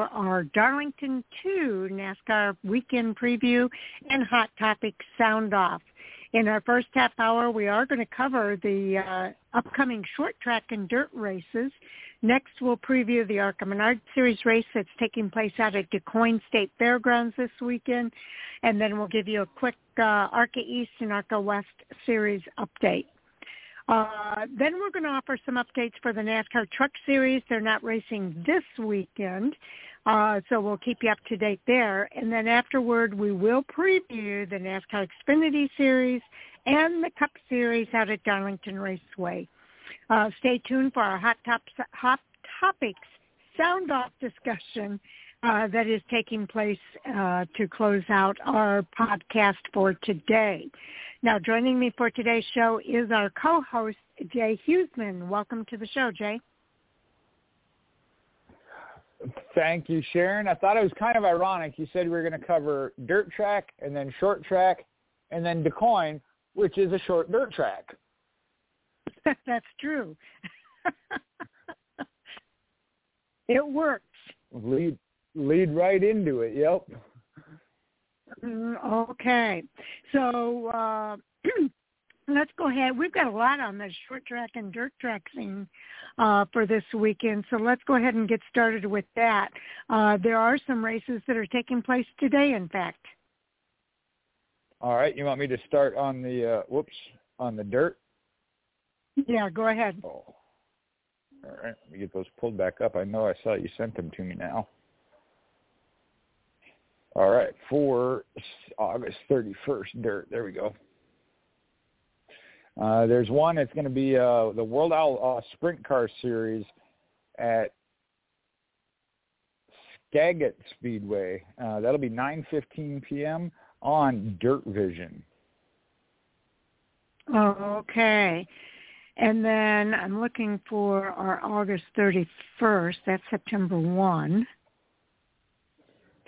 for our Darlington 2 NASCAR weekend preview and Hot Topic Sound Off. In our first half hour, we are going to cover the uh, upcoming short track and dirt races. Next, we'll preview the ARCA Menard Series race that's taking place out at DuQuoin State Fairgrounds this weekend. And then we'll give you a quick uh, ARCA East and ARCA West Series update. Uh, then we're going to offer some updates for the NASCAR Truck Series. They're not racing this weekend, uh, so we'll keep you up to date there. And then afterward, we will preview the NASCAR Xfinity Series and the Cup Series out at Darlington Raceway. Uh, stay tuned for our Hot, Tops, Hot Topics Sound Off discussion uh, that is taking place uh, to close out our podcast for today. Now, joining me for today's show is our co-host, Jay Husmann. Welcome to the show, Jay. Thank you, Sharon. I thought it was kind of ironic. You said we were going to cover dirt track and then short track and then DuQuoin, which is a short dirt track. That's true. it works. Lead lead right into it. Yep. Mm, okay. So uh, let's go ahead. We've got a lot on the short track and dirt track scene uh, for this weekend. So let's go ahead and get started with that. Uh, there are some races that are taking place today, in fact. All right. You want me to start on the, uh, whoops, on the dirt? Yeah, go ahead. Oh. All right. Let me get those pulled back up. I know I saw you sent them to me now. All right, for August 31st, dirt. There we go. Uh, there's one. that's going to be uh, the World Outlaw uh, Sprint Car Series at Skagit Speedway. Uh, that'll be 9:15 p.m. on Dirt Vision. Okay. And then I'm looking for our August 31st. That's September 1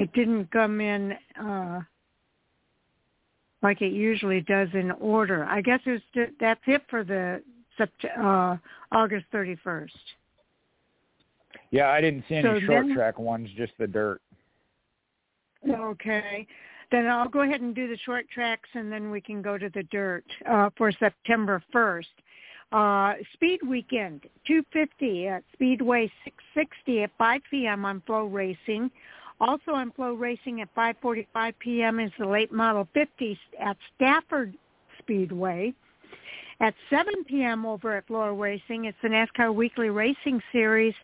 it didn't come in uh, like it usually does in order. I guess it's just, that's it for the uh, August 31st. Yeah, I didn't see any so short then, track ones, just the dirt. Okay. Then I'll go ahead and do the short tracks and then we can go to the dirt uh, for September 1st. Uh, Speed Weekend, 250 at Speedway 660 at 5 p.m. on FloRacing. Also on FloRacing at 5:45 p.m. is the late model 50 at Stafford Speedway. At 7 p.m. over at FloRacing, it's the NASCAR Weekly Racing Series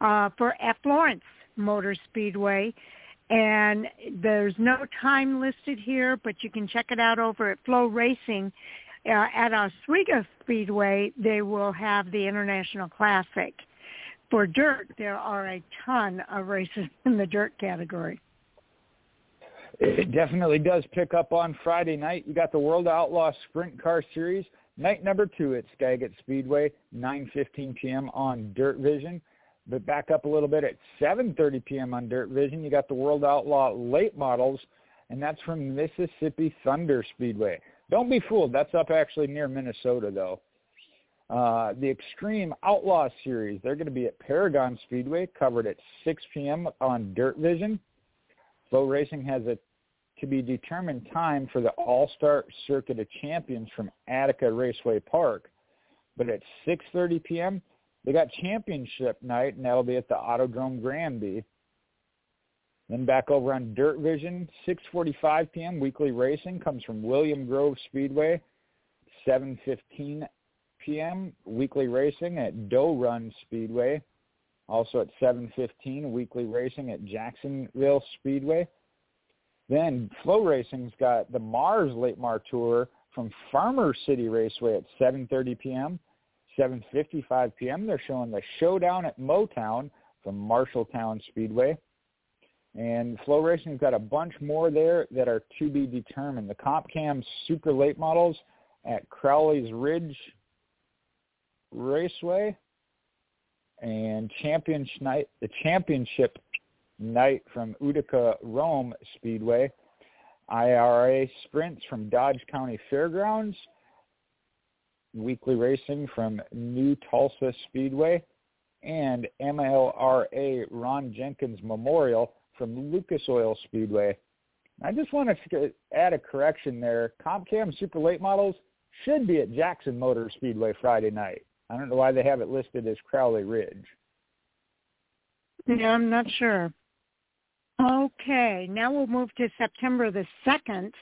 uh, for at Florence Motor Speedway. And there's no time listed here, but you can check it out over at FloRacing. Uh, at Oswego Speedway, they will have the International Classic for dirt, there are a ton of races in the dirt category. It definitely does pick up on Friday night. You got the World Outlaw Sprint Car Series, night number two at Skagit Speedway, 9.15 p.m. on Dirt Vision. But back up a little bit at 7.30 p.m. on Dirt Vision, you got the World Outlaw Late Models, and that's from Mississippi Thunder Speedway. Don't be fooled. That's up actually near Minnesota, though. Uh, the Extreme Outlaw Series, they're going to be at Paragon Speedway, covered at 6 p.m. on Dirt Vision. FloRacing has a to be determined time for the All-Star Circuit of Champions from Attica Raceway Park. But at 6.30 p.m., they got championship night, and that'll be at the Autodrome Granby. Then back over on Dirt Vision, 6.45 p.m., weekly racing comes from William Grove Speedway, 7.15 p.m. weekly racing at Doe Run Speedway. Also at 7:15 weekly racing at Jacksonville Speedway. Then FloRacing's got the Mars Late Mar Tour from Farmer City Raceway at 7:30 p.m. 7:55 p.m. They're showing the Showdown at Motown from Marshalltown Speedway. And FloRacing's got a bunch more there that are to be determined. The Comp Cam Super Late Models at Crowley's Ridge Raceway and championship night, the championship night from Utica Rome Speedway, IRA sprints from Dodge County Fairgrounds, weekly racing from New Tulsa Speedway, and MLRA Ron Jenkins Memorial from Lucas Oil Speedway. I just want to add a correction there. Comp Cam Super Late Models should be at Jackson Motor Speedway Friday night. I don't know why they have it listed as Crowley Ridge. Yeah, I'm not sure. Okay, now we'll move to September the 2nd.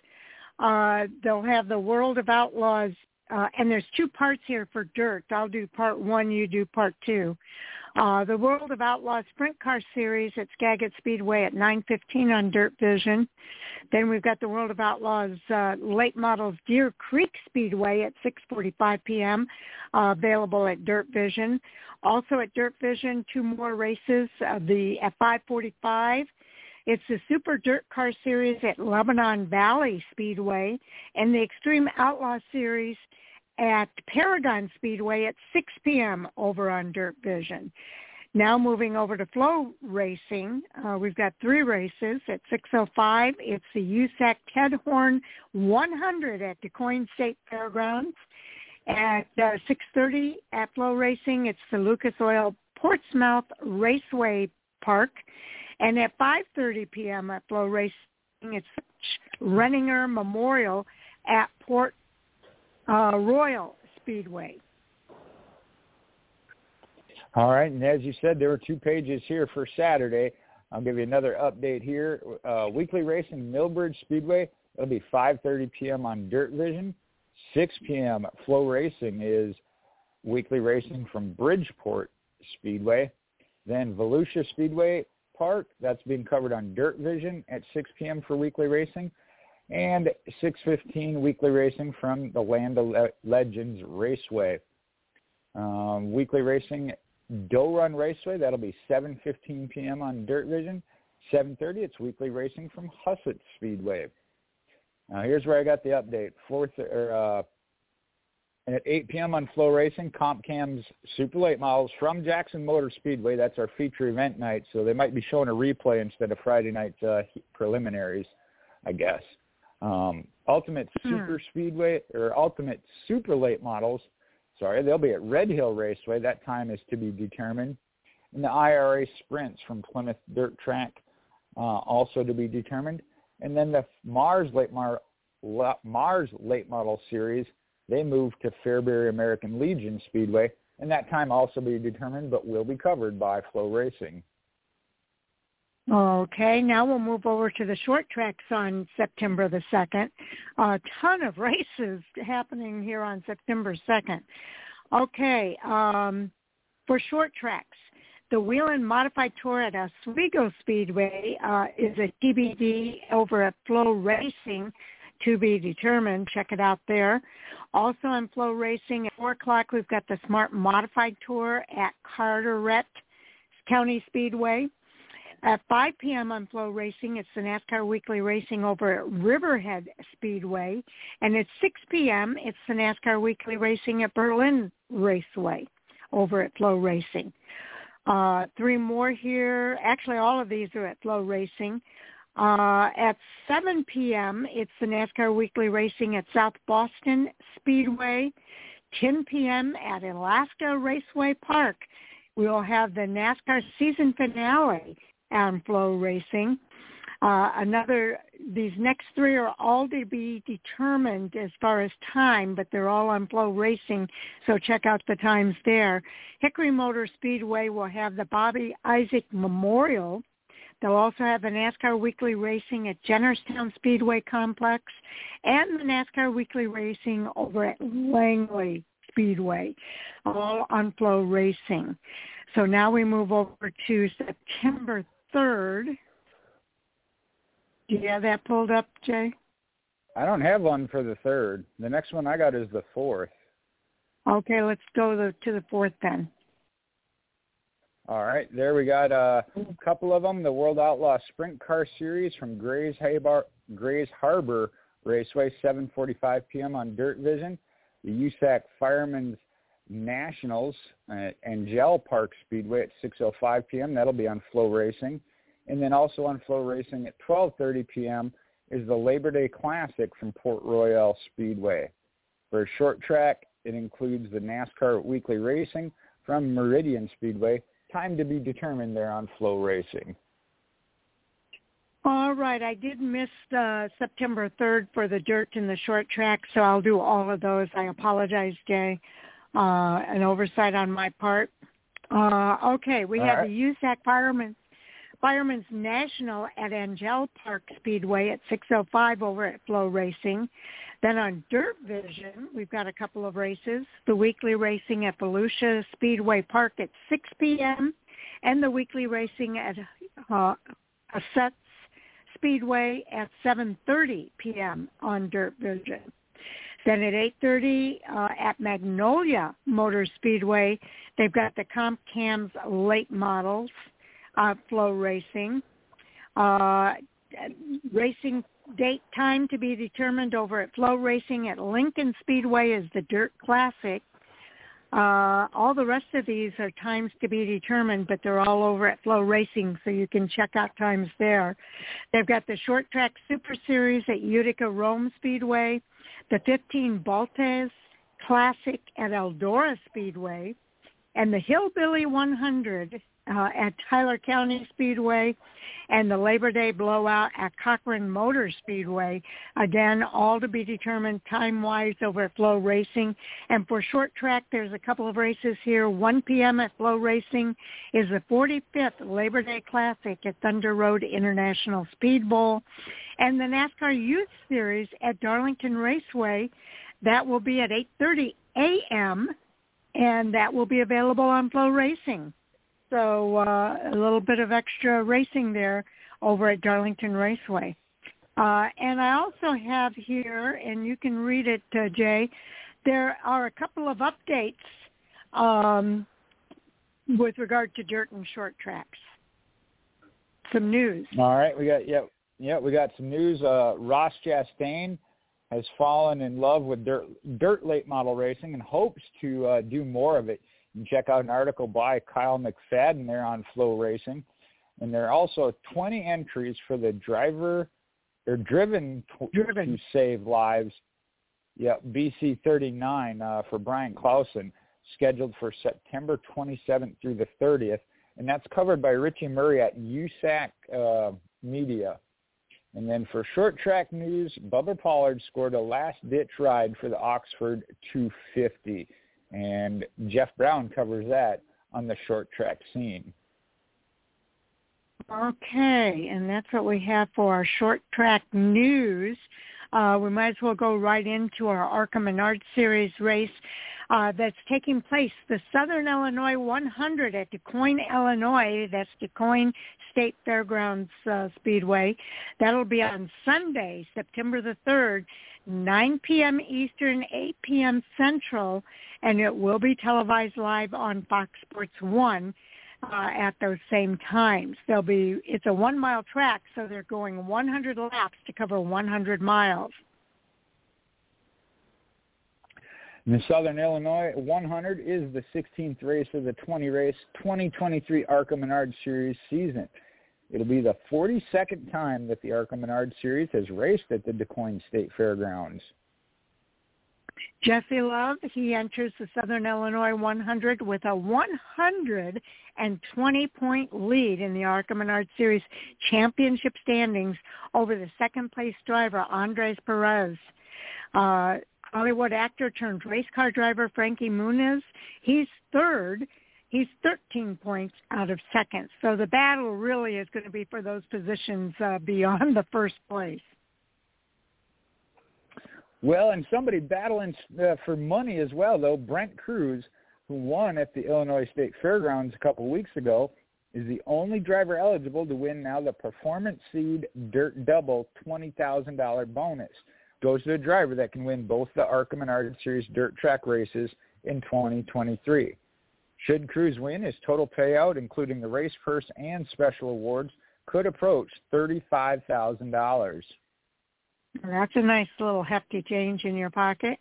Uh, they'll have the World of Outlaws, uh, and there's two parts here for dirt. I'll do part one, you do part two. Uh, the World of Outlaws Sprint Car Series at Skagit Speedway at 9.15 on Dirt Vision. Then we've got the World of Outlaws uh, Late Models Deer Creek Speedway at 6.45 p.m. Uh, available at Dirt Vision. Also at Dirt Vision, two more races. Uh, the at 5.45 it's the Super Dirt Car Series at Lebanon Valley Speedway and the Extreme Outlaw Series at Paragon Speedway at 6 p.m. over on Dirt Vision. Now moving over to flow racing, uh, we've got three races at 6.05. It's the USAC Ted Horn 100 at DuQuoin State Fairgrounds. At uh, 6.30 at FloRacing, it's the Lucas Oil Portsmouth Raceway Park. And at 5.30 p.m. at FloRacing, it's Renninger Memorial at Port uh, Royal Speedway. All right, and as you said, there were two pages here for Saturday. I'll give you another update here. Uh, weekly racing Millbridge Speedway. It'll be 5:30 p.m. on Dirt Vision. 6 p.m. FloRacing is weekly racing from Bridgeport Speedway. Then Volusia Speedway Park. That's being covered on Dirt Vision at 6 p.m. for weekly racing. And 6.15 weekly racing from the Land of Le- Legends Raceway. Um, weekly racing, Doe Run Raceway. That'll be 7.15 p.m. on Dirt Vision. 7.30, it's weekly racing from Huset's Speedway. Now here's where I got the update. Fourth, or, uh, and at 8 p.m. on FloRacing, Comp Cam's Super Late Models from Jackson Motor Speedway. That's our feature event night, so they might be showing a replay instead of Friday night's uh, preliminaries, I guess. Um, Ultimate hmm. Super Speedway or Ultimate Super Late Models, sorry, they'll be at Red Hill Raceway. That time is to be determined. And the IRA Sprints from Plymouth Dirt Track, uh, also to be determined. And then the Mars Late Mar- Mars Late Model Series they move to Fairbury American Legion Speedway, and that time also be determined, but will be covered by FloRacing. Okay, now we'll move over to the short tracks on September the 2nd. A ton of races happening here on September 2nd. Okay, um, for short tracks, the Whelen Modified Tour at Oswego Speedway uh, is a TBD over at FloRacing to be determined. Check it out there. Also on FloRacing at 4 o'clock, we've got the Smart Modified Tour at Carteret County Speedway. At 5 p.m. on FloRacing, it's the NASCAR Weekly Racing over at Riverhead Speedway. And at 6 p.m., it's the NASCAR Weekly Racing at Berlin Raceway over at FloRacing. Uh, three more here. Actually, all of these are at FloRacing. Uh, at 7 p.m., it's the NASCAR Weekly Racing at South Boston Speedway. 10 p.m. at Alaska Raceway Park. We will have the NASCAR season finale on FloRacing. Uh, another, these next three are all to be determined as far as time, but they're all on FloRacing, so check out the times there. Hickory Motor Speedway will have the Bobby Isaac Memorial They'll also have the NASCAR Weekly Racing at Jennerstown Speedway Complex and the NASCAR Weekly Racing over at Langley Speedway, all on FloRacing. So now we move over to September 3rd. Do you have that pulled up, Jay? I don't have one for the 3rd. The next one I got is the 4th. Okay, let's go to the 4th then. All right, there we got a couple of them. The World Outlaw Sprint Car Series from Grays, Habar, Grays Harbor Raceway, 7:45 p.m. on Dirt Vision. The USAC Firemen's Nationals at Angell Park Speedway at 6:05 p.m. That'll be on FloRacing, and then also on FloRacing at 12:30 p.m. is the Labor Day Classic from Port Royal Speedway. For short track, it includes the NASCAR Weekly Racing from Meridian Speedway. Time to be determined there on FloRacing. All right, I did miss uh, September 3rd for the dirt and the short track, so I'll do all of those. I apologize, Jay. Uh, an oversight on my part. Uh, okay, we all have right. the USAC Firemen's Firemen's National at Angell Park Speedway at 6.05 over at FloRacing. Then on Dirt Vision, we've got a couple of races. The weekly racing at Volusia Speedway Park at 6 p.m. and the weekly racing at uh, Asetz Speedway at 7.30 p.m. on Dirt Vision. Then at 8.30 uh, at Magnolia Motor Speedway, they've got the Comp Cams late models, uh, FloRacing. Uh, racing date time to be determined over at FloRacing at Lincoln Speedway is the Dirt Classic. Uh, all the rest of these are times to be determined, but they're all over at FloRacing, so you can check out times there. They've got the Short Track Super Series at Utica Rome Speedway, the 15 Baltes Classic at Eldora Speedway, and the Hillbilly 100 uh, at Tyler County Speedway and the Labor Day blowout at Cochran Motor Speedway. Again, all to be determined time-wise over at FloRacing. And for short track, there's a couple of races here. 1 p.m. at FloRacing is the 45th Labor Day Classic at Thunder Road International Speed Bowl. And the NASCAR Youth Series at Darlington Raceway, that will be at 8.30 a.m., and that will be available on FloRacing. So uh, a little bit of extra racing there over at Darlington Raceway. Uh, and I also have here, and you can read it, uh, Jay, there are a couple of updates um, with regard to dirt and short tracks. Some news. All right, we got yeah, yeah, we got some news. Uh, Ross Chastain has fallen in love with dirt, dirt late model racing and hopes to uh, do more of it check out an article by Kyle McFadden there on FloRacing. And there are also 20 entries for the driver or driven, to, driven. to save lives. Yeah, BC 39 uh, for Bryan Clauson, scheduled for September 27th through the 30th. And that's covered by Richie Murray at USAC uh, Media. And then for short track news, Bubba Pollard scored a last-ditch ride for the Oxford 250 and Jeff Brown covers that on the short track scene. Okay, and that's what we have for our short track news. Uh, we might as well go right into our ARCA Menard Series race uh, that's taking place, the Southern Illinois 100 at DuQuoin, Illinois. That's DuQuoin State Fairgrounds uh, Speedway. That'll be on Sunday, September the 3rd, 9 p.m. Eastern, 8 p.m. Central, and it will be televised live on Fox Sports 1 uh, at those same times. There'll be it's a one mile track, so they're going 100 laps to cover 100 miles. The Southern Illinois 100 is the 16th race of the 20 race 2023 ARCA Menard Series season. It'll be the 42nd time that the ARCA Menard Series has raced at the DuQuoin State Fairgrounds. Jesse Love, he enters the Southern Illinois 100 with a 120-point lead in the ARCA Menard Series championship standings over the second-place driver, Andres Perez. Uh, Hollywood actor turned race car driver Frankie Muniz, he's third. He's 13 points out of second. So the battle really is going to be for those positions uh, beyond the first place. Well, and somebody battling uh, for money as well, though. Brent Crews, who won at the Illinois State Fairgrounds a couple weeks ago, is the only driver eligible to win now the Performance Seed Dirt Double $20,000 bonus. Goes to a driver that can win both the ARCA Menard Series dirt track races in 2023. Should Crews win, his total payout, including the race purse and special awards, could approach $35,000. That's a nice little hefty change in your pocket.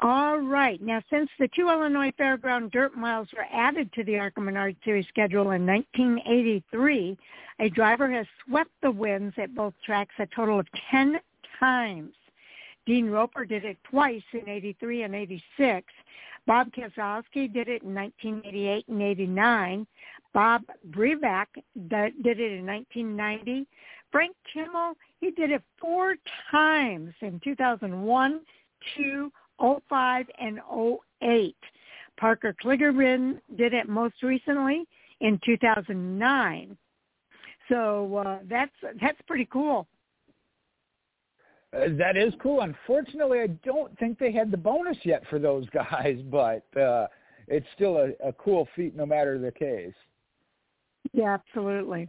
All right. Now, since the two Illinois Fairground Dirt Miles were added to the ARCA Menard Series schedule in 1983, a driver has swept the wins at both tracks a total of 10 times. Dean Roper did it twice in 83 and 86, Bob Keselowski did it in 1988 and 89. Bob Brevak did it in 1990. Frank Kimmel, he did it four times in 2001, 2, 05, and 08. Parker Kligerman did it most recently in 2009. So uh, that's that's pretty cool. Uh, that is cool. Unfortunately, I don't think they had the bonus yet for those guys, but uh, it's still a, a cool feat no matter the case. Yeah, absolutely.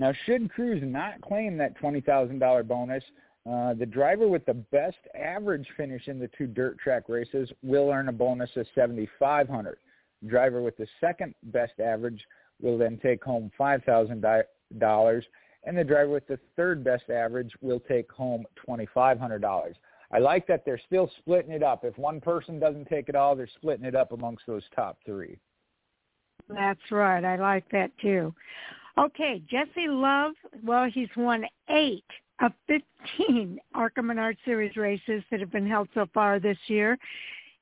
Now, should Crews not claim that $20,000 bonus, uh, the driver with the best average finish in the two dirt track races will earn a bonus of 7500 Driver with the second best average will then take home $5,000 and the driver with the third best average will take home $2,500. I like that they're still splitting it up. If one person doesn't take it all, they're splitting it up amongst those top three. That's right. I like that too. Okay, Jesse Love, well, he's won eight of 15 ARCA Menard Series races that have been held so far this year.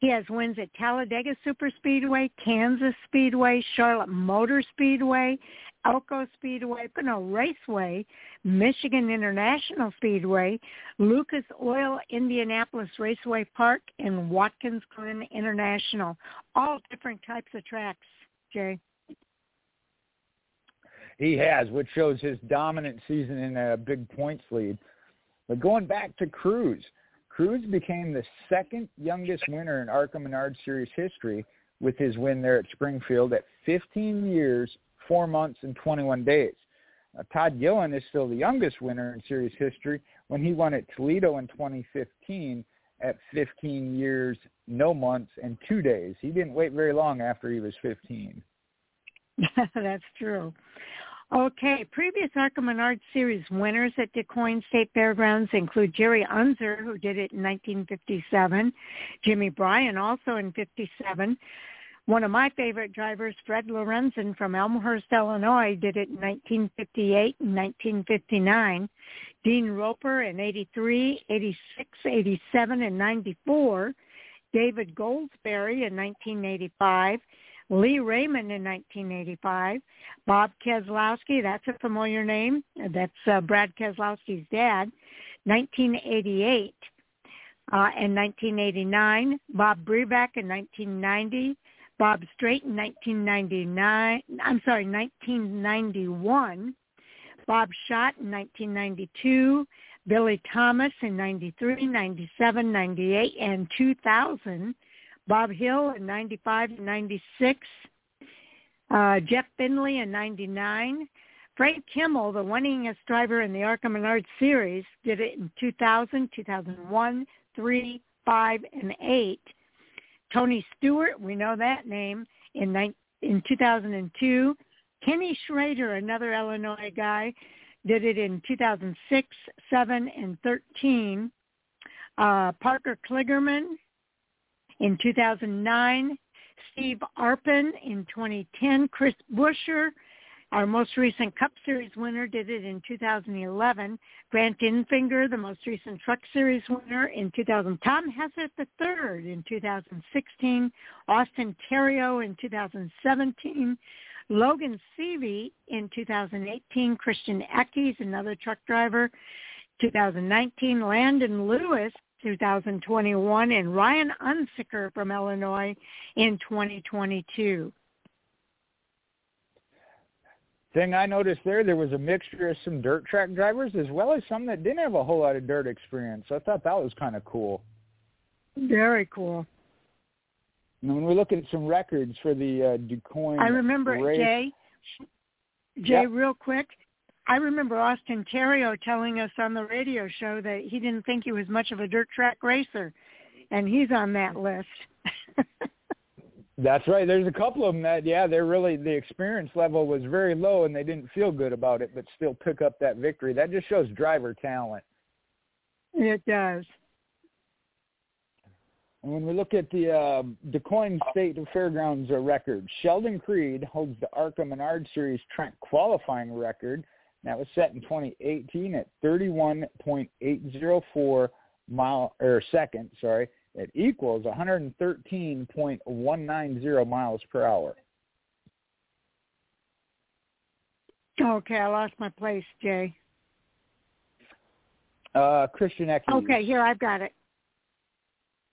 He has wins at Talladega Superspeedway, Kansas Speedway, Charlotte Motor Speedway, Elko Speedway, Pocono Raceway, Michigan International Speedway, Lucas Oil Indianapolis Raceway Park, and Watkins Glen International. All different types of tracks, Jay. He has, which shows his dominant season in a big points lead. But going back to Crews, Crews became the second youngest winner in ARCA Menard Series history with his win there at Springfield at 15 years, 4 months, and 21 days. Todd Gillen is still the youngest winner in series history when he won at Toledo in 2015 at 15 years, no months, and two days. He didn't wait very long after he was 15. That's true. Okay, previous ARCA Menard Series winners at DuQuoin State Fairgrounds include Jerry Unser, who did it in 1957, Jimmy Bryan also in 57. One of my favorite drivers, Fred Lorenzen from Elmhurst, Illinois, did it in 1958 and 1959. Dean Roper in 83, 86, 87, and 94. David Goldsberry in 1985. Lee Raymond in 1985, Bob Keselowski, that's a familiar name. That's uh, Brad Keselowski's dad, 1988 uh, and 1989, Bob Brevak in 1990, Bob Straight in 1999, I'm sorry, 1991, Bob Schott in 1992, Billy Thomas in 93, 97, 98, and 2000, Bob Hill in 95 and 96, uh, Jeff Finley in 99. Frank Kimmel, the winningest driver in the Menard series, did it in 2000, 2001, 3, 5, and 8. Tony Stewart, we know that name, in, in 2002. Kenny Schrader, another Illinois guy, did it in 2006, 7, and 13. Uh, Parker Kligerman in 2009, Steve Arpin in 2010, Chris Buescher, our most recent Cup Series winner, did it in 2011. Grant Enfinger, the most recent Truck Series winner in 2000. Tom Hessert III in 2016. Austin Theriault in 2017. Logan Seavey in 2018. Christian Eckes, another truck driver. 2019. Landon Lewis 2021, and Ryan Unzicker from Illinois in 2022. Thing I noticed there, there was a mixture of some dirt track drivers as well as some that didn't have a whole lot of dirt experience. I thought that was kind of cool. Very cool. And when we look at some records for the uh, DuQuoin, I remember race, Jay. Jay, yep. real quick, I remember Austin Theriault telling us on the radio show that he didn't think he was much of a dirt track racer, and he's on that list. That's right. There's a couple of them that, yeah, they're really the experience level was very low, and they didn't feel good about it, but still took up that victory. That just shows driver talent. It does. And when we look at the uh, DuQuoin State Fairgrounds record, Sheldon Creed holds the ARCA Menard Series track qualifying record that was set in 2018 at 31.804 mile or second, sorry, It equals 113.190 miles per hour. Okay, I lost my place, Jay. Uh, Christian Eckes. Okay, here I've got it.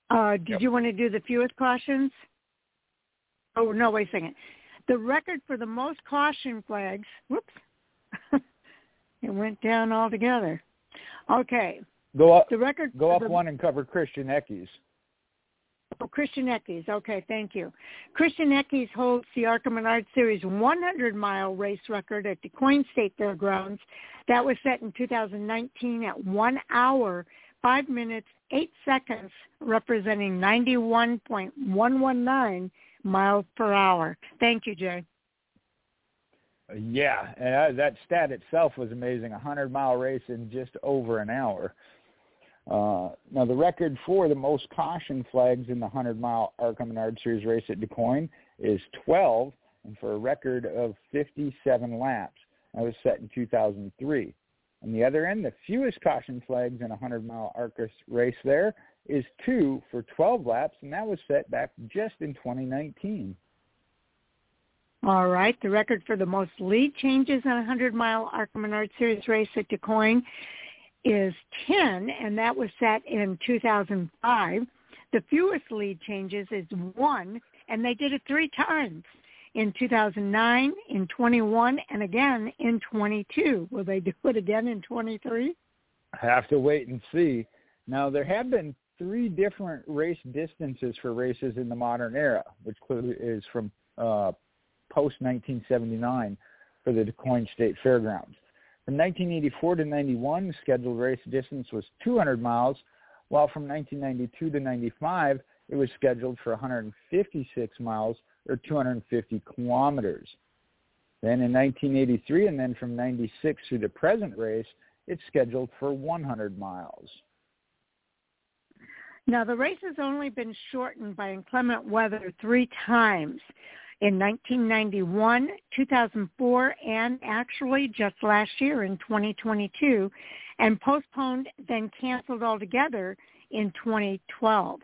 Uh, did yep. you want to do the fewest cautions? Oh no, wait a second. The record for the most caution flags. Whoops, it went down altogether. Okay. Go up. The record. Go up the, one and cover Christian Eckes. Oh, Christian Eckes. Okay, thank you. Christian Eckes holds the ARCA Menard Series 100-mile race record at DuQuoin State Fairgrounds. That was set in 2019 at one hour, five minutes, eight seconds, representing 91.119 miles per hour. Thank you, Jay. Yeah, and that stat itself was amazing. A 100-mile race in just over an hour. Uh, now, the record for the most caution flags in the 100-mile ARCA Menard Series race at DuQuoin is 12, and for a record of 57 laps. That was set in 2003. On the other end, the fewest caution flags in a 100-mile ARCA race there is two for 12 laps, and that was set back just in 2019. All right. The record for the most lead changes in a 100-mile ARCA Menard Series race at DuQuoin is 10, and that was set in 2005. The fewest lead changes is one, and they did it three times in 2009, in 21, and again in 22. Will they do it again in 23? I Have to wait and see. Now, there have been three different race distances for races in the modern era, which is from uh, post 1979 for the DuQuoin State Fairgrounds. From 1984 to 91, the scheduled race distance was 200 miles, while from 1992 to 95, it was scheduled for 156 miles or 250 kilometers. Then in 1983 and then from 96 through the present race, it's scheduled for 100 miles. Now the race has only been shortened by inclement weather three times in 1991, 2004, and actually just last year in 2022, and postponed, then canceled altogether in 2012.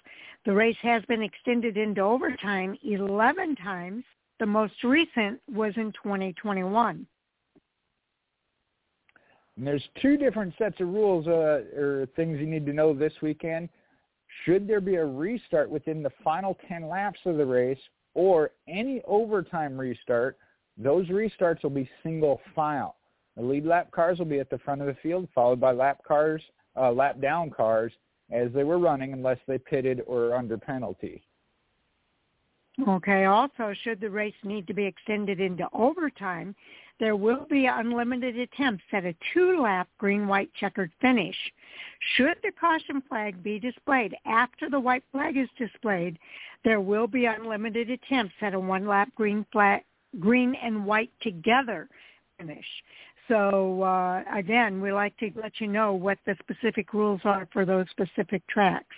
The race has been extended into overtime 11 times. The most recent was in 2021. And there's two different sets of rules uh, or things you need to know this weekend. Should there be a restart within the final 10 laps of the race, or any overtime restart, those restarts will be single file. The lead lap cars will be at the front of the field, followed by lap cars, uh, lap down cars as they were running, unless they pitted or under penalty. Okay. Also, should the race need to be extended into overtime, there will be unlimited attempts at a two-lap green-white checkered finish. Should the caution flag be displayed after the white flag is displayed, there will be unlimited attempts at a one-lap green flag, green and white together finish. So uh, again, we like to let you know what the specific rules are for those specific tracks.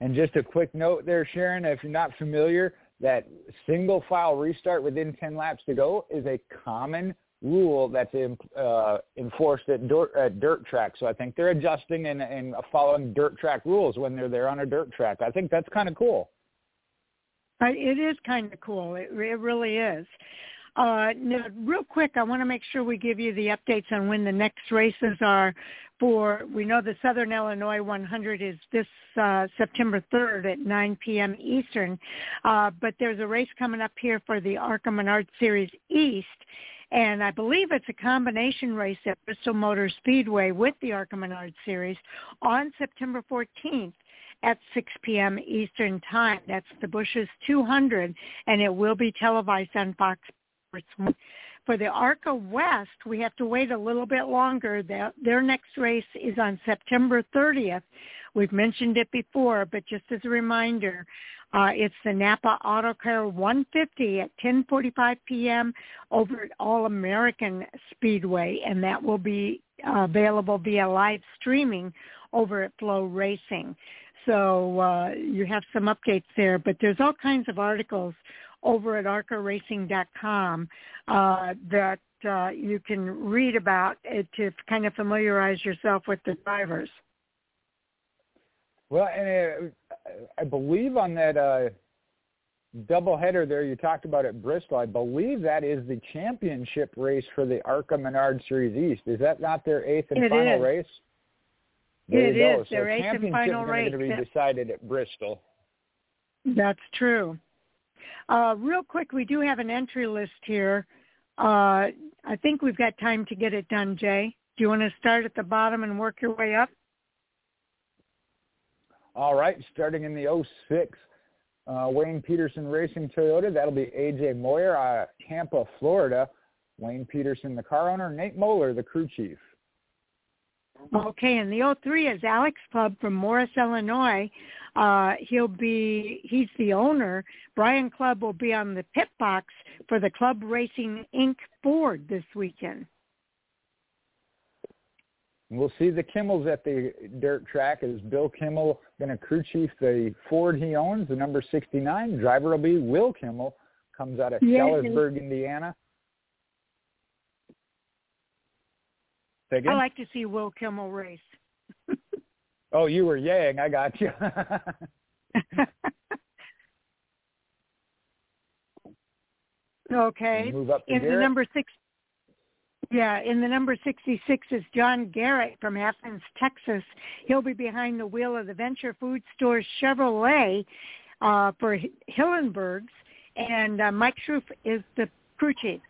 And just a quick note there, Sharon, if you're not familiar, that single file restart within 10 laps to go is a common rule that's in, uh, enforced at dirt, at dirt tracks. So I think they're adjusting and, and following dirt track rules when they're there on a dirt track. I think that's kind of cool. It is kind of cool. It, it really is. Uh, now, real quick, I want to make sure we give you the updates on when the next races are for, we know the Southern Illinois 100 is this uh, September 3rd at 9 p.m. Eastern, uh, but there's a race coming up here for the ARCA Menard Series East, and I believe it's a combination race at Bristol Motor Speedway with the ARCA Menard Series on September 14th at 6 p.m. Eastern Time. That's the Busch's 200, and it will be televised on Fox for the ARCA West, we have to wait a little bit longer. Their, next race is on September 30th. We've mentioned it before, but just as a reminder, uh, it's the Napa Auto Care 150 at 10:45 p.m. over at All American Speedway, and that will be uh, available via live streaming over at FloRacing. So uh, you have some updates there, but there's all kinds of articles over at arcaracing.com uh, that uh, you can read about it to kind of familiarize yourself with the drivers. Well, and uh, I believe on that uh, doubleheader there you talked about at Bristol, I believe that is the championship race for the ARCA Menard Series East. Is that not their eighth and it final is. race? There it you is. go. So their eighth and final race. going to be decided at Bristol. That's true. Uh, real quick, we do have an entry list here. Uh, I think we've got time to get it done, Jay. Do you want to start at the bottom and work your way up? All right, starting in the 06, uh, Wayne Peterson Racing Toyota. That'll be AJ Moyer, uh, Tampa, Florida. Wayne Peterson, the car owner. Nate Moeller, the crew chief. Okay, and the 03 is Alex Clubb from Morris, Illinois. Uh, he'll be, he's the owner. Brian Clubb will be on the pit box for the Clubb Racing Inc. Ford this weekend. We'll see the Kimmels at the dirt track. Is Bill Kimmel going to crew chief the Ford he owns, the number 69? Driver will be Will Kimmel, comes out of Yeah. Sellersburg, Indiana. Say again? I like to see Will Kimmel race. oh, you were yang. I got you. okay. Move up to In the number six, yeah, in the number 66 is John Garrett from Athens, Texas. He'll be behind the wheel of the Venture Food Store Chevrolet uh, for H- Hillenbergs, and uh, Mike Schroef is the crew chief.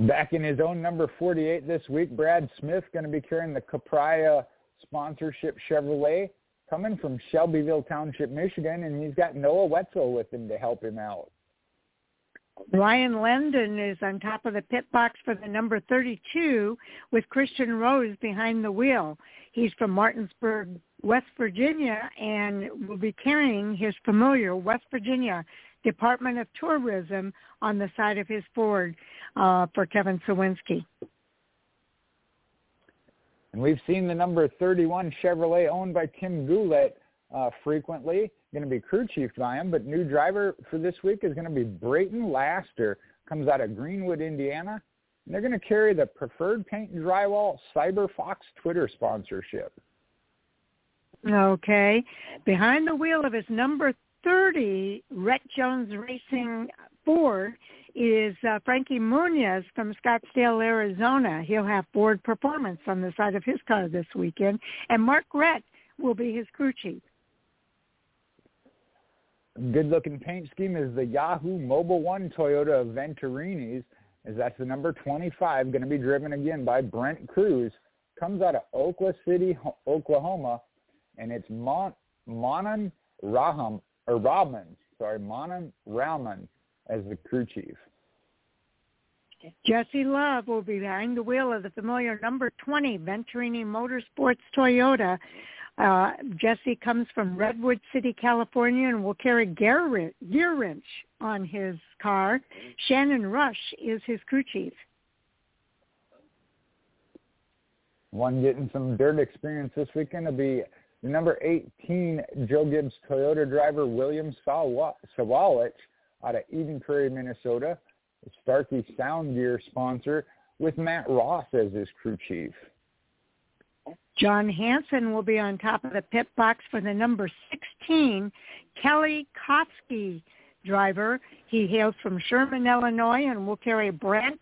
Back in his own number 48 this week, Brad Smith going to be carrying the Capria sponsorship Chevrolet coming from Shelbyville Township, Michigan, and he's got Noah Wetzel with him to help him out. Ryan Lendon is on top of the pit box for the number 32 with Christian Rose behind the wheel. He's from Martinsburg, West Virginia, and will be carrying his familiar West Virginia Department of Tourism on the side of his Ford uh, for Kevin Sawinski. And we've seen the number 31 Chevrolet owned by Tim Goulet uh, frequently, going to be crew chief by him. But new driver for this week is going to be Brayton Laster, comes out of Greenwood, Indiana. And they're going to carry the Preferred Paint and Drywall Cyber Fox Twitter sponsorship. Okay. Behind the wheel of his number 30 Rette Jones Racing Ford is uh, Frankie Muniz from Scottsdale, Arizona. He'll have Ford Performance on the side of his car this weekend. And Mark Rette will be his crew chief. Good-looking paint scheme is the Yahoo Mobile One Toyota Venturini's, as that's the number 25, going to be driven again by Brent Crews. Comes out of Oklahoma City, Oklahoma, and it's Mon- Monan Raham, or Rahman, sorry, Monan Rahman as the crew chief. Jesse Love will be behind the wheel of the familiar number 20 Venturini Motorsports Toyota. Uh, Jesse comes from Redwood City, California, and will carry gear, gear wrench on his car. Shannon Rush is his crew chief. One getting some dirt experience this weekend will be the number 18 Joe Gibbs Toyota driver William Sawalich out of Eden Prairie, Minnesota. Is Starkey Sound Gear sponsor with Matt Ross as his crew chief. John Hansen will be on top of the pit box for the number 16 Kelly Kovski driver. He hails from Sherman, Illinois, and will carry Brent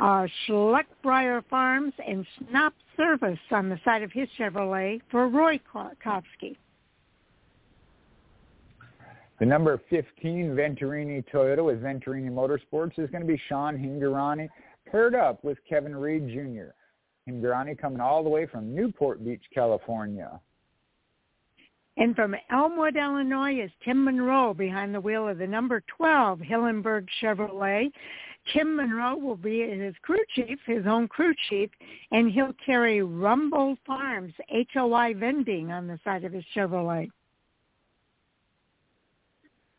uh, Schleckbrier Farms and Snop Service on the side of his Chevrolet for Roy Kovski. The number 15 Venturini Toyota with Venturini Motorsports is going to be Sean Hingorani, paired up with Kevin Reed Jr. Hingorani coming all the way from Newport Beach, California. And from Elmwood, Illinois is Tim Monroe behind the wheel of the number 12 Hillenburg Chevrolet. Tim Monroe will be his crew chief, his own crew chief, and he'll carry Rumble Farms HOI vending on the side of his Chevrolet.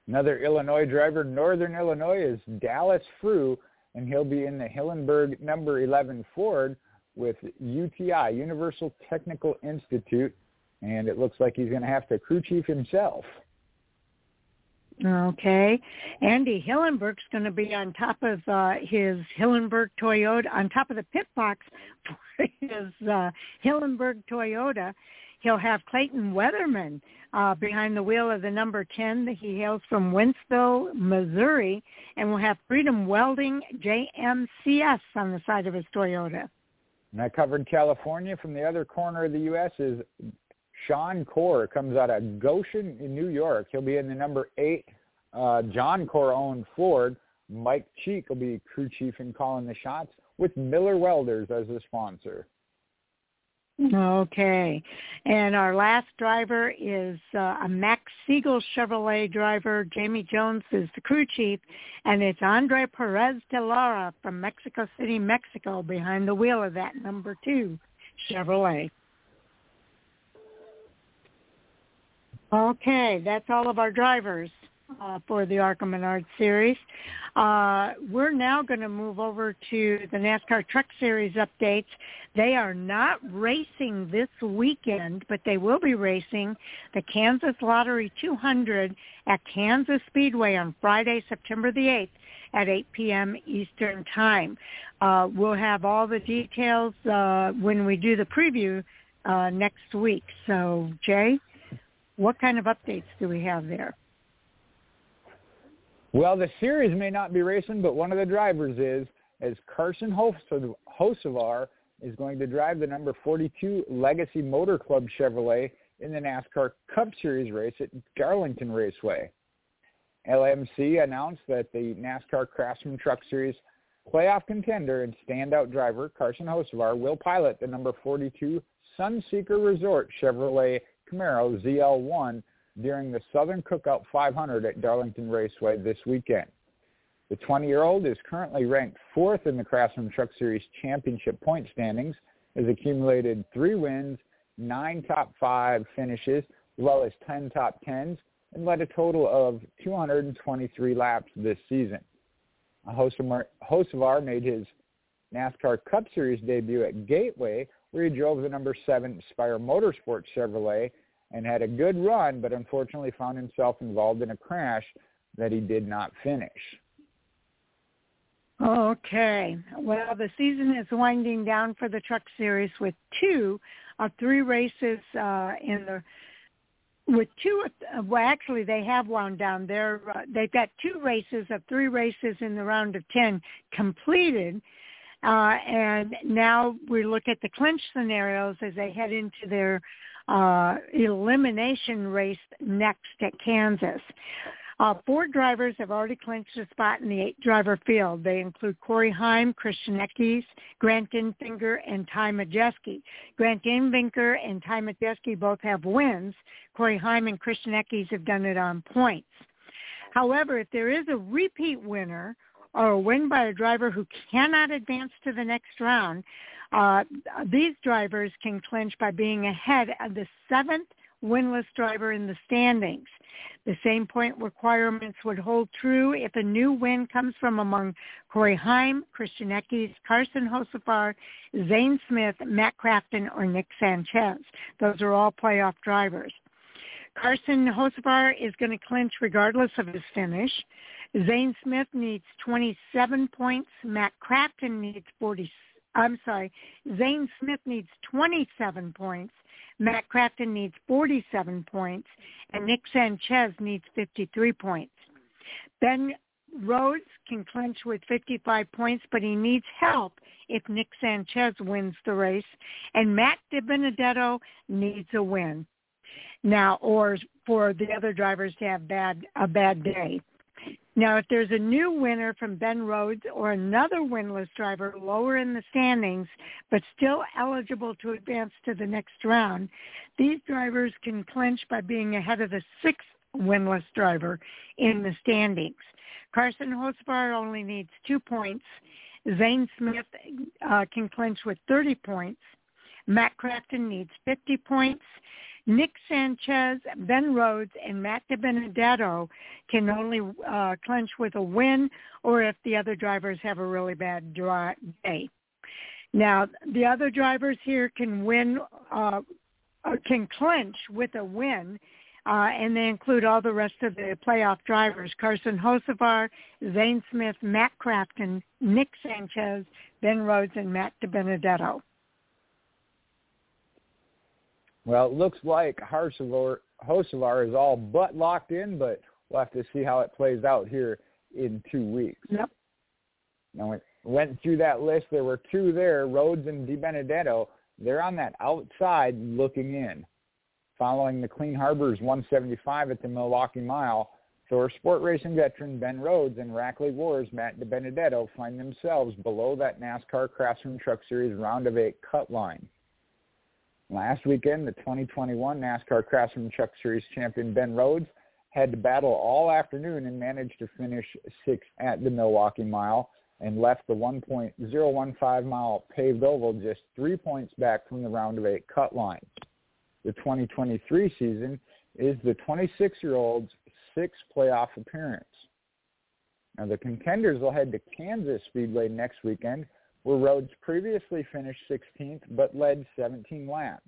Another Illinois driver, Northern Illinois, is Dallas Frueh, and he'll be in the Hillenburg number 11 Ford with UTI, Universal Technical Institute, and it looks like he's going to have to crew chief himself. Okay. Andy Hillenburg's going to be on top of uh, his Hillenburg Toyota, on top of the pit box for his uh, Hillenburg Toyota. He'll have Clayton Weatherman uh, behind the wheel of the number 10. that He hails from Wentzville, Missouri, and we'll have Freedom Welding JMCS on the side of his Toyota. And I covered California. From the other corner of the U.S. is Sean Corr. Comes out of Goshen in New York. He'll be in the number eight uh, John Corr owned Ford. Mike Cheek will be crew chief and calling the shots with Miller Welders as a sponsor. Okay. And our last driver is uh, a Max Siegel Chevrolet driver. Jamie Jones is the crew chief, and it's Andre Perez de Lara from Mexico City, Mexico, behind the wheel of that number two Chevrolet. Okay, that's all of our drivers uh, for the ARCA Menard series. Uh, we're now going to move over to the NASCAR Truck Series updates. They are not racing this weekend, but they will be racing the Kansas Lottery 200 at Kansas Speedway on Friday, September the 8th at 8 p.m. Eastern Time. Uh, we'll have all the details uh, when we do the preview uh, next week. So, Jay, what kind of updates do we have there? Well, the series may not be racing, but one of the drivers is, as Carson Hocevar is going to drive the number 42 Legacy Motor Club Chevrolet in the NASCAR Cup Series race at Darlington Raceway. LMC announced that the NASCAR Craftsman Truck Series playoff contender and standout driver Carson Hocevar will pilot the number 42 Sunseeker Resort Chevrolet Camaro ZL1 during the Southern Cookout 500 at Darlington Raceway this weekend. The 20-year-old is currently ranked fourth in the Craftsman Truck Series championship point standings, has accumulated three wins, nine top five finishes, as well as 10 top tens, and led a total of 223 laps this season. Hocevar made his NASCAR Cup Series debut at Gateway, where he drove the number seven Spire Motorsports Chevrolet and had a good run, but unfortunately found himself involved in a crash that he did not finish. Okay. Well, the season is winding down for the Truck Series with two of three races uh, in the with two. Well, actually, they have wound down. They're uh, they've got two races of three races in the round of ten completed, uh, and now we look at the clinch scenarios as they head into their uh, elimination race next at Kansas. Uh, four drivers have already clinched a spot in the eight-driver field. They include Corey Heim, Christian Eckes, Grant Enfinger, and Ty Majeski. Grant Enfinger and Ty Majeski both have wins. Corey Heim and Christian Eckes have done it on points. However, if there is a repeat winner or a win by a driver who cannot advance to the next round, uh, these drivers can clinch by being ahead of the seventh winless driver in the standings. The same point requirements would hold true if a new win comes from among Corey Heim, Christian Eckes, Carson Hocevar, Zane Smith, Matt Crafton, or Nick Sanchez. Those are all playoff drivers. Carson Hocevar is going to clinch regardless of his finish. Zane Smith needs 27 points. Matt Crafton needs 40. I'm sorry, Zane Smith needs 27 points. Matt Crafton needs 47 points, and Nick Sanchez needs 53 points. Ben Rhodes can clinch with 55 points, but he needs help if Nick Sanchez wins the race, and Matt DiBenedetto needs a win now, or for the other drivers to have bad a bad day. Now, if there's a new winner from Ben Rhodes or another winless driver lower in the standings, but still eligible to advance to the next round, these drivers can clinch by being ahead of the sixth winless driver in the standings. Carson Hocevar only needs two points. Zane Smith uh, can clinch with 30 points. Matt Crafton needs 50 points. Nick Sanchez, Ben Rhodes, and Matt DiBenedetto can only uh, clinch with a win or if the other drivers have a really bad day. Now, the other drivers here can win, uh, uh, can clinch with a win, uh, and they include all the rest of the playoff drivers, Carson Hocevar, Zane Smith, Matt Crafton, Nick Sanchez, Ben Rhodes, and Matt DiBenedetto. Well, it looks like Hocevar is all but locked in, but we'll have to see how it plays out here in two weeks. Yep. Now, we went through that list. There were two there, Rhodes and DiBenedetto. They're on that outside looking in. Following the Clean Harbors 175 at the Milwaukee Mile, ThorSport Racing veteran Ben Rhodes and Rackley Wars Matt DiBenedetto find themselves below that NASCAR Craftsman Truck Series round of eight cut line. Last weekend, the 2021 NASCAR Craftsman Truck Series champion Ben Rhodes had to battle all afternoon and managed to finish sixth at the Milwaukee Mile and left the 1.015 mile paved oval just three points back from the round of eight cut line. The 2023 season is the 26-year-old's sixth playoff appearance. Now the contenders will head to Kansas Speedway next weekend, where Rhodes previously finished 16th but led 17 laps.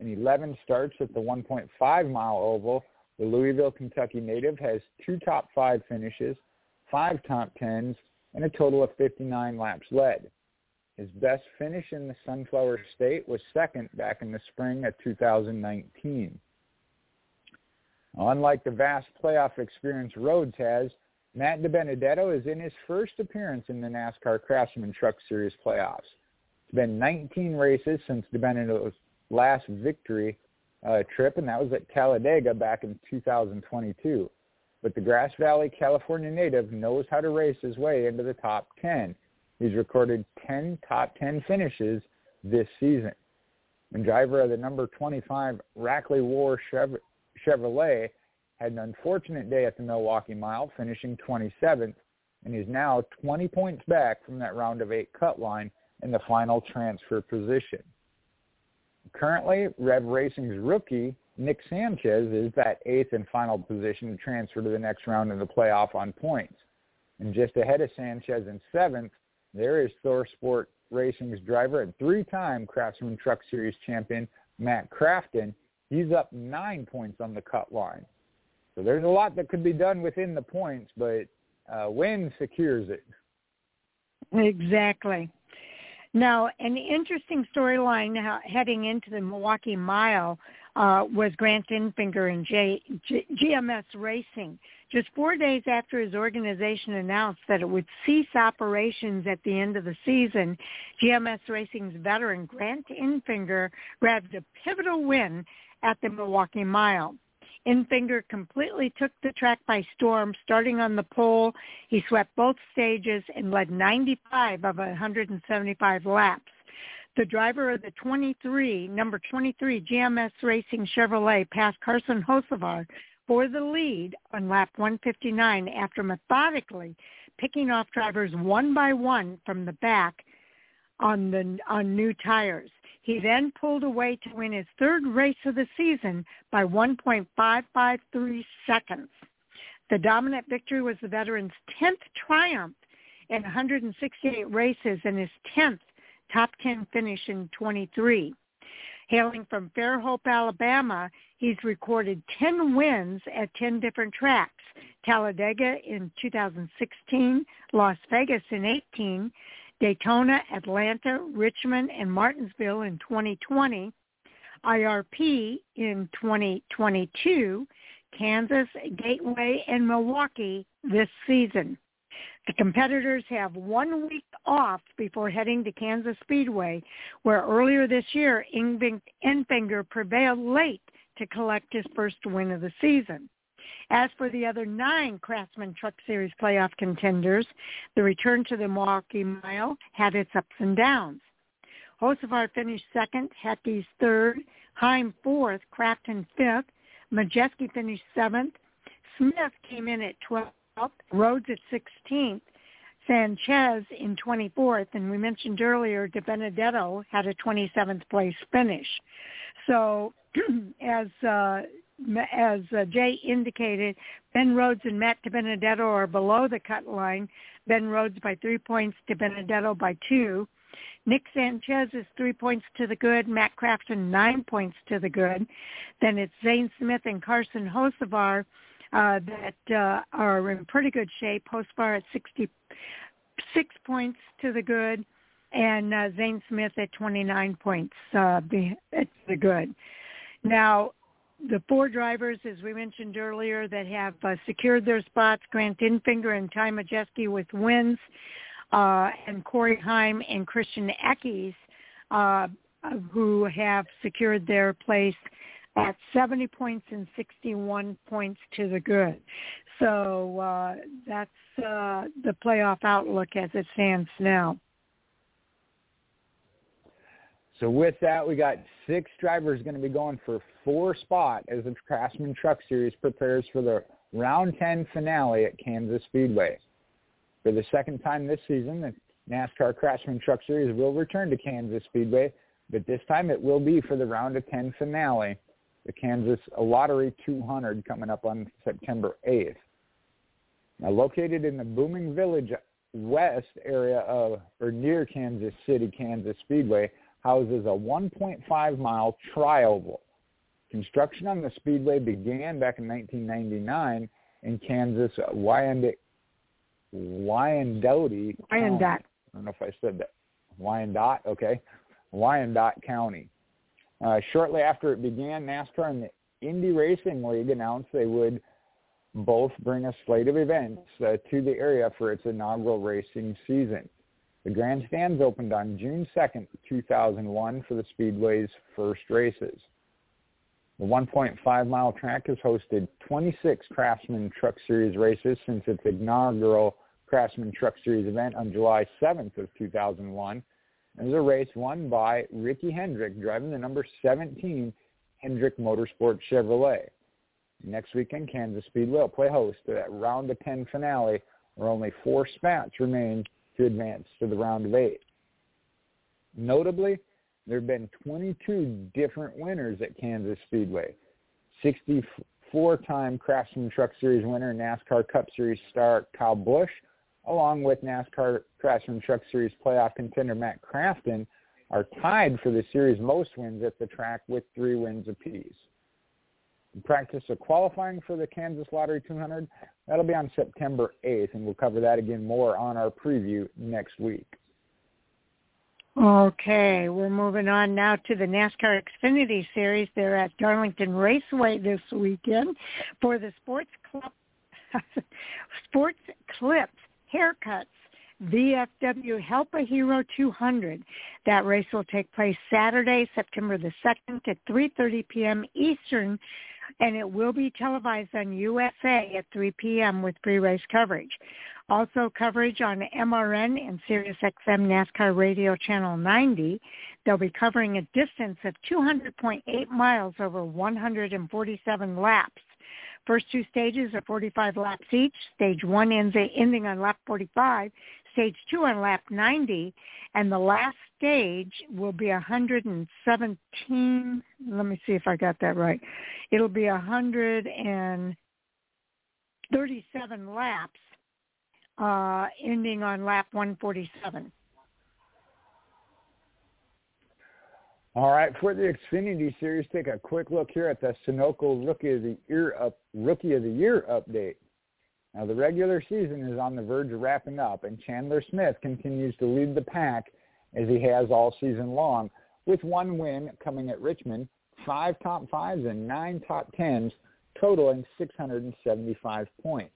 In 11 starts at the 1.5 mile oval, the Louisville, Kentucky native has two top five finishes, five top tens, and a total of 59 laps led. His best finish in the Sunflower State was second back in the spring of 2019. Unlike the vast playoff experience Rhodes has, Matt DiBenedetto is in his first appearance in the NASCAR Craftsman Truck Series playoffs. It's been 19 races since DiBenedetto's last victory uh, trip, and that was at Talladega back in 2022. But the Grass Valley, California native knows how to race his way into the top 10. He's recorded 10 top 10 finishes this season. And driver of the number 25 Rackley War Chevrolet had an unfortunate day at the Milwaukee Mile, finishing 27th, and is now 20 points back from that round of eight cut line in the final transfer position. Currently, Rev Racing's rookie, Nick Sanchez, is that eighth and final position to transfer to the next round of the playoff on points. And just ahead of Sanchez in seventh, there is Thor Sport Racing's driver and three-time Craftsman Truck Series champion, Matt Crafton. He's up nine points on the cut line. So there's a lot that could be done within the points, but uh, win secures it. Exactly. Now, an interesting storyline heading into the Milwaukee Mile uh, was Grant Enfinger and J, G, GMS Racing. Just four days after his organization announced that it would cease operations at the end of the season, GMS Racing's veteran Grant Enfinger grabbed a pivotal win at the Milwaukee Mile. Enfinger completely took the track by storm, starting on the pole. He swept both stages and led 95 of 175 laps. The driver of the 23, number 23 GMS Racing Chevrolet passed Carson Hocevar for the lead on lap 159 after methodically picking off drivers one by one from the back on the on new tires. He then pulled away to win his third race of the season by 1.553 seconds. The dominant victory was the veteran's 10th triumph in 168 races and his 10th top 10 finish in 23. Hailing from Fairhope, Alabama, he's recorded 10 wins at 10 different tracks. Talladega in 2016, Las Vegas in 18, Daytona, Atlanta, Richmond, and Martinsville in 2020, IRP in 2022, Kansas, Gateway, and Milwaukee this season. The competitors have one week off before heading to Kansas Speedway, where earlier this year Enfinger prevailed late to collect his first win of the season. As for the other nine Craftsman Truck Series playoff contenders, the return to the Milwaukee Mile had its ups and downs. Hocevar finished second, Eckes third, Heim fourth, Crafton fifth, Majeski finished seventh, Smith came in at 12th, Rhodes at 16th, Sanchez in 24th, and we mentioned earlier DiBenedetto had a 27th place finish. So as uh, as uh, Jay indicated, Ben Rhodes and Matt DiBenedetto are below the cut line. Ben Rhodes by three points, DiBenedetto by two. Nick Sanchez is three points to the good. Matt Crafton nine points to the good. Then it's Zane Smith and Carson Hocevar uh, that uh, are in pretty good shape. Hocevar at 66 points to the good, and uh, Zane Smith at 29 points uh, the good. Now, the four drivers, as we mentioned earlier, that have uh, secured their spots, Grant Enfinger and Ty Majeski with wins, uh, and Corey Heim and Christian Eckes, uh, who have secured their place at 70 points and 61 points to the good. So uh, that's uh, the playoff outlook as it stands now. So with that, we got six drivers going to be going for four spot as the Craftsman Truck Series prepares for the round 10 finale at Kansas Speedway. For the second time this season, the NASCAR Craftsman Truck Series will return to Kansas Speedway, but this time it will be for the round of 10 finale, the Kansas Lottery 200 coming up on September 8th. Now located in the booming village west area of, or near Kansas City, Kansas Speedway, houses a 1.5 mile trioval. Construction on the speedway began back in 1999 in Kansas Wyandotte, Wyandotte Wyandotte. I don't know if I said that. Wyandotte, okay. Wyandotte County. Uh, shortly after it began, NASCAR and the Indy Racing League announced they would both bring a slate of events uh, to the area for its inaugural racing season. The grandstands opened on June 2nd, 2001 for the Speedway's first races. The 1.5 mile track has hosted 26 Craftsman Truck Series races since its inaugural Craftsman Truck Series event on July 7th of 2001. It was a race won by Ricky Hendrick driving the number 17 Hendrick Motorsport Chevrolet. Next weekend, Kansas Speedway will play host to that round of 10 finale where only four spots remain to advance to the round of eight. Notably, there have been 22 different winners at Kansas Speedway. 64-time Craftsman Truck Series winner, NASCAR Cup Series star Kyle Busch, along with NASCAR Craftsman Truck Series playoff contender Matt Crafton, are tied for the series most wins at the track with three wins apiece. Practice of qualifying for the Kansas Lottery 200 That'll be on September 8th, and we'll cover that again more on our preview next week. Okay, we're moving on now to the NASCAR Xfinity Series. They're at Darlington Raceway this weekend for the Sports Club, Sports Clips Haircuts VFW Help a Hero 200. That race will take place Saturday, September the 2nd at 3.30 p.m. Eastern and it will be televised on USA at 3 p.m. with pre-race coverage. Also coverage on MRN and SiriusXM NASCAR Radio Channel 90. They'll be covering a distance of 200.8 miles over 147 laps. First two stages are 45 laps each. Stage one ends ending on lap 45 stage two on lap 90, and the last stage will be 117. Let me see if I got that right. It'll be 137 laps, uh, ending on lap 147. All right, for the Xfinity Series, take a quick look here at the Sunoco Rookie of the Year up, Rookie of the Year update. Now, the regular season is on the verge of wrapping up, and Chandler Smith continues to lead the pack as he has all season long, with one win coming at Richmond, five top fives and nine top tens, totaling 675 points.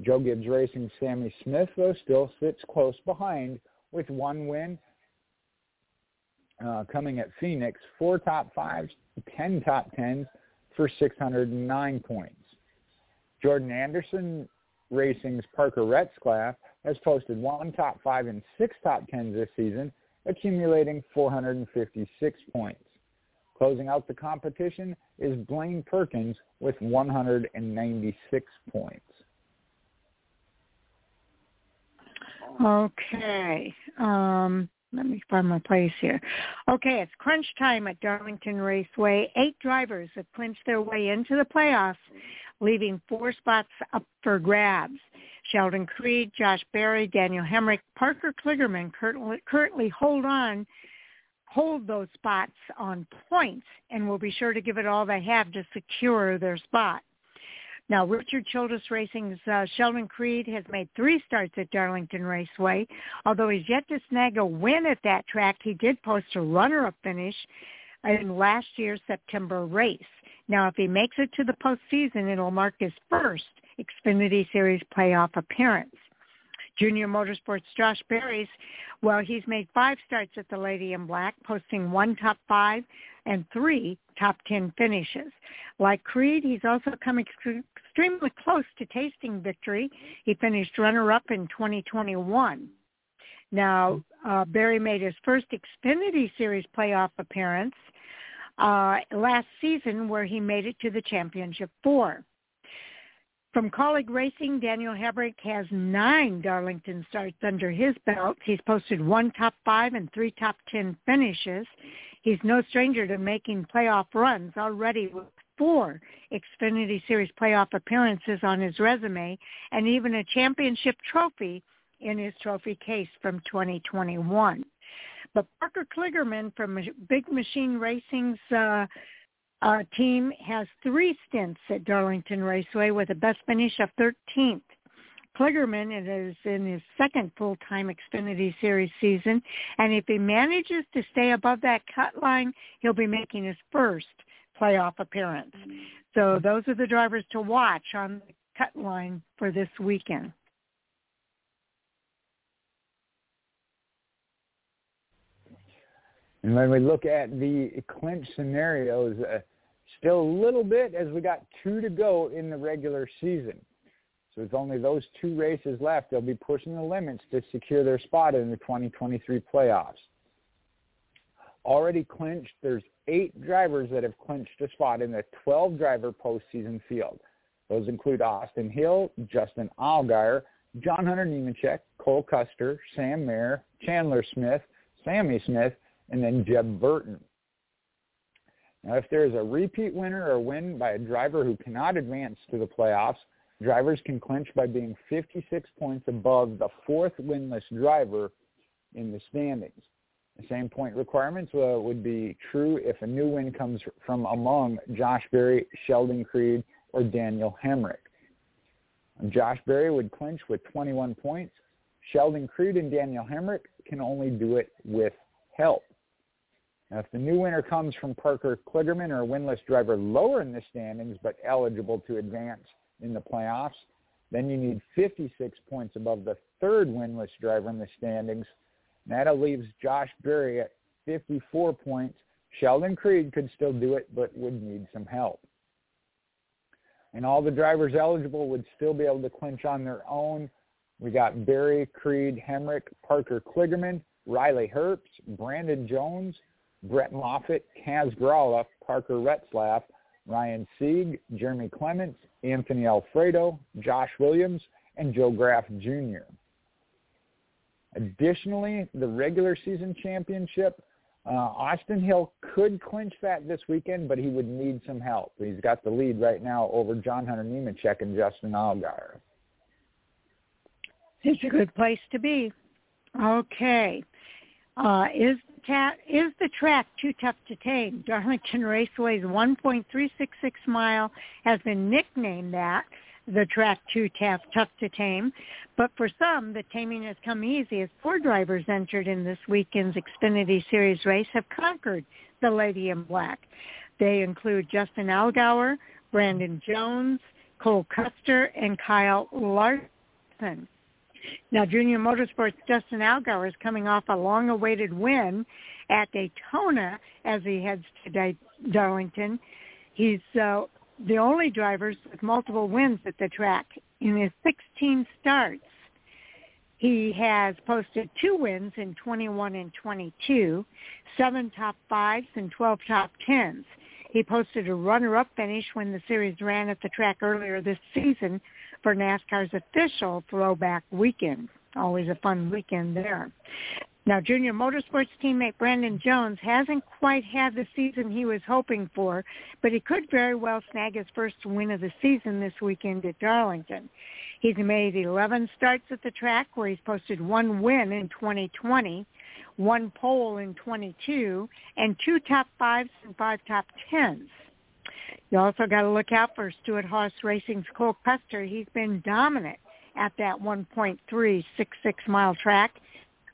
Joe Gibbs Racing Sammy Smith, though, still sits close behind with one win uh, coming at Phoenix, four top fives, ten top tens for 609 points. Jordan Anderson Racing's Parker Retzlaff has posted one top five and six top tens this season, accumulating 456 points. Closing out the competition is Blaine Perkins with 196 points. Okay. Um, let me find my place here. Okay, it's crunch time at Darlington Raceway. Eight drivers have clinched their way into the playoffs leaving four spots up for grabs. Sheldon Creed, Josh Berry, Daniel Hemric, Parker Kligerman currently hold on, hold those spots on points and will be sure to give it all they have to secure their spot. Now, Richard Childress Racing's uh, Sheldon Creed has made three starts at Darlington Raceway. Although he's yet to snag a win at that track, he did post a runner-up finish in last year's September race. Now, if he makes it to the postseason, it'll mark his first Xfinity Series playoff appearance. Junior Motorsports Josh Berry's, well, he's made five starts at the Lady in Black, posting one top five and three top ten finishes. Like Creed, he's also come extremely close to tasting victory. He finished runner-up in 2021. Now, uh, Berry made his first Xfinity Series playoff appearance uh, last season where he made it to the championship four. From Kaulig Racing, Daniel Hemric has nine Darlington starts under his belt. He's posted one top five and three top ten finishes. He's no stranger to making playoff runs already with four Xfinity Series playoff appearances on his resume and even a championship trophy in his trophy case from 2021. But Parker Kligerman from Big Machine Racing's uh, uh, team has three stints at Darlington Raceway with a best finish of 13th. Kligerman is in his second full-time Xfinity Series season, and if he manages to stay above that cut line, he'll be making his first playoff appearance. So those are the drivers to watch on the cut line for this weekend. And when we look at the clinch scenarios, uh, still a little bit as we got two to go in the regular season. So it's only those two races left. They'll be pushing the limits to secure their spot in the 2023 playoffs. Already clinched, there's eight drivers that have clinched a spot in the 12-driver postseason field. Those include Austin Hill, Justin Allgaier, John Hunter Nemechek, Cole Custer, Sam Mayer, Chandler Smith, Sammy Smith, and then Jeb Burton. Now, if there is a repeat winner or win by a driver who cannot advance to the playoffs, drivers can clinch by being 56 points above the fourth winless driver in the standings. The same point requirements uh, would be true if a new win comes from among Josh Berry, Sheldon Creed, or Daniel Hemric. Josh Berry would clinch with 21 points. Sheldon Creed and Daniel Hemric can only do it with help. Now, if the new winner comes from Parker Kligerman or a winless driver lower in the standings but eligible to advance in the playoffs, then you need 56 points above the third winless driver in the standings. That leaves Josh Berry at 54 points. Sheldon Creed could still do it, but would need some help. And all the drivers eligible would still be able to clinch on their own. We got Berry, Creed, Hemric, Parker Kligerman, Riley Herbst, Brandon Jones, Brett Moffitt, Kaz Grala, Parker Retzlaff, Ryan Sieg, Jeremy Clements, Anthony Alfredo, Josh Williams, and Joe Graf Jr. Additionally, the regular season championship, uh, Austin Hill could clinch that this weekend, but he would need some help. He's got the lead right now over John Hunter Nemechek and Justin Allgaier. It's a good place to be. Okay. Uh, is ta- is the track too tough to tame? Darlington Raceway's 1.366 mile has been nicknamed that, the track too tough, tough to tame. But for some, the taming has come easy as four drivers entered in this weekend's Xfinity Series race have conquered the Lady in Black. They include Justin Allgaier, Brandon Jones, Cole Custer, and Kyle Larson. Now, Junior Motorsports' Justin Allgaier is coming off a long-awaited win at Daytona as he heads to Darlington. He's uh, the only driver with multiple wins at the track in his 16 starts. He has posted two wins in 21 and 22, seven top fives and 12 top tens. He posted a runner-up finish when the series ran at the track earlier this season for NASCAR's official throwback weekend. Always a fun weekend there. Now, Junior Motorsports teammate Brandon Jones hasn't quite had the season he was hoping for, but he could very well snag his first win of the season this weekend at Darlington. He's made 11 starts at the track where he's posted one win in 2020, one pole in 22, and two top fives and five top tens. You also got to look out for Stewart-Haas Racing's Cole Custer. He's been dominant at that 1.366 mile track,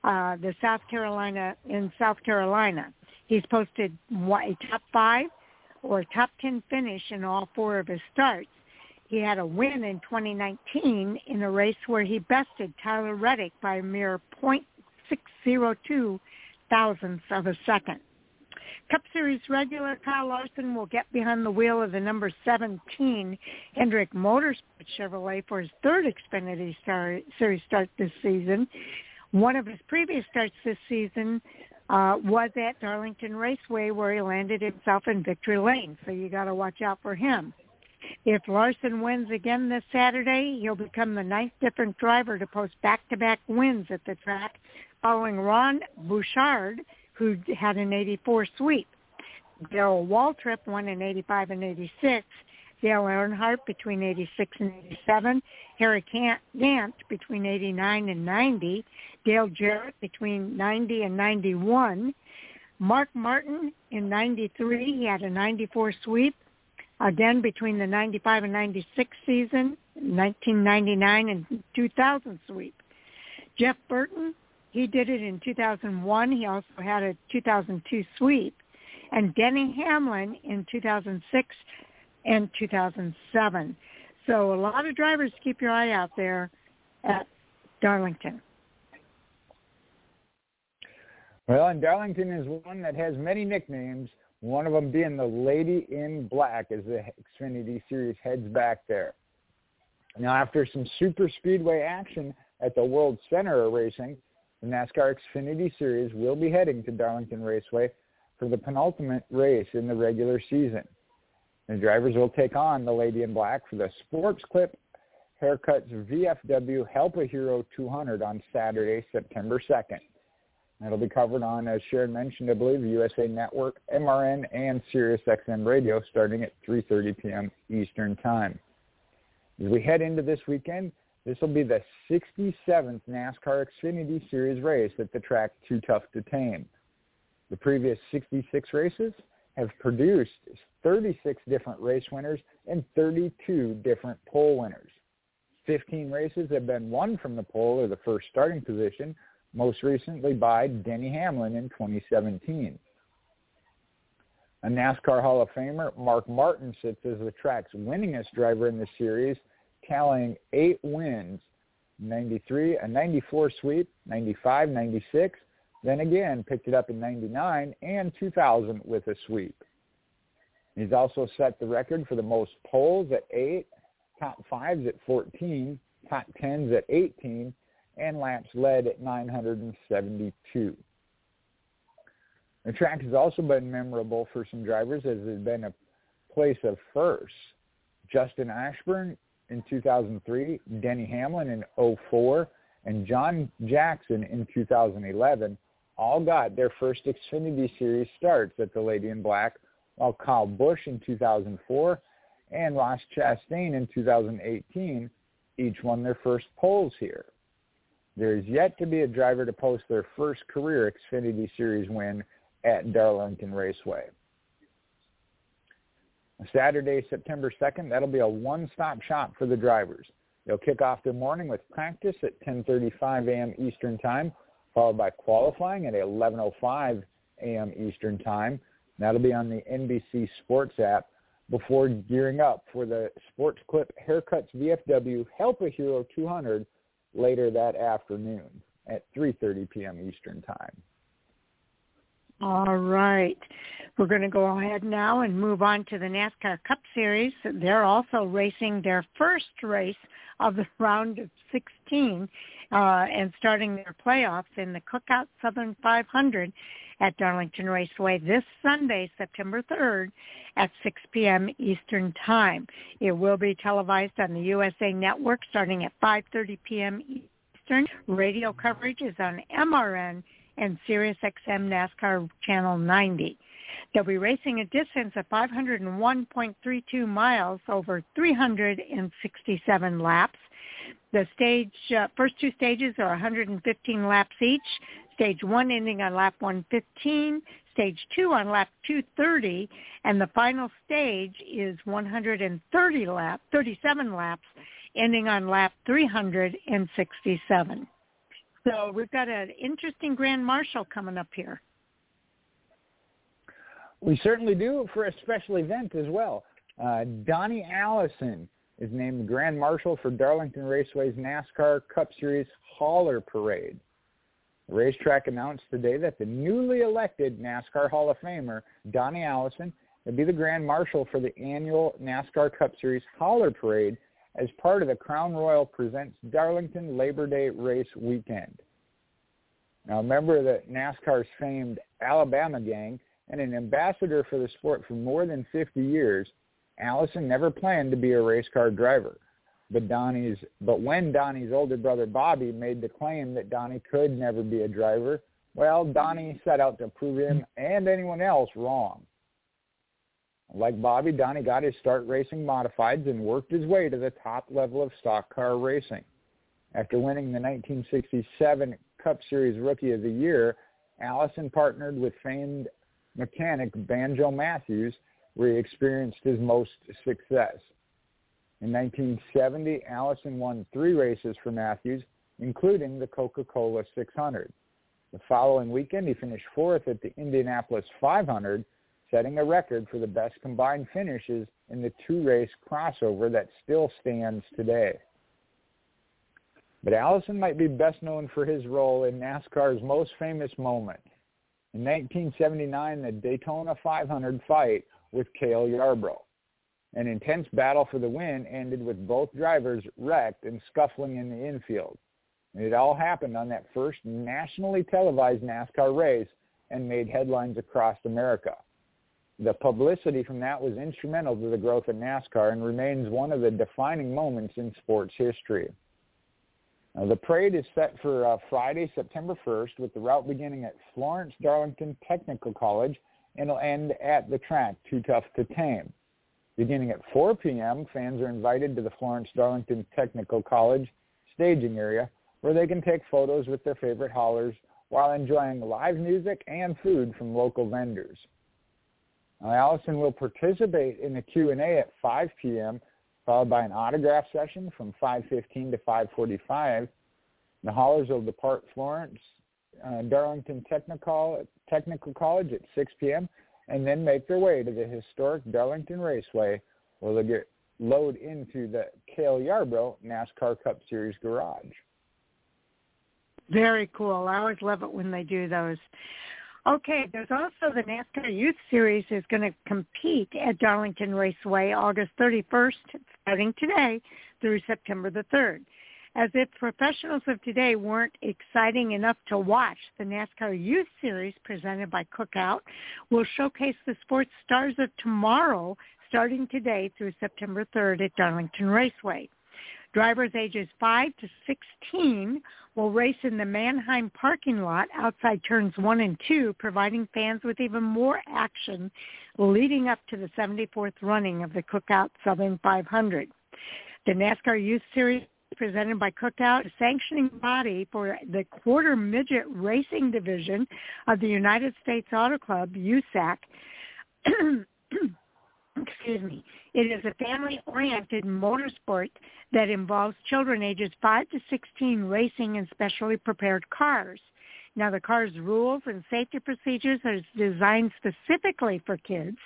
uh, the South Carolina in South Carolina. He's posted a top five or top 10 finish in all four of his starts. He had a win in 2019 in a race where he bested Tyler Reddick by a mere 0.602 thousandths of a second. Cup Series regular Kyle Larson will get behind the wheel of the number 17 Hendrick Motorsports Chevrolet for his third Xfinity Star, Series start this season. One of his previous starts this season uh, was at Darlington Raceway where he landed himself in victory lane, so you got to watch out for him. If Larson wins again this Saturday, he'll become the ninth different driver to post back-to-back wins at the track, following Ron Bouchard, who had an 84 sweep. Darrell Waltrip won in 85 and 86. Dale Earnhardt between 86 and 87. Harry Gant between 89 and 90. Dale Jarrett between 90 and 91. Mark Martin in 93, he had a 94 sweep. Again, between the 95 and 96 season, 1999 and 2000 sweep. Jeff Burton he did it in 2001. He also had a 2002 sweep. And Denny Hamlin in 2006 and 2007. So a lot of drivers keep your eye out there at Darlington. Well, and Darlington is one that has many nicknames, one of them being the Lady in Black as the Xfinity Series heads back there. Now, after some super speedway action at the World Center of Racing, the NASCAR Xfinity Series will be heading to Darlington Raceway for the penultimate race in the regular season. The drivers will take on the Lady in Black for the Sports Clip Haircuts VFW Help a Hero 200 on Saturday, September 2nd. It'll be covered on, as Sharon mentioned, I believe, the USA Network, MRN, and SiriusXM Radio starting at 3.30 p.m. Eastern Time. As we head into this weekend, this will be the 67th NASCAR Xfinity Series race at the track Too Tough to Tame. The previous 66 races have produced 36 different race winners and 32 different pole winners. 15 races have been won from the pole or the first starting position, most recently by Denny Hamlin in 2017. A NASCAR Hall of Famer, Mark Martin, sits as the track's winningest driver in the series tallying eight wins, 93, a 94 sweep, 95, 96, then again picked it up in 99 and 2000 with a sweep. He's also set the record for the most poles at 8, top 5s at 14, top 10s at 18, and laps led at 972. The track has also been memorable for some drivers as it has been a place of firsts. Justin Ashburn in 2003, Denny Hamlin in 04, and John Jackson in 2011 all got their first Xfinity Series starts at the Lady in Black, while Kyle Busch in 2004 and Ross Chastain in 2018 each won their first poles here. There is yet to be a driver to post their first career Xfinity Series win at Darlington Raceway. Saturday, September 2nd, that'll be a one-stop shop for the drivers. They'll kick off their morning with practice at 10:35 a.m. Eastern Time, followed by qualifying at 11:05 a.m. Eastern Time. That'll be on the NBC Sports app before gearing up for the Sports Clip Haircuts VFW Help a Hero 200 later that afternoon at 3:30 p.m. Eastern Time. All right. We're going to go ahead now and move on to the NASCAR Cup Series. They're also racing their first race of the round of 16 uh, and starting their playoffs in the Cookout Southern 500 at Darlington Raceway this Sunday, September 3rd at 6 p.m. Eastern Time. It will be televised on the USA Network starting at 5.30 p.m. Eastern. Radio coverage is on MRN and SiriusXM NASCAR Channel 90. They'll be racing a distance of 501.32 miles over 367 laps. The stage uh, first two stages are 115 laps each. Stage one ending on lap 115, stage two on lap 230, and the final stage is 130 lap, 37 laps, ending on lap 367. So we've got an interesting Grand Marshal coming up here. We certainly do for a special event as well. Uh, Donnie Allison is named Grand Marshal for Darlington Raceway's NASCAR Cup Series Hauler Parade. The racetrack announced today that the newly elected NASCAR Hall of Famer, Donnie Allison, will be the Grand Marshal for the annual NASCAR Cup Series Hauler Parade as part of the Crown Royal Presents Darlington Labor Day Race Weekend. Now, a member of the NASCAR's famed Alabama gang and an ambassador for the sport for more than 50 years, Allison never planned to be a race car driver. But Donnie's, but when Donnie's older brother Bobby made the claim that Donnie could never be a driver, well, Donnie set out to prove him and anyone else wrong. Like Bobby, Donnie got his start racing modifieds and worked his way to the top level of stock car racing. After winning the 1967 Cup Series Rookie of the Year, Allison partnered with famed mechanic Banjo Matthews, where he experienced his most success. In 1970, Allison won three races for Matthews, including the Coca-Cola 600. The following weekend, he finished fourth at the Indianapolis 500, setting a record for the best combined finishes in the two-race crossover that still stands today. But Allison might be best known for his role in NASCAR's most famous moment. In 1979, the Daytona 500 fight with Cale Yarborough. An intense battle for the win ended with both drivers wrecked and scuffling in the infield. It all happened on that first nationally televised NASCAR race and made headlines across America. The publicity from that was instrumental to the growth of NASCAR and remains one of the defining moments in sports history. Now, the parade is set for uh, Friday, September 1st, with the route beginning at Florence Darlington Technical College and will end at the track, Too Tough to Tame. Beginning at 4 p.m., fans are invited to the Florence Darlington Technical College staging area where they can take photos with their favorite haulers while enjoying live music and food from local vendors. Now, Allison will participate in the Q&A at 5 p.m., followed by an autograph session from 5.15 to 5.45. The haulers will depart Florence uh, Darlington Technical, Technical College at 6 p.m. and then make their way to the historic Darlington Raceway where they'll get load into the Cale Yarborough NASCAR Cup Series garage. Very cool. I always love it when they do those. Okay, there's also the NASCAR Youth Series is going to compete at Darlington Raceway August 31st, starting today through September the 3rd. As if professionals of today weren't exciting enough to watch, the NASCAR Youth Series presented by Cookout will showcase the sports stars of tomorrow starting today through September 3rd at Darlington Raceway. Drivers ages 5 to 16 will race in the Mannheim parking lot outside turns 1 and 2, providing fans with even more action leading up to the 74th running of the Cookout Southern 500. The NASCAR Youth Series presented by Cookout, a sanctioning body for the quarter midget racing division of the United States Auto Club, USAC. Excuse me. It is a family-oriented motorsport that involves children ages 5 to 16 racing in specially prepared cars. Now the car's rules and safety procedures are designed specifically for kids.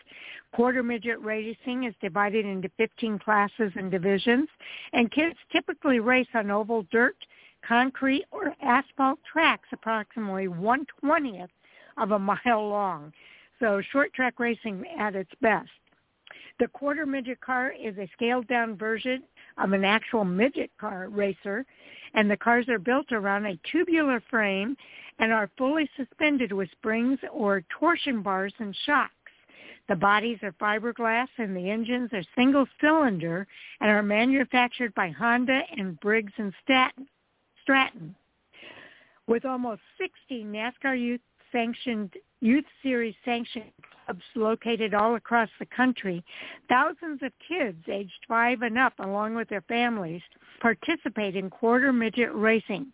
Quarter midget racing is divided into 15 classes and divisions, and kids typically race on oval dirt, concrete, or asphalt tracks approximately 1/20th of a mile long. So short track racing at its best. The quarter midget car is a scaled down version of an actual midget car racer, and the cars are built around a tubular frame and are fully suspended with springs or torsion bars and shocks. The bodies are fiberglass and the engines are single cylinder and are manufactured by Honda and Briggs and Stratton. With almost 60 NASCAR youth sanctioned youth series sanctioned clubs located all across the country, thousands of kids aged five and up, along with their families, participate in quarter midget racing.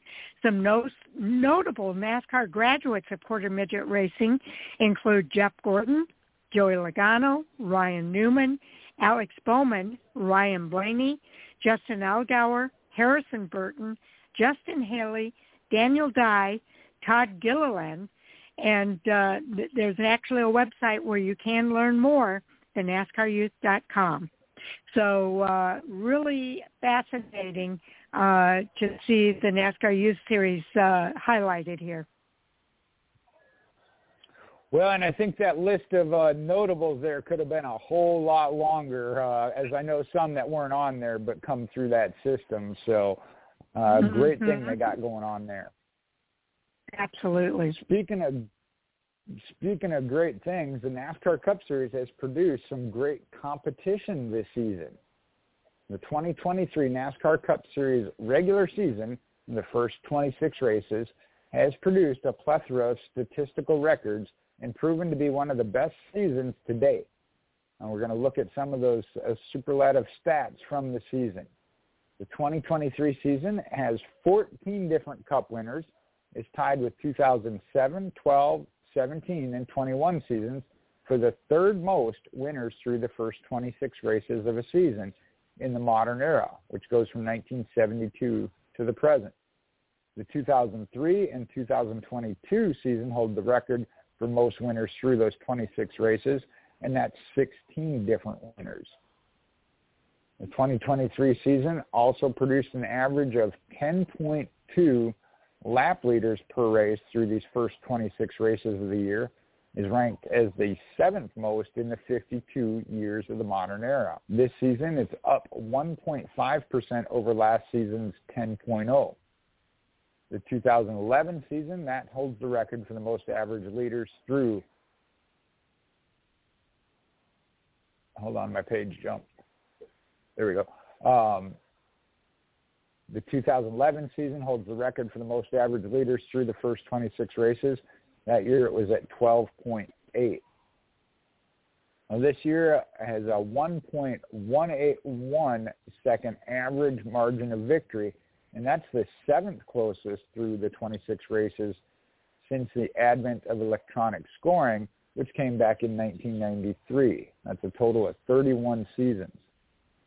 Some no- notable NASCAR graduates of quarter midget racing include Jeff Gordon, Joey Logano, Ryan Newman, Alex Bowman, Ryan Blaney, Justin Allgaier, Harrison Burton, Justin Haley, Daniel Dye, Todd Gilliland, And uh, th- there's actually a website where you can learn more, the NASCARYouth.com. So uh, really fascinating uh, to see the NASCAR Youth Series uh, highlighted here. Well, and I think that list of uh, notables there could have been a whole lot longer, uh, as I know some that weren't on there but come through that system. So, uh, mm-hmm. great thing they got going on there. Absolutely. Speaking of speaking of great things, the NASCAR Cup Series has produced some great competition this season. The 2023 NASCAR Cup Series regular season, the first 26 races, has produced a plethora of statistical records and proven to be one of the best seasons to date. And we're going to look at some of those uh, superlative stats from the season. The 2023 season has 14 different Cup winners. It's tied with 2007, 12, 17, and 21 seasons for the third most winners through the first 26 races of a season in the modern era, which goes from 1972 to the present. The 2003 and 2022 season hold the record for most winners through those 26 races, and that's 16 different winners. The 2023 season also produced an average of 10.2 lap leaders per race through these first 26 races of the year, is ranked as the seventh most in the 52 years of the modern era. This season, it's up 1.5% over last season's 10.0. The 2011 season, that holds the record for the most average leaders through. Hold on, my page jumped. There we go. Um, the 2011 season holds the record for the most average leaders through the first 26 races. That year it was at 12.8. Now this year has a 1.181 second average margin of victory, and that's the seventh closest through the 26 races since the advent of electronic scoring, which came back in 1993. That's a total of 31 seasons.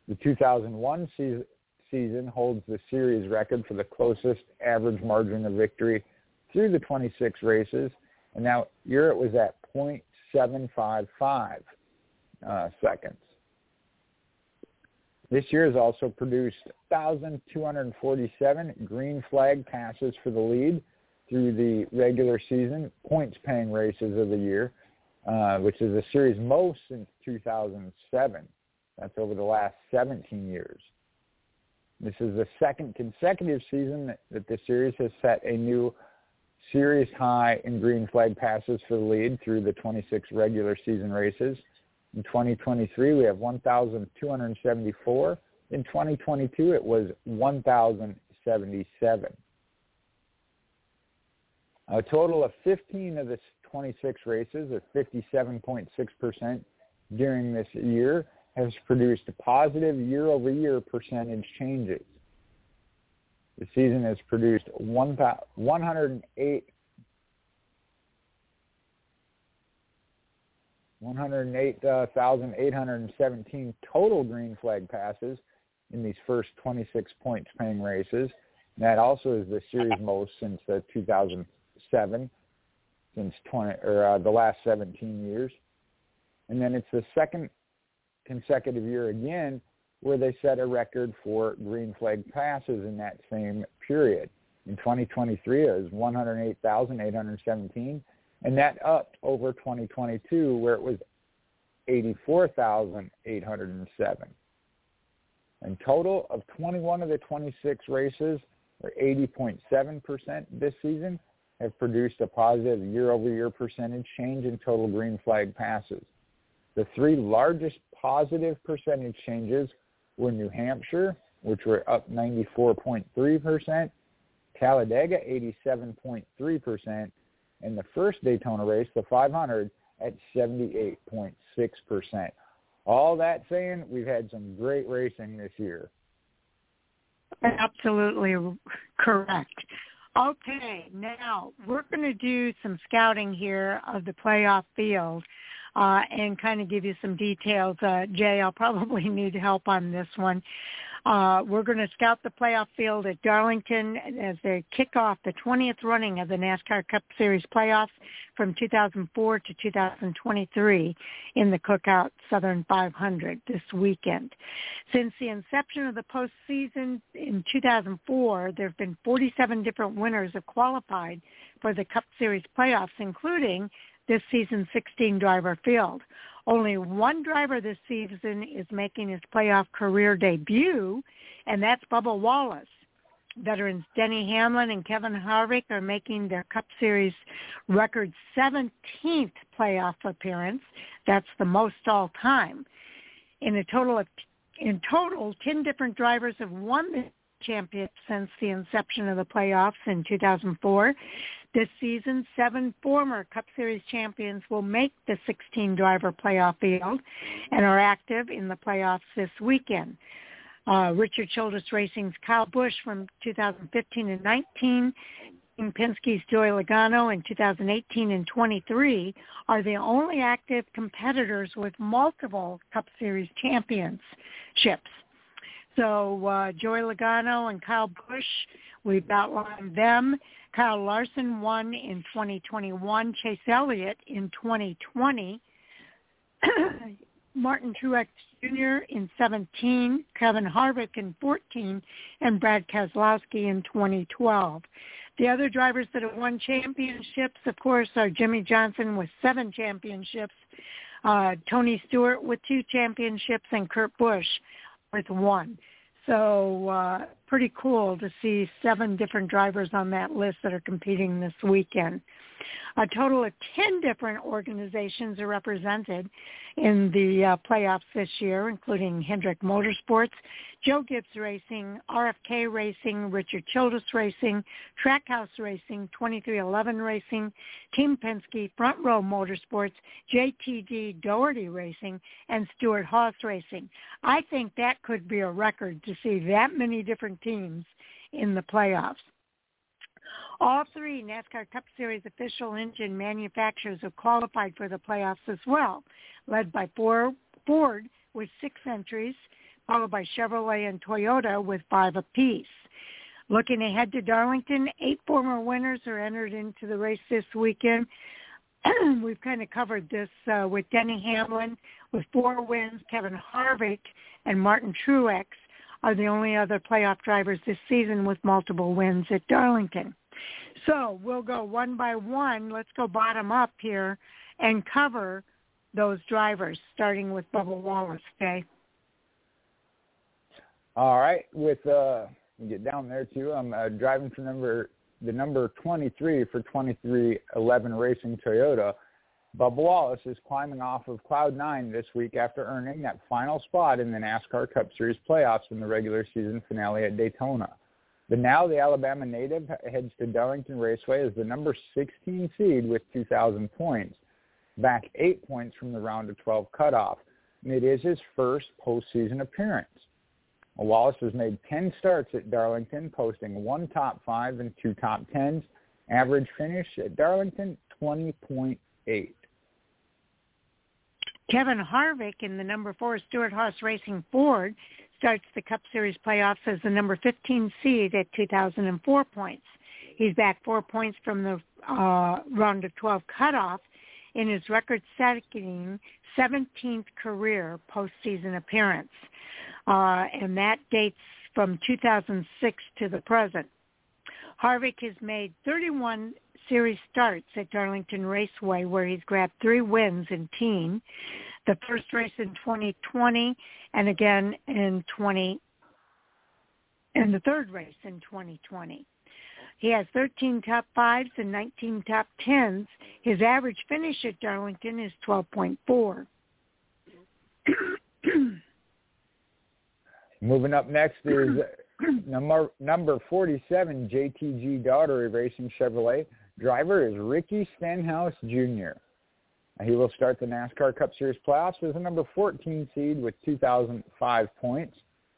The 2001 season, season holds the series record for the closest average margin of victory through the 26 races and now Europe was at 0.755 uh, seconds. This year has also produced 1,247 green flag passes for the lead through the regular season points paying races of the year, uh, which is a series most since 2007. That's over the last 17 years. This is the second consecutive season that, that the series has set a new series high in green flag passes for the lead through the 26 regular season races. In 2023, we have 1,274. In 2022, it was 1,077. A total of 15 of the 26 races, or 57.6% during this year, has produced positive year-over-year percentage changes. The season has produced 108 108,817 total green flag passes in these first 26 points paying races. And that also is the series most since uh, 2007, since 20 or uh, the last 17 years. And then it's the second consecutive year again where they set a record for green flag passes in that same period. In 2023, it was 108,817, and that upped over 2022, where it was 84,807. In total of 21 of the 26 races, or 80.7% this season, have produced a positive year-over-year percentage change in total green flag passes. The three largest positive percentage changes were New Hampshire, which were up 94.3%, Talladega 87.3%, and the first Daytona race, the 500, at 78.6%. All that saying, we've had some great racing this year. Absolutely correct. Okay, now we're going to do some scouting here of the playoff field uh, and kind of give you some details. Uh, Jay, I'll probably need help on this one. Uh, we're going to scout the playoff field at Darlington as they kick off the 20th running of the NASCAR Cup Series playoffs from 2004 to 2023 in the Cookout Southern 500 this weekend. Since the inception of the postseason in 2004, there have been 47 different winners have qualified for the Cup Series playoffs, including this season's 16-driver field. Only one driver this season is making his playoff career debut, and that's Bubba Wallace. Veterans Denny Hamlin and Kevin Harvick are making their Cup Series record 17th playoff appearance. That's the most all time. In a total of in total, 10 different drivers have won the championship since the inception of the playoffs in 2004. This season, seven former Cup Series champions will make the 16-driver playoff field and are active in the playoffs this weekend. Uh, Richard Childress Racing's Kyle Busch from 2015 and 19, Penske's Joey Logano in 2018 and 23 are the only active competitors with multiple Cup Series championships. So uh, Joey Logano and Kyle Busch, we've outlined them. Kyle Larson won in 2021, Chase Elliott in 2020, Martin Truex Jr. in 17, Kevin Harvick in 14, and Brad Keselowski in 2012. The other drivers that have won championships, of course, are Jimmie Johnson with seven championships, uh, Tony Stewart with two championships, and Kurt Busch with one. So uh, pretty cool to see seven different drivers on that list that are competing this weekend. A total of 10 different organizations are represented in the uh, playoffs this year, including Hendrick Motorsports, Joe Gibbs Racing, RFK Racing, Richard Childress Racing, Trackhouse Racing, 2311 Racing, Team Penske, Front Row Motorsports, JTG Daugherty Racing, and Stewart Haas Racing. I think that could be a record to see that many different teams in the playoffs. All three NASCAR Cup Series official engine manufacturers have qualified for the playoffs as well, led by Ford with six entries, followed by Chevrolet and Toyota with five apiece. Looking ahead to Darlington, eight former winners are entered into the race this weekend. We've kind of covered this uh, with Denny Hamlin with four wins. Kevin Harvick and Martin Truex are the only other playoff drivers this season with multiple wins at Darlington. So we'll go one by one. Let's go bottom up here and cover those drivers, starting with Bubba Wallace, okay? All right. With uh get down there too. I'm uh, driving for number the number 23 for 2311 Racing Toyota. Bubba Wallace is climbing off of cloud nine this week after earning that final spot in the NASCAR Cup Series playoffs in the regular season finale at Daytona. But now the Alabama native heads to Darlington Raceway as the number 16 seed with 2,000 points, back eight points from the round of 12 cutoff. And it is his first postseason appearance. Wallace has made 10 starts at Darlington, posting one top five and two top tens. Average finish at Darlington, 20.8. Kevin Harvick in the number four Stewart Haas Racing Ford starts the Cup Series playoffs as the number 15 seed at 2,004 points. He's back four points from the uh, round of 12 cutoff in his record-setting 17th career postseason appearance, uh, and that dates from 2006 to the present. Harvick has made 31 series starts at Darlington Raceway where he's grabbed three wins in team. The first race in 2020 and again in 20 and the third race in 2020. He has 13 top fives and 19 top tens. His average finish at Darlington is 12.4. Moving up next is number number 47 JTG Daugherty Racing Chevrolet. Driver is Ricky Stenhouse Jr. He will start the NASCAR Cup Series playoffs as a number 14 seed with 2,005 points,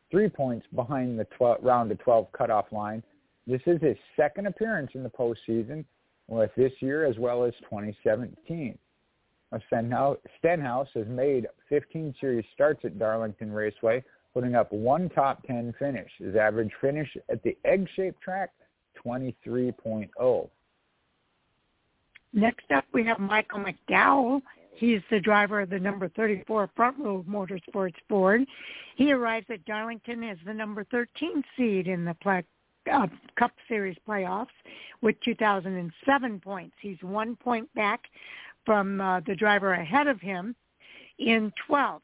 three points behind the 12, round of 12 cutoff line. This is his second appearance in the postseason with this year as well as 2017. Stenhouse has made 15 series starts at Darlington Raceway, putting up one top 10 finish. His average finish at the egg-shaped track, 23.0. Next up, we have Michael McDowell. He's the driver of the number 34 Front Row Motorsports Ford. He arrives at Darlington as the number 13 seed in the uh, Cup Series playoffs with 2007 points. He's one point back from uh, the driver ahead of him in 12th.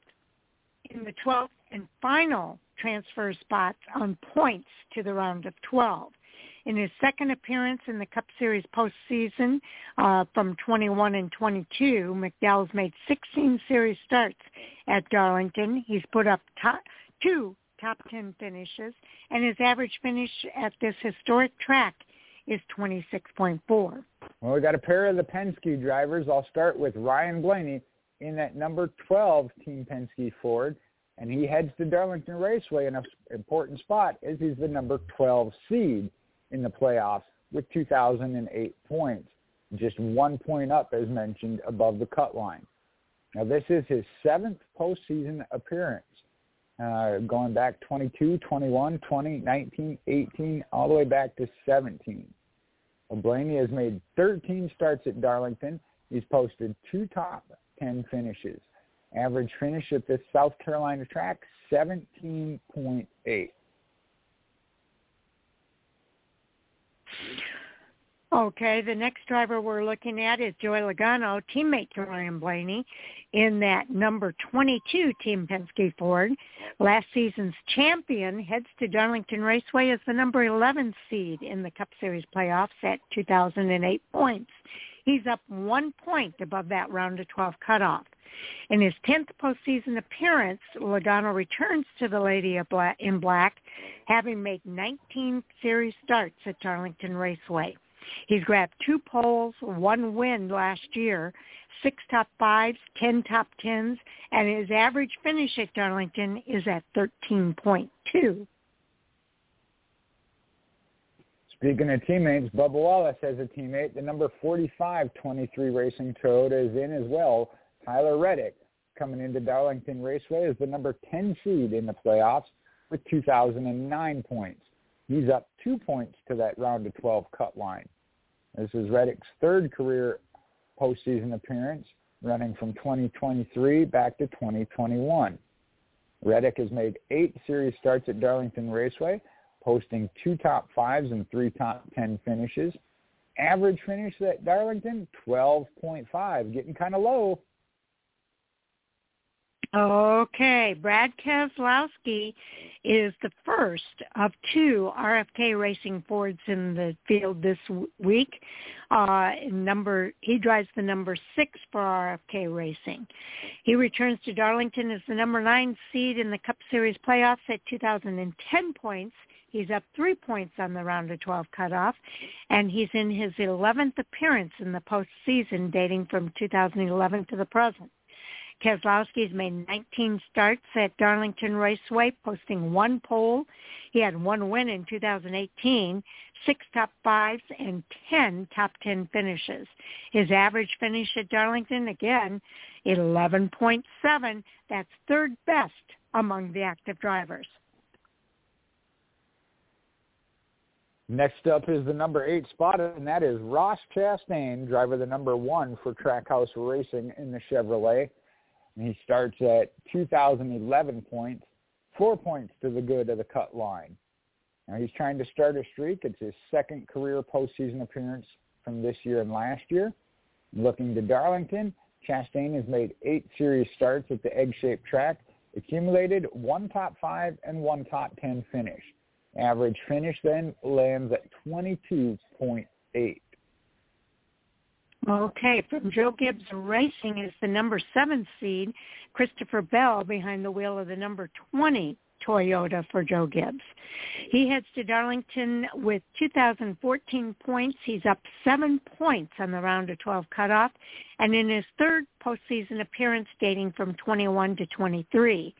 In the 12th and final transfer spots on points to the round of 12. In his second appearance in the Cup Series postseason uh, from 21 and 22, McDowell's made 16 series starts at Darlington. He's put up top, two top 10 finishes, and his average finish at this historic track is 26.4. Well, we got a pair of the Penske drivers. I'll start with Ryan Blaney in that number 12 Team Penske Ford, and he heads to Darlington Raceway in an important spot as he's the number 12 seed in the playoffs with 2,008 points, just one point up, as mentioned, above the cut line. Now, this is his seventh postseason appearance, uh, going back 22, 21, 20, 19, 18, all the way back to 17. Blaney has made 13 starts at Darlington. He's posted two top 10 finishes. Average finish at this South Carolina track, 17.8. Okay, the next driver we're looking at is Joey Logano, teammate to Ryan Blaney, in that number 22 Team Penske Ford. Last season's champion heads to Darlington Raceway as the number 11 seed in the Cup Series playoffs at 2008 points. He's up one point above that round of 12 cutoff. In his 10th postseason appearance, Logano returns to the Lady in Black, having made 19 series starts at Darlington Raceway. He's grabbed two poles, one win last year, six top fives, ten top tens, and his average finish at Darlington is at 13.2. Speaking of teammates, Bubba Wallace has a teammate. The number 45 23 Racing Toyota is in as well. Tyler Reddick coming into Darlington Raceway is the number 10 seed in the playoffs with 2,009 points. He's up two points to that round of 12 cut line. This is Reddick's third career postseason appearance, running from 2023 back to 2021. Reddick has made eight series starts at Darlington Raceway, posting two top fives and three top 10 finishes. Average finish at Darlington, 12.5, getting kind of low. Okay, Brad Keselowski is the first of two RFK Racing Fords in the field this week. Uh, number he drives the number six for RFK Racing. He returns to Darlington as the number nine seed in the Cup Series playoffs at 2010 points. He's up three points on the round of 12 cutoff, and he's in his 11th appearance in the postseason dating from 2011 to the present. Keselowski's made 19 starts at Darlington Raceway, posting one pole. He had one win in 2018, six top fives, and 10 top 10 finishes. His average finish at Darlington, again, 11.7. That's third best among the active drivers. Next up is the number eight spot, and that is Ross Chastain, driver the number one for Trackhouse Racing in the Chevrolet he starts at 2,011 points, four points to the good of the cut line. Now he's trying to start a streak. It's his second career postseason appearance from this year and last year. Looking to Darlington, Chastain has made eight series starts at the egg-shaped track, accumulated one top five and one top ten finish. Average finish then lands at 22.8. Okay, from Joe Gibbs Racing is the number seven seed, Christopher Bell behind the wheel of the number 20 Toyota for Joe Gibbs. He heads to Darlington with 2014 points. He's up seven points on the round of 12 cutoff, and in his third postseason appearance dating from 21 to 23.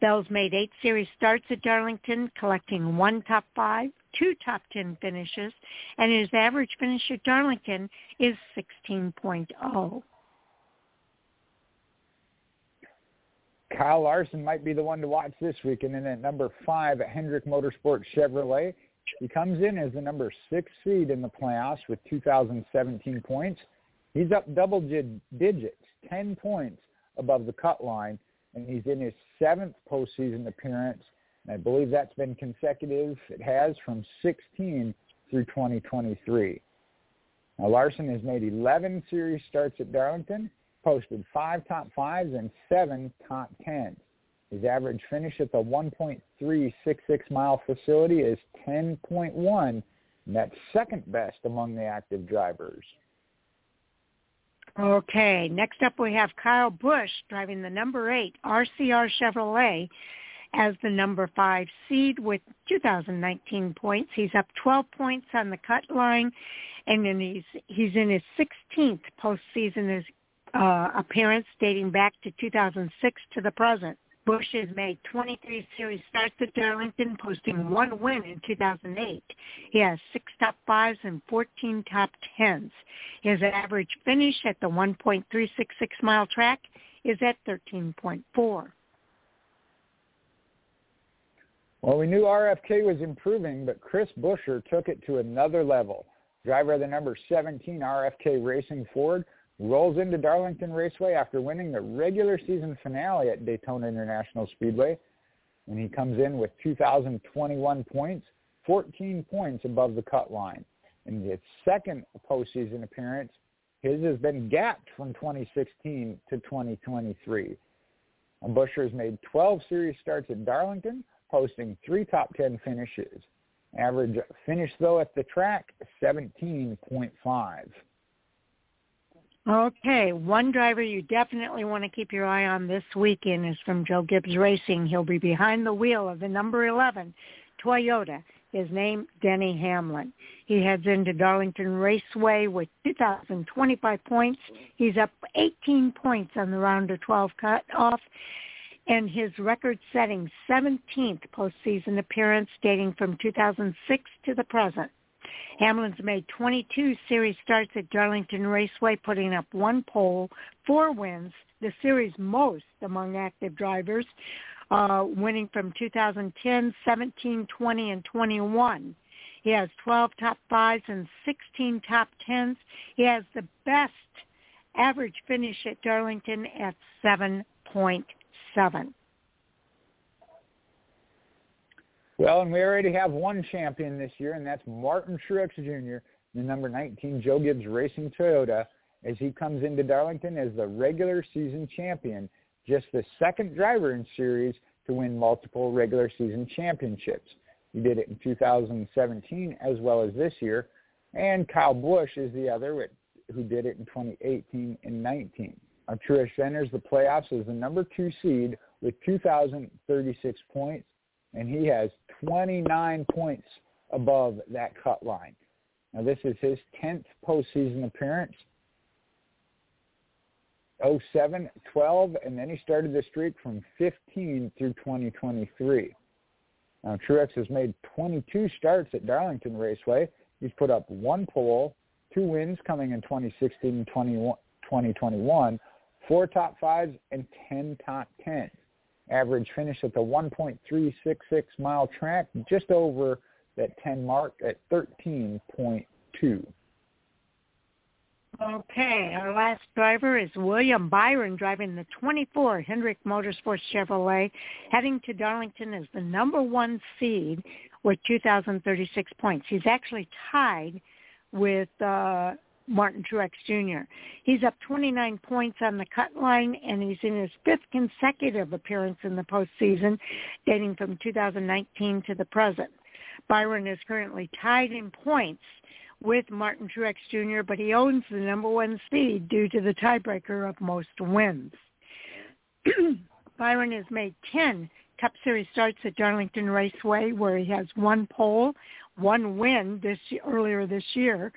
Bell's made eight series starts at Darlington, collecting one top five, two top 10 finishes, and his average finish at Darlington is 16.0. Kyle Larson might be the one to watch this week. And then at number five, Hendrick Motorsports Chevrolet, he comes in as the number six seed in the playoffs with 2017 points. He's up double digits, 10 points above the cut line, and he's in his seventh postseason appearance. And I believe that's been consecutive. It has from 16 through 2023. Now, Larson has made 11 series starts at Darlington, posted five top fives and seven top tens. His average finish at the 1.366 mile facility is 10.1, and that's second best among the active drivers. Okay, next up we have Kyle Busch driving the number eight RCR Chevrolet as the number five seed with 2019 points. He's up 12 points on the cut line, and then he's he's in his 16th postseason uh, appearance dating back to 2006 to the present. Busch has made 23 series starts at Darlington, posting one win in 2008. He has six top fives and 14 top tens. His average finish at the 1.366 mile track is at 13.4. Well, we knew RFK was improving, but Chris Buescher took it to another level. Driver of the number 17 RFK Racing Ford rolls into Darlington Raceway after winning the regular season finale at Daytona International Speedway. And he comes in with 2,021 points, 14 points above the cut line. In his second postseason appearance, his has been gapped from 2016 to 2023. And Buescher has made 12 series starts at Darlington, posting three top 10 finishes. Average finish, though, at the track, 17.5. Okay, one driver you definitely want to keep your eye on this weekend is from Joe Gibbs Racing. He'll be behind the wheel of the number 11 Toyota. His name, Denny Hamlin. He heads into Darlington Raceway with 2,025 points. He's up 18 points on the round of 12 cut off and his record-setting 17th postseason appearance dating from 2006 to the present. Hamlin's made 22 series starts at Darlington Raceway, putting up one pole, four wins, the series most among active drivers, uh, winning from 2010, 17, 20, and 21. He has 12 top fives and 16 top tens. He has the best average finish at Darlington at 7.8 seven. Well, and we already have one champion this year, and that's Martin Truex Jr., the number 19 Joe Gibbs Racing Toyota, as he comes into Darlington as the regular season champion, just the second driver in series to win multiple regular season championships. He did it in 2017 as well as this year, and Kyle Busch is the other who did it in 2018 and 19. Uh, Truex enters the playoffs as the number two seed with 2,036 points, and he has 29 points above that cut line. Now, this is his 10th postseason appearance. 07, 12, and then he started the streak from 15 through 2023. Now, Truex has made 22 starts at Darlington Raceway. He's put up one pole, two wins coming in 2016 and 2021, four top fives, and 10 top tens. Average finish at the 1.366 mile track, just over that 10 mark at 13.2. Okay, our last driver is William Byron driving the 24 Hendrick Motorsports Chevrolet, heading to Darlington as the number one seed with 2,036 points. He's actually tied with uh, Martin Truex Jr. He's up 29 points on the cut line, and he's in his fifth consecutive appearance in the postseason, dating from 2019 to the present. Byron is currently tied in points with Martin Truex Jr., but he owns the number one seed due to the tiebreaker of most wins. Byron has made 10 Cup Series starts at Darlington Raceway, where he has one pole, one win this earlier this year,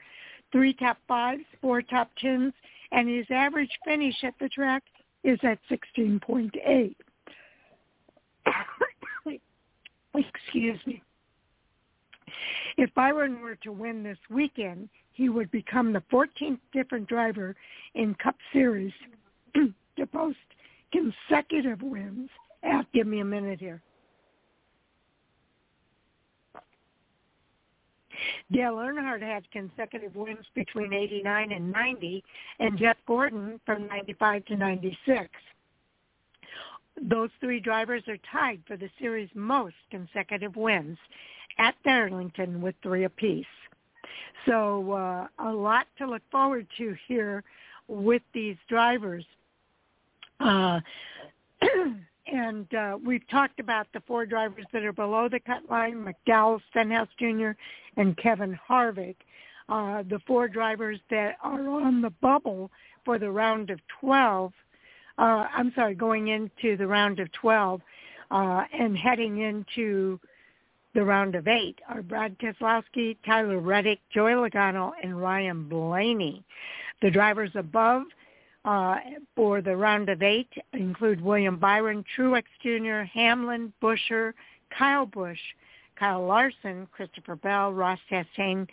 three top fives, four top tens, and his average finish at the track is at 16.8. Excuse me. If Byron were to win this weekend, he would become the 14th different driver in Cup Series to post consecutive wins. Ah, give me a minute here. Dale Earnhardt had consecutive wins between 89 and 90, and Jeff Gordon from 95 to 96. Those three drivers are tied for the series' most consecutive wins at Darlington with three apiece. So uh, a lot to look forward to here with these drivers. Uh, and uh, we've talked about the four drivers that are below the cut line, McDowell, Stenhouse Jr., and Kevin Harvick. Uh, the four drivers that are on the bubble for the round of 12, uh, I'm sorry, going into the round of 12 uh, and heading into the round of eight are Brad Keselowski, Tyler Reddick, Joey Logano, and Ryan Blaney. The drivers above uh, for the round of eight include William Byron, Truex Jr., Hamlin, Buescher, Kyle Busch, Kyle Larson, Christopher Bell, Ross Chastain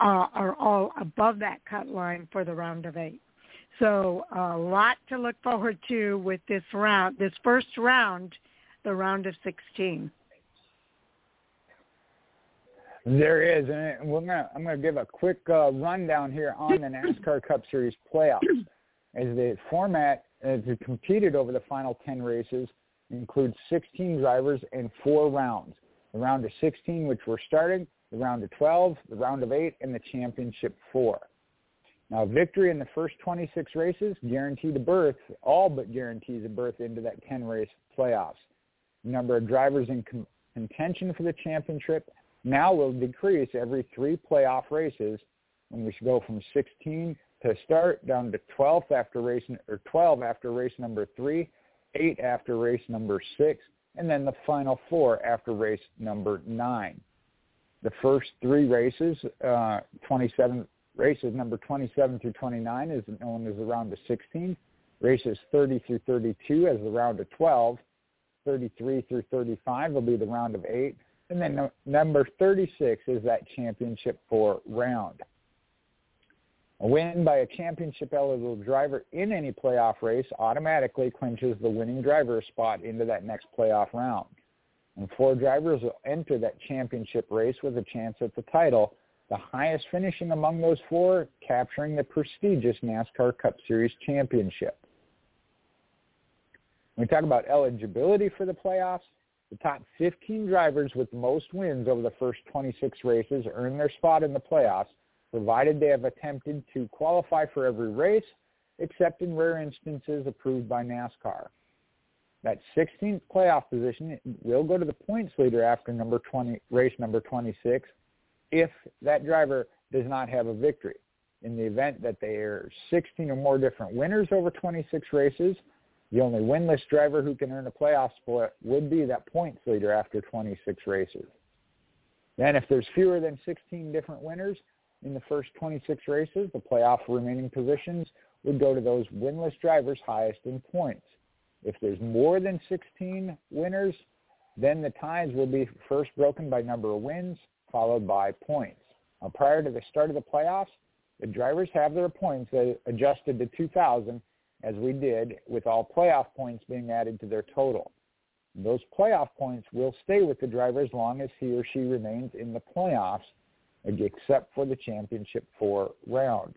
uh, are all above that cut line for the round of eight. So a lot to look forward to with this round, this first round, the round of 16. There is, and we're gonna, I'm going to give a quick uh, rundown here on the NASCAR Cup Series playoffs. As the format, as it competed over the final 10 races, includes 16 drivers and four rounds. The round of 16, which we're starting, the round of 12, the round of 8, and the championship 4. Now, victory in the first 26 races guaranteed a berth, all but guarantees a berth into that 10-race playoffs. The number of drivers in contention for the championship now will decrease every three playoff races when we should go from 16 to start down to 12 after race or 12 after race number three, eight after race number six, and then the final four after race number nine. The first three races, uh, 27 races number 27 through 29 is known as the round of 16. Races 30 through 32 as the round of 12. 33 through 35 will be the round of eight. And then number 36 is that championship four round. A win by a championship eligible driver in any playoff race automatically clinches the winning driver spot into that next playoff round. And four drivers will enter that championship race with a chance at the title, the highest finishing among those four capturing the prestigious NASCAR Cup Series championship. When we talk about eligibility for the playoffs, the top 15 drivers with most wins over the first 26 races earn their spot in the playoffs, provided they have attempted to qualify for every race, except in rare instances approved by NASCAR. That 16th playoff position will go to the points leader after number 20, race number 26 if that driver does not have a victory. In the event that there are 16 or more different winners over 26 races, the only winless driver who can earn a playoff spot would be that points leader after 26 races. Then if there's fewer than 16 different winners in the first 26 races, the playoff remaining positions would go to those winless drivers highest in points. If there's more than 16 winners, then the ties will be first broken by number of wins, followed by points. Now, prior to the start of the playoffs, the drivers have their points adjusted to 2,000 as we did with all playoff points being added to their total. Those playoff points will stay with the driver as long as he or she remains in the playoffs, except for the championship four round.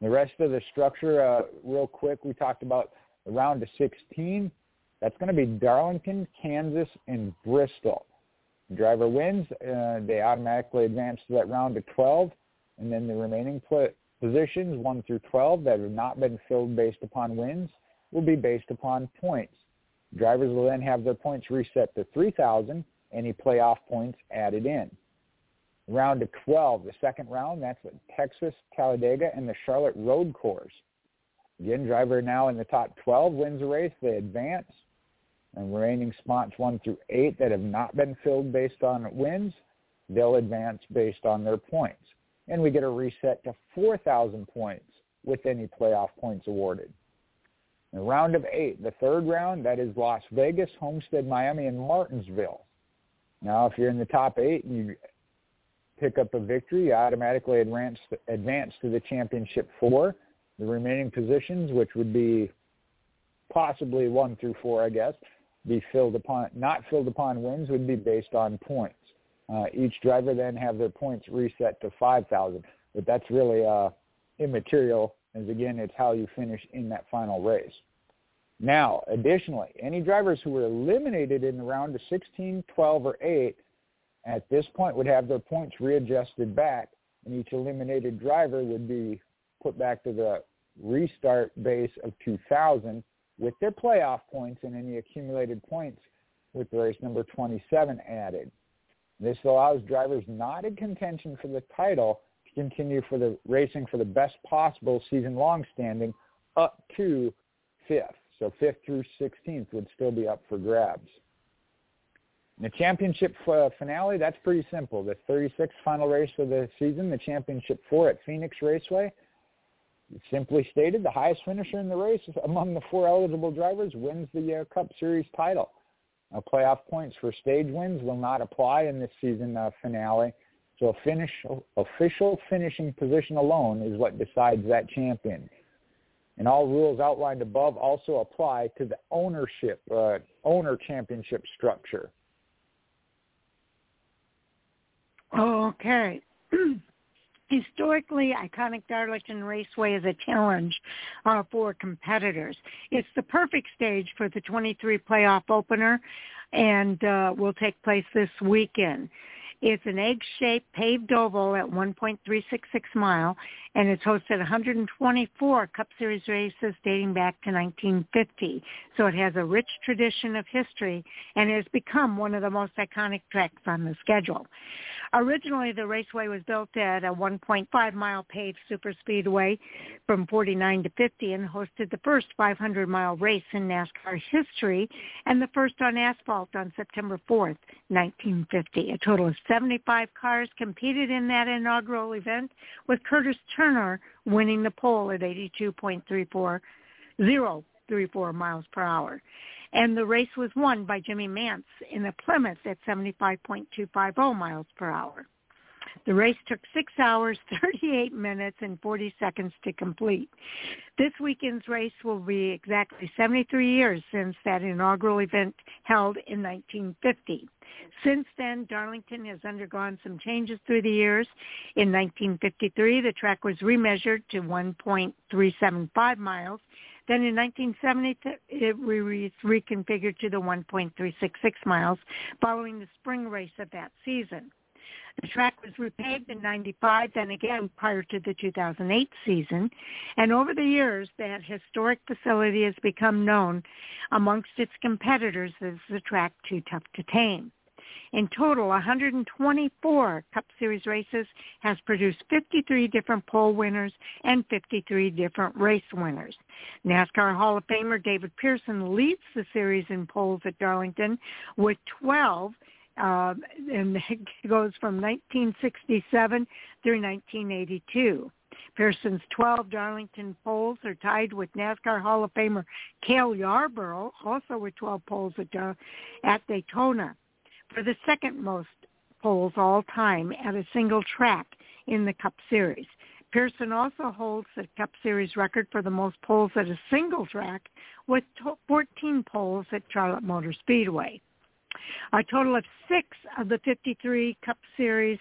The rest of the structure, uh, real quick, we talked about the round of 16. That's going to be Darlington, Kansas, and Bristol. The driver wins, uh, they automatically advance to that round of 12, and then the remaining Positions 1 through 12 that have not been filled based upon wins will be based upon points. Drivers will then have their points reset to 3,000, any playoff points added in. Round of 12, the second round, that's Texas, Talladega, and the Charlotte Road Course. Again, driver now in the top 12 wins a race. They advance. And remaining spots 1 through 8 that have not been filled based on wins, they'll advance based on their points and we get a reset to 4,000 points with any playoff points awarded. The round of eight, the third round, that is Las Vegas, Homestead, Miami, and Martinsville. Now, if you're in the top eight and you pick up a victory, you automatically advance, advance to the championship four. The remaining positions, which would be possibly one through four, I guess, be filled upon not filled upon wins would be based on points. Uh, each driver then have their points reset to 5,000, but that's really uh, immaterial as again it's how you finish in that final race. Now, additionally, any drivers who were eliminated in the round of 16, 12, or 8 at this point would have their points readjusted back, and each eliminated driver would be put back to the restart base of 2,000 with their playoff points and any accumulated points with race number 27 added. This allows drivers not in contention for the title to continue for the racing for the best possible season-long standing up to fifth. So fifth through 16th would still be up for grabs. The championship uh, finale, that's pretty simple. The 36th final race of the season, the championship four at Phoenix Raceway, Simply stated, the highest finisher in the race among the four eligible drivers wins the uh, Cup Series title. Now, playoff points for stage wins will not apply in this season uh, finale, so a finish, official finishing position alone is what decides that champion. And all rules outlined above also apply to the ownership, uh, owner championship structure. Okay. historically iconic Darlington Raceway is a challenge uh, for competitors. It's the perfect stage for the 23 playoff opener and uh, will take place this weekend. It's an egg-shaped paved oval at 1.366 mile, and it's hosted 124 Cup Series races dating back to 1950. So it has a rich tradition of history and has become one of the most iconic tracks on the schedule. Originally, the raceway was built at a 1.5 mile paved superspeedway from 49 to 50 and hosted the first 500 mile race in NASCAR history and the first on asphalt on September 4th, 1950. A total of 75 cars competed in that inaugural event with Curtis Turner winning the pole at 82.34 miles per hour and the race was won by Jimmy Mantz in a Plymouth at 75.250 miles per hour. The race took 6 hours, 38 minutes, and 40 seconds to complete. This weekend's race will be exactly 73 years since that inaugural event held in 1950. Since then, Darlington has undergone some changes through the years. In 1953, the track was remeasured to 1.375 miles then in 1970, it was reconfigured to the 1.366 miles following the spring race of that season. The track was repaved in 95, then again prior to the 2008 season. And over the years, that historic facility has become known amongst its competitors as the track too tough to tame. In total, 124 Cup Series races has produced 53 different pole winners and 53 different race winners. NASCAR Hall of Famer David Pearson leads the series in poles at Darlington with 12 uh, and it goes from 1967 through 1982. Pearson's 12 Darlington poles are tied with NASCAR Hall of Famer Cale Yarborough, also with 12 poles at, uh, at Daytona for the second most poles all time at a single track in the Cup Series. Pearson also holds the Cup Series record for the most poles at a single track with 14 poles at Charlotte Motor Speedway. A total of six of the 53 Cup Series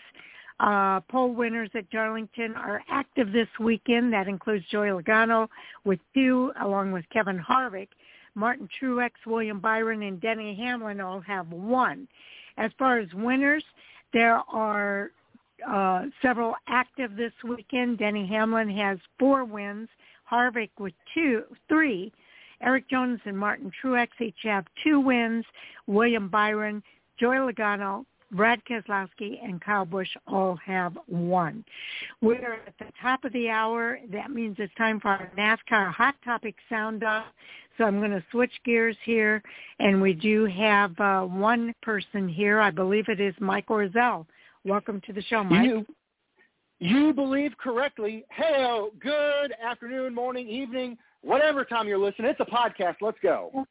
uh, pole winners at Darlington are active this weekend. That includes Joey Logano with two, along with Kevin Harvick. Martin Truex, William Byron, and Denny Hamlin all have one. As far as winners, there are uh, several active this weekend. Denny Hamlin has four wins. Harvick with two, three. Erik Jones and Martin Truex each have two wins. William Byron, Joey Logano, Brad Keselowski, and Kyle Busch all have one. We're at the top of the hour. That means it's time for our NASCAR Hot Topic Sound Off. So I'm going to switch gears here, and we do have uh, one person here. I believe it is Mike Orzel. Welcome to the show, Mike. You, you believe correctly. Hey, good afternoon, morning, evening, whatever time you're listening. It's a podcast. Let's go.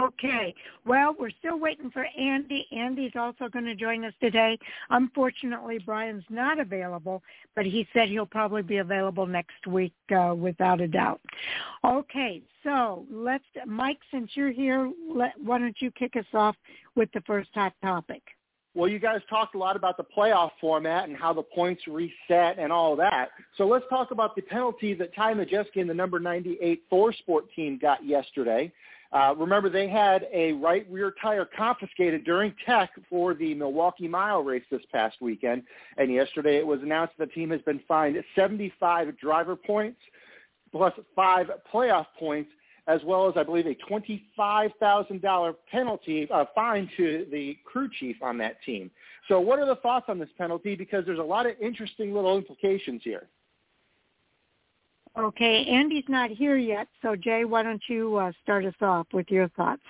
Okay. Well, we're still waiting for Andy. Andy's also going to join us today. Unfortunately, Brian's not available, but he said he'll probably be available next week uh, without a doubt. Okay. So let's, Mike, since you're here, let, why don't you kick us off with the first hot topic? Well, you guys talked a lot about the playoff format and how the points reset and all that. So let's talk about the penalty that Ty Majeski and the number 98 ThorSport team got yesterday. Uh, remember, they had a right rear tire confiscated during tech for the Milwaukee Mile race this past weekend. And yesterday it was announced that the team has been fined 75 driver points plus five playoff points, as well as, I believe, a $25,000 penalty, uh, fine to the crew chief on that team. So what are the thoughts on this penalty? Because there's a lot of interesting little implications here. Okay, Andy's not here yet, so Jay, why don't you uh, start us off with your thoughts?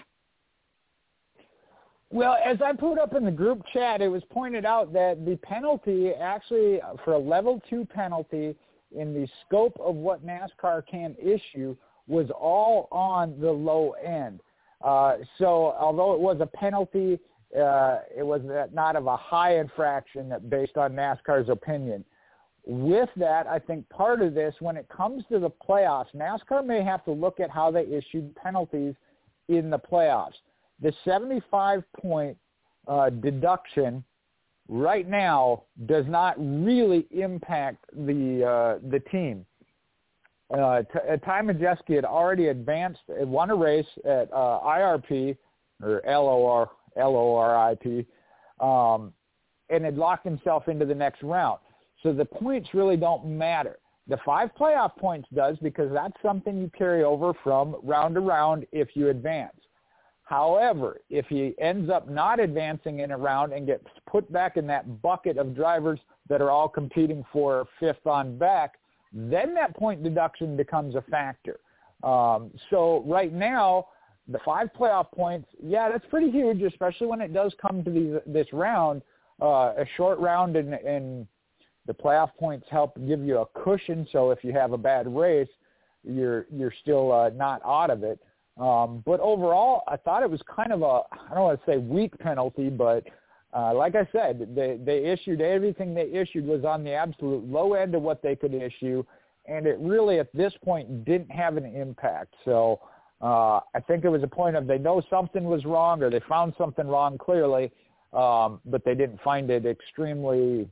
Well, as I put up in the group chat, it was pointed out that the penalty actually for a level two penalty in the scope of what NASCAR can issue was all on the low end. Uh, so although it was a penalty, uh, it was not of a high infraction based on NASCAR's opinion with that, I think part of this, when it comes to the playoffs, NASCAR may have to look at how they issued penalties in the playoffs. The 75-point uh, deduction right now does not really impact the uh, the team. Uh, T- uh, Ty Majeski had already advanced, won a race at uh, IRP or LOR LORIP, um, and had locked himself into the next round. So the points really don't matter. The five playoff points does because that's something you carry over from round to round if you advance. However, if he ends up not advancing in a round and gets put back in that bucket of drivers that are all competing for fifth on back, then that point deduction becomes a factor. Um, so right now, the five playoff points, yeah, that's pretty huge, especially when it does come to these, this round, uh, a short round and, and the playoff points help give you a cushion, so if you have a bad race, you're you're still uh, not out of it. Um, but overall, I thought it was kind of a I don't want to say weak penalty, but uh, like I said, they they issued everything they issued was on the absolute low end of what they could issue, and it really at this point didn't have an impact. So uh, I think it was a point of they know something was wrong or they found something wrong clearly, um, but they didn't find it extremely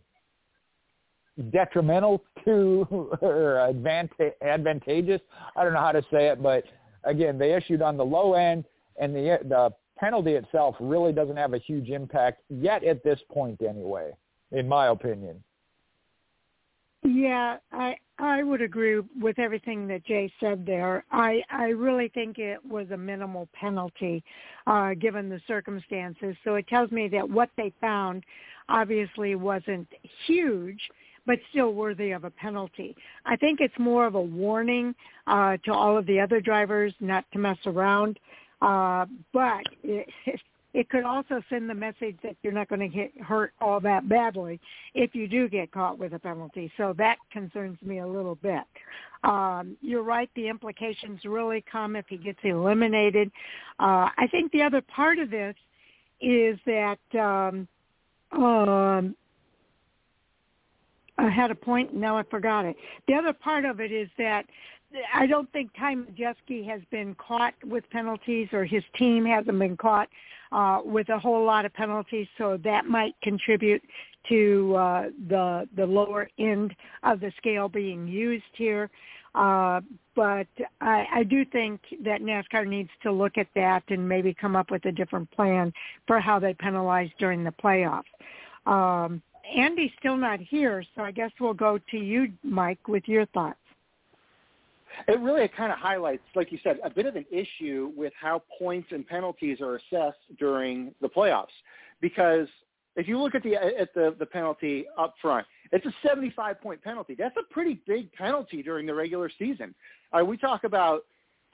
detrimental to or advantageous. I don't know how to say it, but again, they issued on the low end, and the the penalty itself really doesn't have a huge impact yet at this point, anyway, in my opinion. Yeah, I I would agree with everything that Jay said there. I I really think it was a minimal penalty uh given the circumstances. So it tells me that what they found obviously wasn't huge but still worthy of a penalty. I think it's more of a warning uh, to all of the other drivers not to mess around, uh, but it, it could also send the message that you're not going to get hurt all that badly if you do get caught with a penalty. So that concerns me a little bit. Um, you're right. The implications really come if he gets eliminated. Uh, I think the other part of this is that um, um, I had a point, now I forgot it. The other part of it is that I don't think Ty Majeski has been caught with penalties, or his team hasn't been caught uh, with a whole lot of penalties, so that might contribute to uh, the the lower end of the scale being used here. Uh, but I, I do think that NASCAR needs to look at that and maybe come up with a different plan for how they penalize during the playoffs. Um, Andy's still not here, so I guess we'll go to you, Mike, with your thoughts. It really kind of highlights, like you said, a bit of an issue with how points and penalties are assessed during the playoffs. Because if you look at the at the, the penalty up front, it's a 75 point penalty. That's a pretty big penalty during the regular season. Uh, we talk about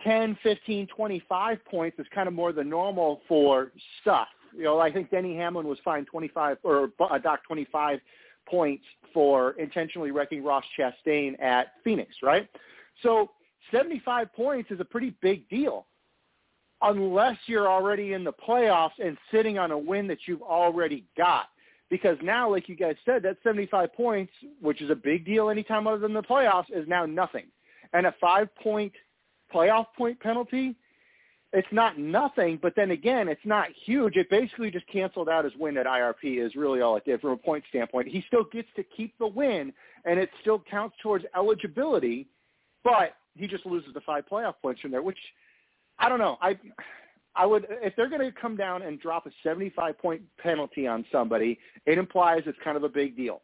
10, 15, 25 points is kind of more the normal for stuff you know, I think Denny Hamlin was fined 25 or uh, dock 25 points for intentionally wrecking Ross Chastain at Phoenix, right? So 75 points is a pretty big deal. unless you're already in the playoffs and sitting on a win that you've already got. Because now, like you guys said, that 75 points, which is a big deal anytime other than the playoffs, is now nothing. And a five-point playoff point penalty, it's not nothing, but then again, it's not huge. It basically just canceled out his win at IRP is really all it did from a point standpoint. He still gets to keep the win, and it still counts towards eligibility, but he just loses the five playoff points from there, which I don't know. I I would if they're going to come down and drop a 75 point penalty on somebody, it implies it's kind of a big deal.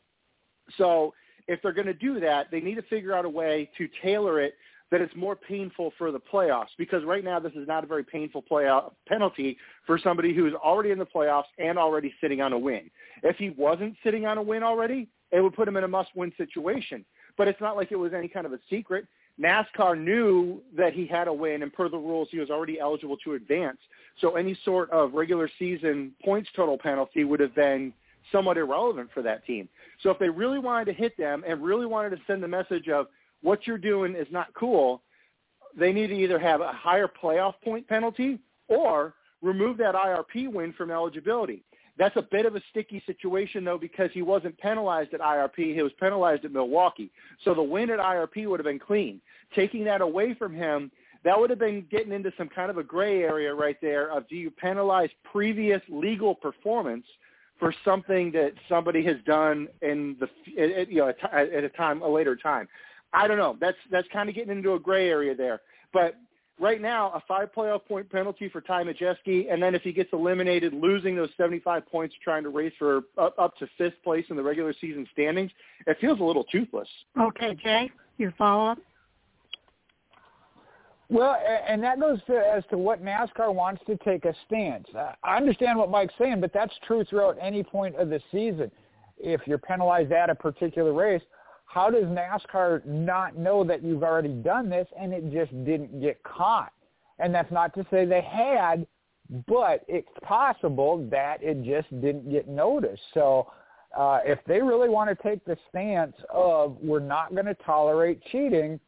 So if they're going to do that, they need to figure out a way to tailor it that it's more painful for the playoffs because right now this is not a very painful playoff penalty for somebody who is already in the playoffs and already sitting on a win. If he wasn't sitting on a win already, it would put him in a must-win situation. But it's not like it was any kind of a secret. NASCAR knew that he had a win, and per the rules, he was already eligible to advance. So any sort of regular season points total penalty would have been somewhat irrelevant for that team. So if they really wanted to hit them and really wanted to send the message of what you're doing is not cool, they need to either have a higher playoff point penalty or remove that IRP win from eligibility. That's a bit of a sticky situation though because he wasn't penalized at IRP. He was penalized at Milwaukee. So the win at IRP would have been clean. Taking that away from him, that would have been getting into some kind of a gray area right there of do you penalize previous legal performance for something that somebody has done in the at, you know at a time a later time. I don't know. That's that's kind of getting into a gray area there. But right now, a five playoff point penalty for Ty Majeski, and then if he gets eliminated, losing those 75 points trying to race for up, up to fifth place in the regular season standings, it feels a little toothless. Okay, Jay, your follow-up? Well, and that goes to as to what NASCAR wants to take a stance. I understand what Mike's saying, but that's true throughout any point of the season. If you're penalized at a particular race, how does NASCAR not know that you've already done this and it just didn't get caught? And that's not to say they had, but it's possible that it just didn't get noticed. So uh, if they really want to take the stance of we're not going to tolerate cheating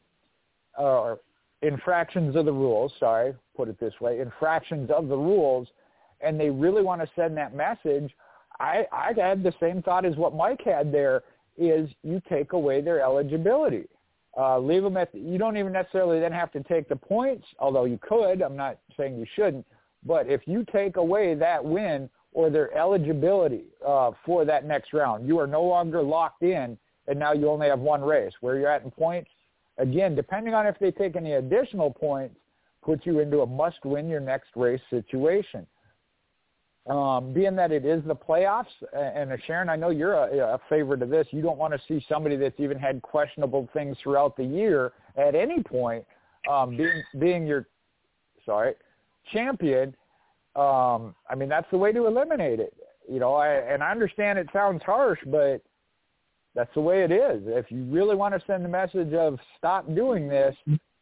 or infractions of the rules, sorry, put it this way, infractions of the rules, and they really want to send that message, I, I had the same thought as what Mike had there is you take away their eligibility. Uh, leave them at, the, you don't even necessarily then have to take the points, although you could. I'm not saying you shouldn't. But if you take away that win or their eligibility uh, for that next round, you are no longer locked in, and now you only have one race. Where you're at in points, again, depending on if they take any additional points, puts you into a must-win your next race situation um, being that it is the playoffs, and uh, Sharon, I know you're a, a favorite of this. You don't want to see somebody that's even had questionable things throughout the year at any point um, being being your sorry champion. Um, I mean, that's the way to eliminate it. You know, I, and I understand it sounds harsh, but that's the way it is. If you really want to send the message of stop doing this,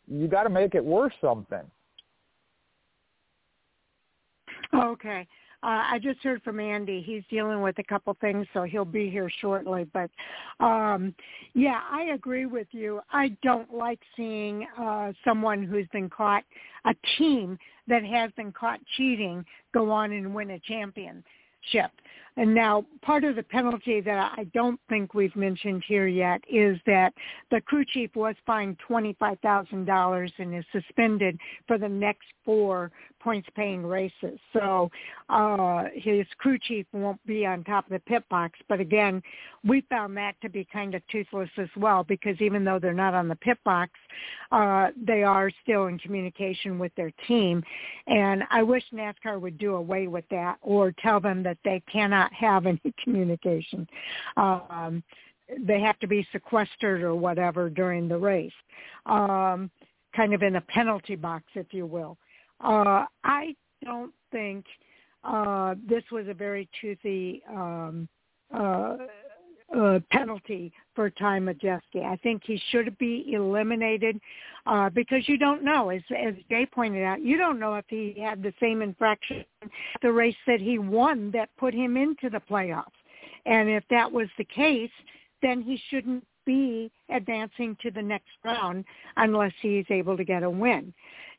you got to make it worth something. Okay. Uh, I just heard from Andy. He's dealing with a couple things, so he'll be here shortly. But um, yeah, I agree with you. I don't like seeing uh, someone who's been caught, a team that has been caught cheating, go on and win a championship. And now part of the penalty that I don't think we've mentioned here yet is that the crew chief was fined $25,000 and is suspended for the next four points paying races. So uh, his crew chief won't be on top of the pit box. But again, we found that to be kind of toothless as well because even though they're not on the pit box, uh, they are still in communication with their team. And I wish NASCAR would do away with that or tell them that they cannot have any communication. Um, they have to be sequestered or whatever during the race, um, kind of in a penalty box, if you will. Uh, I don't think uh, this was a very toothy um, uh, uh, penalty for Ty Majeski. I think he should be eliminated uh, because you don't know, as, as Jay pointed out, you don't know if he had the same infraction the race that he won that put him into the playoffs. And if that was the case, then he shouldn't be advancing to the next round unless he's able to get a win.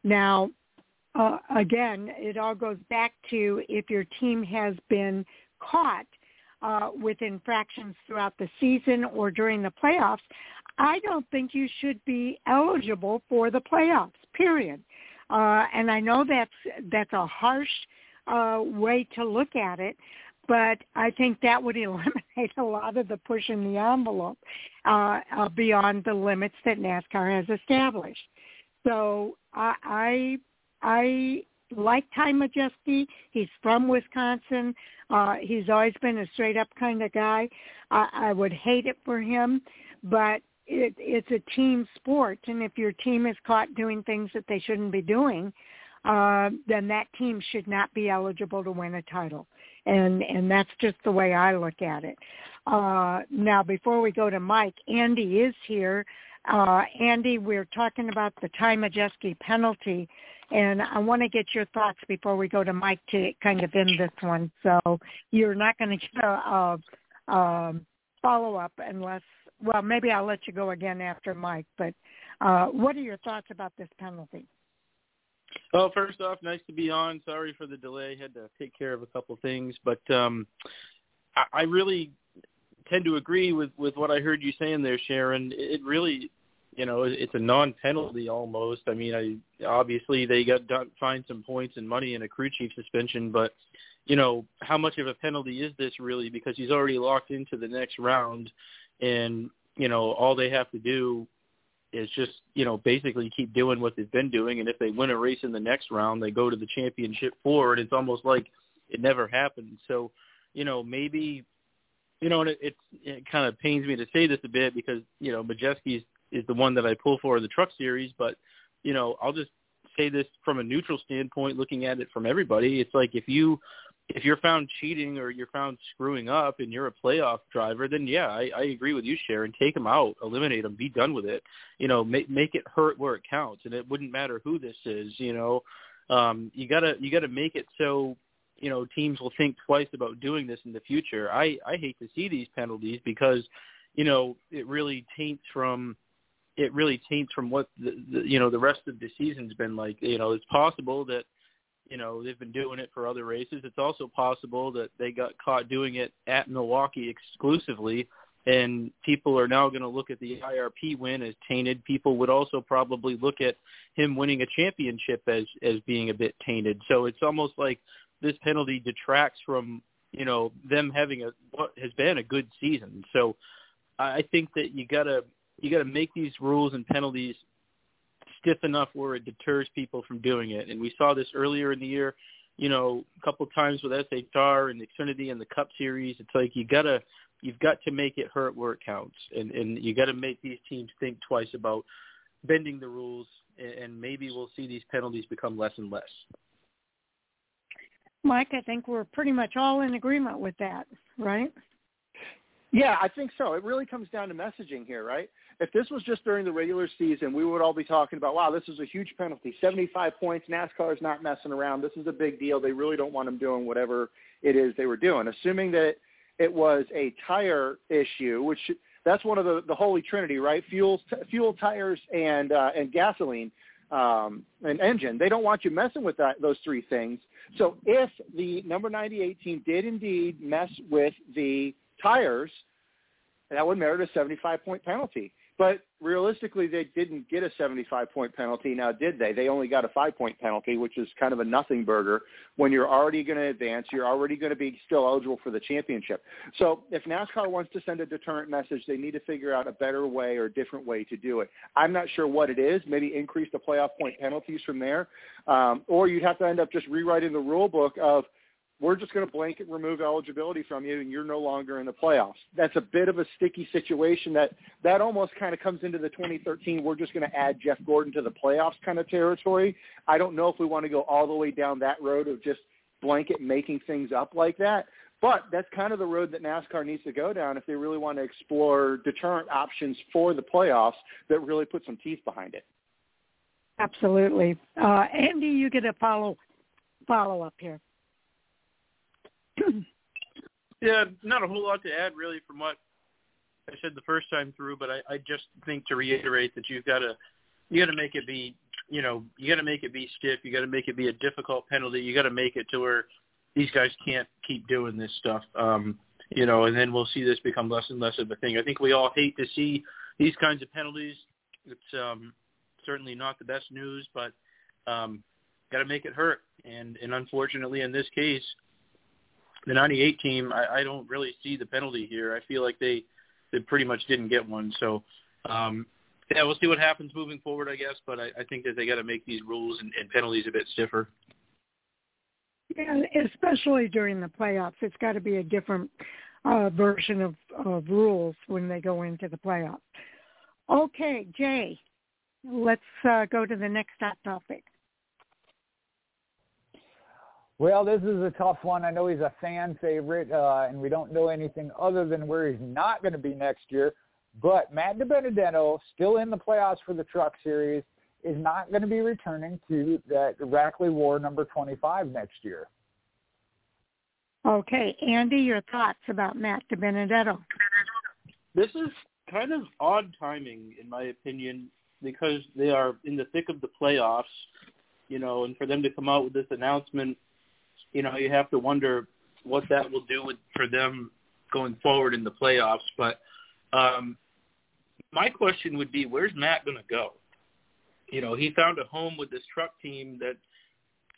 Now, uh, again, it all goes back to if your team has been caught uh, with infractions throughout the season or during the playoffs, I don't think you should be eligible for the playoffs. Period. Uh, and I know that's that's a harsh uh, way to look at it, but I think that would eliminate a lot of the pushing the envelope uh, uh, beyond the limits that NASCAR has established. So I I, I like Ty Majeski. He's from Wisconsin. Uh, he's always been a straight up kind of guy. I, I would hate it for him, but it, it's a team sport, and if your team is caught doing things that they shouldn't be doing, uh, then that team should not be eligible to win a title. And and that's just the way I look at it. Uh, now, before we go to Mike, Andy is here. Uh, Andy, we're talking about the Ty Majeski penalty, and I want to get your thoughts before we go to Mike to kind of end this one. So you're not going to get a, a, a follow-up unless, well, maybe I'll let you go again after Mike. But uh, what are your thoughts about this penalty? Well, first off, nice to be on. Sorry for the delay. Had to take care of a couple things, but um, I, I really tend to agree with with what I heard you saying there, Sharon. It really, you know, it's a non-penalty almost. I mean, I obviously they got done, fined some points and money and a crew chief suspension, but you know, how much of a penalty is this really? Because he's already locked into the next round, and you know, all they have to do is just you know basically keep doing what they've been doing, and if they win a race in the next round, they go to the championship forward. It's almost like it never happened. So, you know, maybe, you know, and it, it's it kind of pains me to say this a bit because you know Majeski is the one that I pull for the Truck Series, but you know, I'll just say this from a neutral standpoint, looking at it from everybody. It's like if you if you're found cheating or you're found screwing up and you're a playoff driver, then yeah, I, I agree with you, Sharon. Take them out, eliminate them, be done with it. You know, make make it hurt where it counts, and it wouldn't matter who this is. You know, um, you gotta you gotta make it so you know teams will think twice about doing this in the future. I I hate to see these penalties because you know it really taints from it really taints from what the, the you know the rest of the season's been like. You know, it's possible that you know they've been doing it for other races. It's also possible that they got caught doing it at Milwaukee exclusively, and people are now going to look at the IRP win as tainted. People would also probably look at him winning a championship as as being a bit tainted. So it's almost like this penalty detracts from you know them having a what has been a good season. So I think that you gotta you gotta make these rules and penalties stiff enough where it deters people from doing it. And we saw this earlier in the year, you know, a couple times with SHR and the Xfinity and the Cup Series. It's like you gotta you've got to make it hurt where it counts, and and you got to make these teams think twice about bending the rules, and maybe we'll see these penalties become less and less. Mike, I think we're pretty much all in agreement with that, right? Yeah, I think so. It really comes down to messaging here, right? If this was just during the regular season, we would all be talking about, wow, this is a huge penalty. 75 points. NASCAR is not messing around. This is a big deal. They really don't want them doing whatever it is they were doing. Assuming that it was a tire issue, which that's one of the, the holy trinity, right? Fuel, t- fuel, tires, and uh, and gasoline, um, and engine. They don't want you messing with that, those three things. So if the number 98 team did indeed mess with the tires, that would merit a 75-point penalty. But realistically, they didn't get a 75-point penalty. Now, did they? They only got a five-point penalty, which is kind of a nothing burger. When you're already going to advance, you're already going to be still eligible for the championship. So if NASCAR wants to send a deterrent message, they need to figure out a better way or a different way to do it. I'm not sure what it is. Maybe increase the playoff point penalties from there, um, or you'd have to end up just rewriting the rule book of – we're just going to blanket remove eligibility from you and you're no longer in the playoffs. That's a bit of a sticky situation that that almost kind of comes into the 2013 we're just going to add Jeff Gordon to the playoffs kind of territory. I don't know if we want to go all the way down that road of just blanket making things up like that. But that's kind of the road that NASCAR needs to go down if they really want to explore deterrent options for the playoffs that really put some teeth behind it. Absolutely. Uh, Andy, you get a follow follow up here. Yeah, not a whole lot to add really from what I said the first time through, but I, I just think to reiterate that you've got to you got to make it be you know, you got to make it be stiff. You got to make it be a difficult penalty. You got to make it to where these guys can't keep doing this stuff. Um, you know, and then we'll see this become less and less of a thing. I think we all hate to see these kinds of penalties. It's um, certainly not the best news, but um, got to make it hurt. And and unfortunately, in this case, the '98 team, I, I don't really see the penalty here. I feel like they they pretty much didn't get one. So um, yeah, we'll see what happens moving forward, I guess. But I, I think that they got to make these rules and, and penalties a bit stiffer. Yeah, especially during the playoffs, it's got to be a different uh, version of, of rules when they go into the playoffs. Okay, Jay, let's uh, go to the next hot topic. Well, this is a tough one. I know he's a fan favorite, uh, and we don't know anything other than where he's not going to be next year. But Matt DiBenedetto, still in the playoffs for the Truck Series, is not going to be returning to that Rackley War number 25 next year. Okay, Andy, your thoughts about Matt DiBenedetto? This is kind of odd timing, in my opinion, because they are in the thick of the playoffs, you know, and for them to come out with this announcement, you know, you have to wonder what that will do with, for them going forward in the playoffs. But um, my question would be, where's Matt going to go? You know, he found a home with this truck team that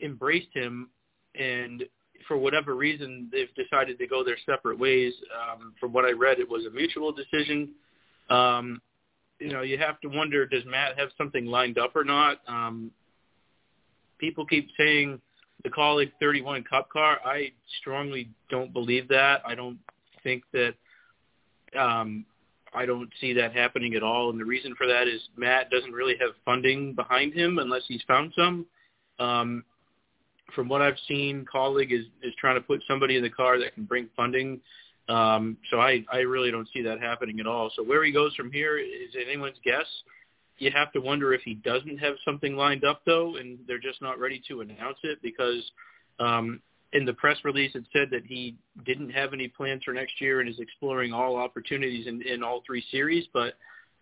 embraced him, and for whatever reason, they've decided to go their separate ways. Um, from what I read, it was a mutual decision. Um, you know, you have to wonder, does Matt have something lined up or not? Um, people keep saying the Kaulig 31 Cup car. I strongly don't believe that. I don't think that um, I don't see that happening at all. And the reason for that is Matt doesn't really have funding behind him unless he's found some. Um, from what I've seen, Kaulig is, is trying to put somebody in the car that can bring funding. Um, so I, I really don't see that happening at all. So where he goes from here is anyone's guess. You have to wonder if he doesn't have something lined up though, and they're just not ready to announce it because um, in the press release it said that he didn't have any plans for next year and is exploring all opportunities in, in all three series. But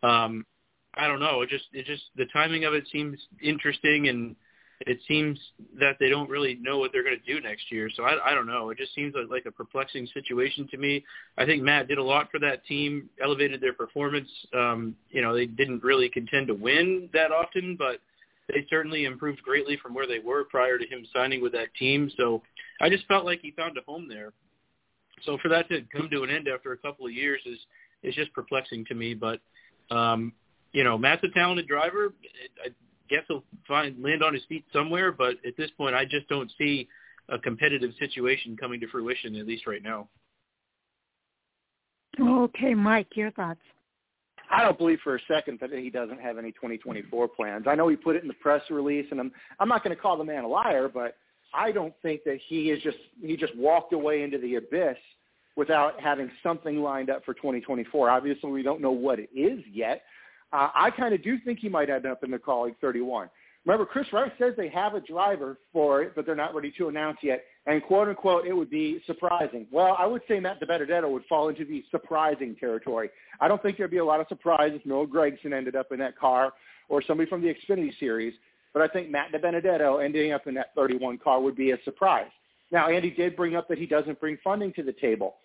um, I don't know. It just it just the timing of it seems interesting and it seems that they don't really know what they're going to do next year. So I, I don't know. It just seems like, a perplexing situation to me. I think Matt did a lot for that team, elevated their performance. Um, you know, they didn't really contend to win that often, but they certainly improved greatly from where they were prior to him signing with that team. So I just felt like he found a home there. So for that to come to an end after a couple of years is is just perplexing to me. But um, you know, Matt's a talented driver. I guess he'll find land on his feet somewhere. But at this point, I just don't see a competitive situation coming to fruition, at least right now. Okay, Mike, your thoughts. I don't believe for a second that he doesn't have any 2024 plans. I know he put it in the press release, and I'm I'm not going to call the man a liar, but I don't think that he is just he just walked away into the abyss without having something lined up for 2024. Obviously, we don't know what it is yet. Uh, I kind of do think he might end up in the Kaulig 31. Remember, Chris Rice says they have a driver for it, but they're not ready to announce yet. And quote unquote, it would be surprising. Well, I would say Matt DiBenedetto would fall into the surprising territory. I don't think there'd be a lot of surprise if Noah Gragson ended up in that car or somebody from the Xfinity series. But I think Matt DiBenedetto ending up in that 31 car would be a surprise. Now, Andy did bring up that he doesn't bring funding to the table.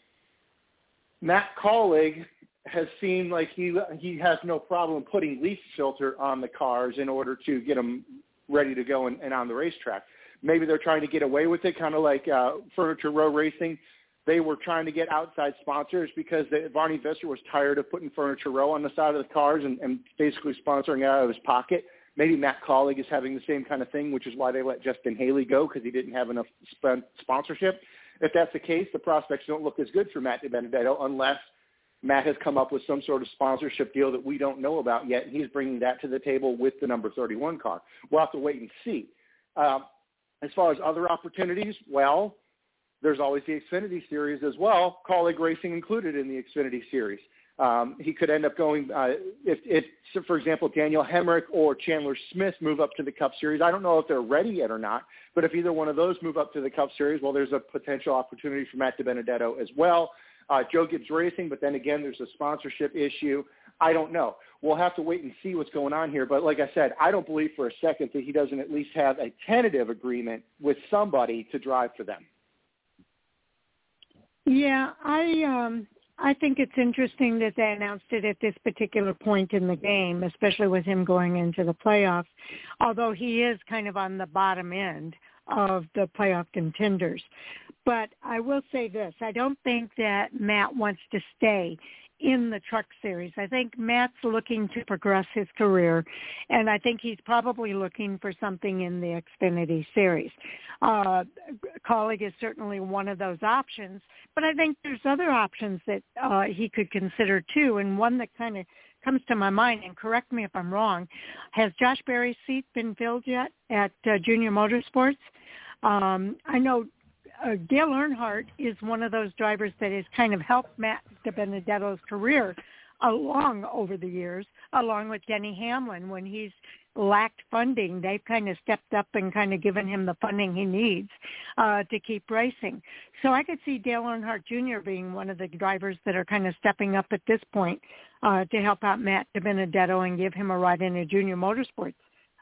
Matt Kaulig has seemed like he he has no problem putting leaf filter on the cars in order to get them ready to go and, and on the racetrack. Maybe they're trying to get away with it, kind of like uh, Furniture Row Racing. They were trying to get outside sponsors because they, Barney Visser was tired of putting Furniture Row on the side of the cars and, and basically sponsoring out of his pocket. Maybe Matt Kaulig is having the same kind of thing, which is why they let Justin Haley go because he didn't have enough sp- sponsorship. If that's the case, the prospects don't look as good for Matt DiBenedetto unless – Matt has come up with some sort of sponsorship deal that we don't know about yet, and he's bringing that to the table with the number 31 car. We'll have to wait and see. Uh, as far as other opportunities, well, there's always the Xfinity Series as well, Kaulig Racing included in the Xfinity Series. Um, he could end up going, uh, if, if, for example, Daniel Hemric or Chandler Smith move up to the Cup Series. I don't know if they're ready yet or not, but if either one of those move up to the Cup Series, well, there's a potential opportunity for Matt DiBenedetto as well uh, Joe Gibbs Racing, but then again, there's a sponsorship issue. I don't know. We'll have to wait and see what's going on here. But like I said, I don't believe for a second that he doesn't at least have a tentative agreement with somebody to drive for them. Yeah, I um I think it's interesting that they announced it at this particular point in the game, especially with him going into the playoffs, although he is kind of on the bottom end of the playoff contenders. But I will say this, I don't think that Matt wants to stay in the truck series. I think Matt's looking to progress his career, and I think he's probably looking for something in the Xfinity series. Uh, Kaulig is certainly one of those options, but I think there's other options that uh, he could consider too, and one that kind of comes to my mind, and correct me if I'm wrong, has Josh Berry's seat been filled yet at uh, Junior Motorsports? Um, I know uh, Dale Earnhardt is one of those drivers that has kind of helped Matt DiBenedetto's career along over the years, along with Denny Hamlin when he's lacked funding. They've kind of stepped up and kind of given him the funding he needs uh, to keep racing. So I could see Dale Earnhardt Jr. being one of the drivers that are kind of stepping up at this point uh, to help out Matt DiBenedetto and give him a ride in a junior motorsports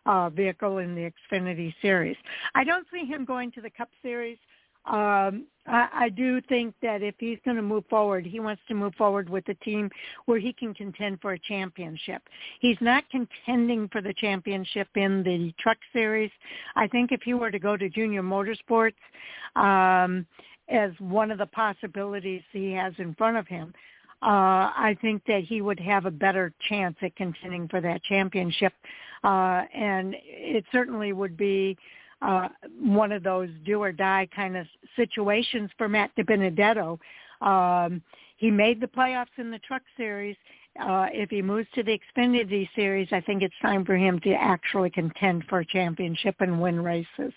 uh, vehicle in the Xfinity Series. I don't see him going to the Cup Series um, I, I do think that if he's going to move forward, he wants to move forward with a team where he can contend for a championship. He's not contending for the championship in the truck series. I think if he were to go to junior motorsports um, as one of the possibilities he has in front of him, uh, I think that he would have a better chance at contending for that championship. Uh, and it certainly would be one of those do or die kind of situations for Matt DiBenedetto. Um, he made the playoffs in the Truck Series. Uh, if he moves to the Xfinity Series, I think it's time for him to actually contend for a championship and win races.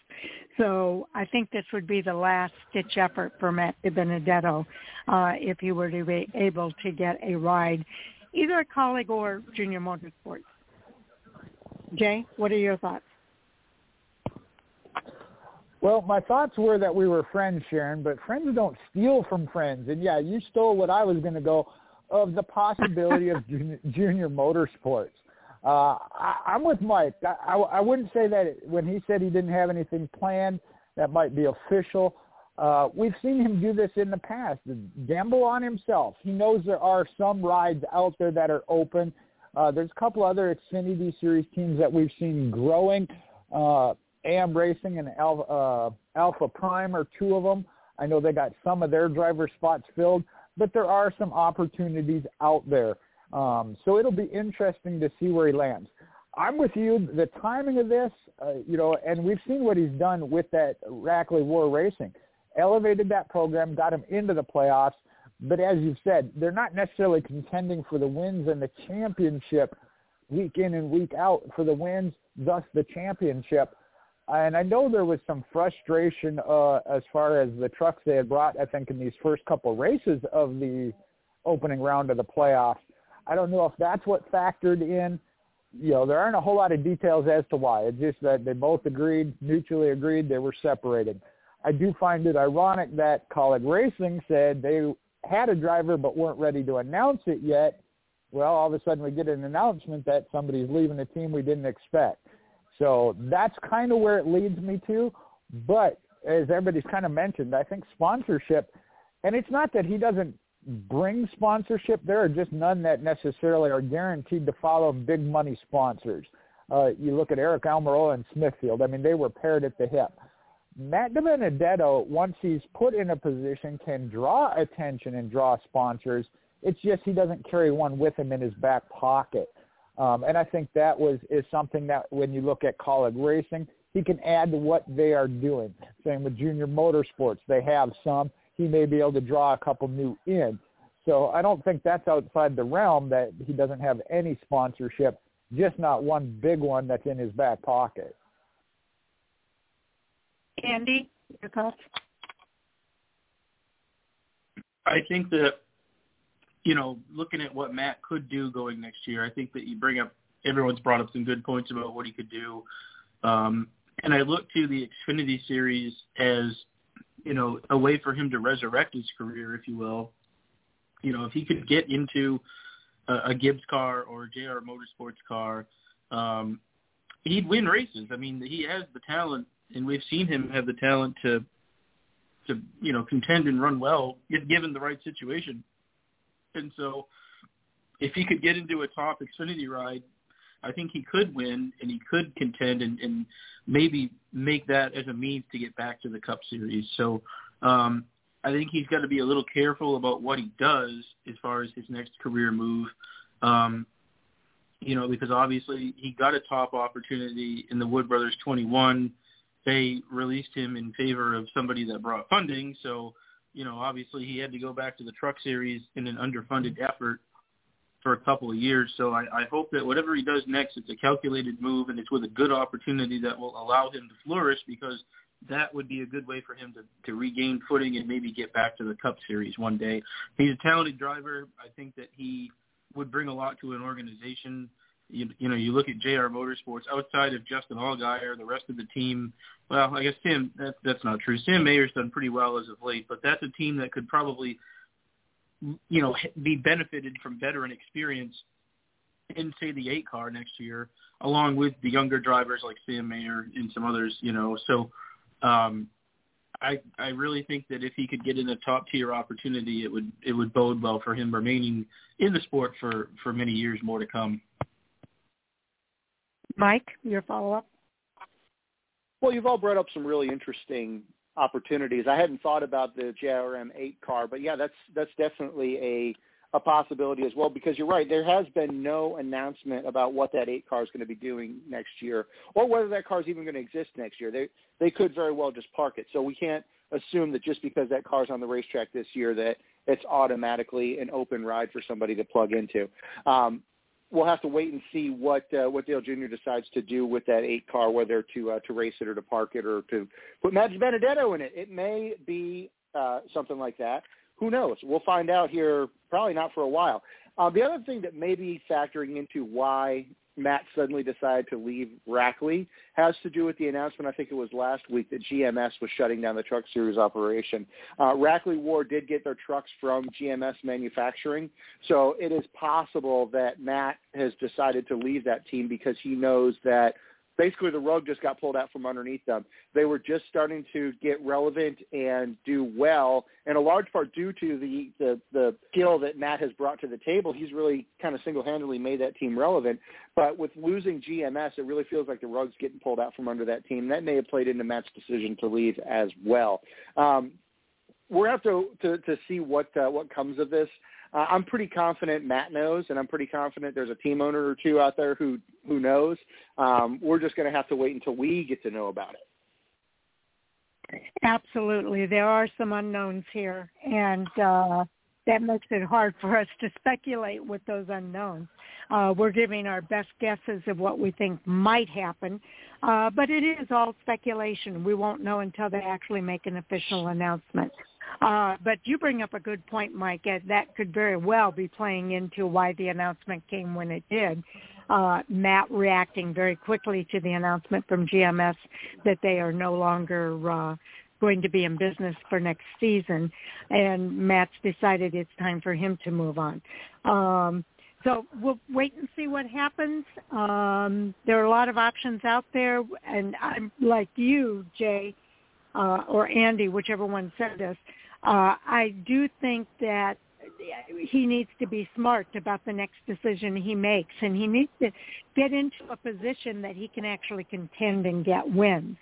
So I think this would be the last ditch effort for Matt DiBenedetto uh, if he were to be able to get a ride, either a Kaulig or junior motorsports. Jay, what are your thoughts? Well, my thoughts were that we were friends, Sharon, but friends don't steal from friends. And yeah, you stole what I was going to go of the possibility of junior, junior motorsports. Uh, I, I'm with Mike. I, I, I wouldn't say that when he said he didn't have anything planned, that might be official. Uh, we've seen him do this in the past. Gamble on himself. He knows there are some rides out there that are open. Uh, there's a couple other Xfinity Series teams that we've seen growing. Uh, AM Racing and Alpha, uh, Alpha Prime are two of them. I know they got some of their driver spots filled, but there are some opportunities out there. Um, so it'll be interesting to see where he lands. I'm with you. The timing of this, uh, you know, and we've seen what he's done with that Rackley War Racing. Elevated that program, got him into the playoffs. But as you've said, they're not necessarily contending for the wins and the championship week in and week out for the wins, thus the championship and I know there was some frustration uh, as far as the trucks they had brought. I think in these first couple races of the opening round of the playoffs. I don't know if that's what factored in. You know, there aren't a whole lot of details as to why. It's just that they both agreed, mutually agreed, they were separated. I do find it ironic that Kaulig Racing said they had a driver but weren't ready to announce it yet. Well, all of a sudden we get an announcement that somebody's leaving the team we didn't expect. So that's kind of where it leads me to. But as everybody's kind of mentioned, I think sponsorship, and it's not that he doesn't bring sponsorship. There are just none that necessarily are guaranteed to follow big money sponsors. Uh, you look at Eric Almirola and Smithfield. I mean, they were paired at the hip. Matt DiBenedetto, once he's put in a position, can draw attention and draw sponsors. It's just he doesn't carry one with him in his back pocket. Um, and I think that was is something that when you look at Kaulig Racing, he can add to what they are doing. Same with Junior Motorsports, they have some. He may be able to draw a couple new in. So I don't think that's outside the realm that he doesn't have any sponsorship, just not one big one that's in his back pocket. Andy, your thoughts? I think that you know, looking at what Matt could do going next year, I think that you bring up everyone's brought up some good points about what he could do. Um, and I look to the Xfinity series as, you know, a way for him to resurrect his career, if you will. You know, if he could get into a, a Gibbs car or a JR Motorsports car, um, he'd win races. I mean, he has the talent, and we've seen him have the talent to to you know contend and run well given the right situation. And so, if he could get into a top Xfinity ride, I think he could win and he could contend and, and maybe make that as a means to get back to the Cup Series. So um, I think he's got to be a little careful about what he does as far as his next career move. Um, you know, because obviously he got a top opportunity in the Wood Brothers 21. They released him in favor of somebody that brought funding. So, you know, obviously he had to go back to the Truck Series in an underfunded effort for a couple of years. So I, I hope that whatever he does next, it's a calculated move and it's with a good opportunity that will allow him to flourish because that would be a good way for him to, to regain footing and maybe get back to the Cup Series one day. He's a talented driver. I think that he would bring a lot to an organization. You, you know, you look at JR Motorsports outside of Justin Allgaier, the rest of the team. Well, I guess Sam. That, that's not true. Sam Mayer's done pretty well as of late, but that's a team that could probably, you know, be benefited from veteran experience in say the eight car next year, along with the younger drivers like Sam Mayer and some others. You know, so um, I I really think that if he could get in a top tier opportunity, it would it would bode well for him remaining in the sport for for many years more to come. Mike, your follow up. Well, you've all brought up some really interesting opportunities. I hadn't thought about the JRM eight car, but yeah, that's that's definitely a a possibility as well because you're right. There has been no announcement about what that eight car is going to be doing next year, or whether that car is even going to exist next year. They they could very well just park it. So we can't assume that just because that car's on the racetrack this year that it's automatically an open ride for somebody to plug into. Um, we'll have to wait and see what uh, what Dale Jr. decides to do with that eight car, whether to uh, to race it or to park it or to put Matt Benedetto in it. It may be uh, something like that who knows? We'll find out here probably not for a while. Uh, the other thing that may be factoring into why Matt suddenly decided to leave Rackley has to do with the announcement, I think it was last week, that GMS was shutting down the Truck Series operation. Uh, Rackley Ward did get their trucks from GMS Manufacturing, so it is possible that Matt has decided to leave that team because he knows that – basically the rug just got pulled out from underneath them. They were just starting to get relevant and do well, and a large part due to the the, the skill that Matt has brought to the table. He's really kind of single-handedly made that team relevant. But with losing GMS, it really feels like the rug's getting pulled out from under that team. That may have played into Matt's decision to leave as well. Um, we're have to, to to see what uh, what comes of this uh, I'm pretty confident Matt knows, and I'm pretty confident there's a team owner or two out there who who knows. Um, we're just going to have to wait until we get to know about it. Absolutely, there are some unknowns here, and uh, that makes it hard for us to speculate with those unknowns. Uh, we're giving our best guesses of what we think might happen, uh, but it is all speculation. We won't know until they actually make an official announcement. Uh, but you bring up a good point, Mike. That could very well be playing into why the announcement came when it did. Uh, Matt reacting very quickly to the announcement from GMS that they are no longer uh, going to be in business for next season, and Matt's decided it's time for him to move on. Um, so we'll wait and see what happens. Um, there are a lot of options out there, and I'm like you, Jay, uh, or Andy, whichever one said this. Uh, I do think that he needs to be smart about the next decision he makes, and he needs to get into a position that he can actually contend and get wins.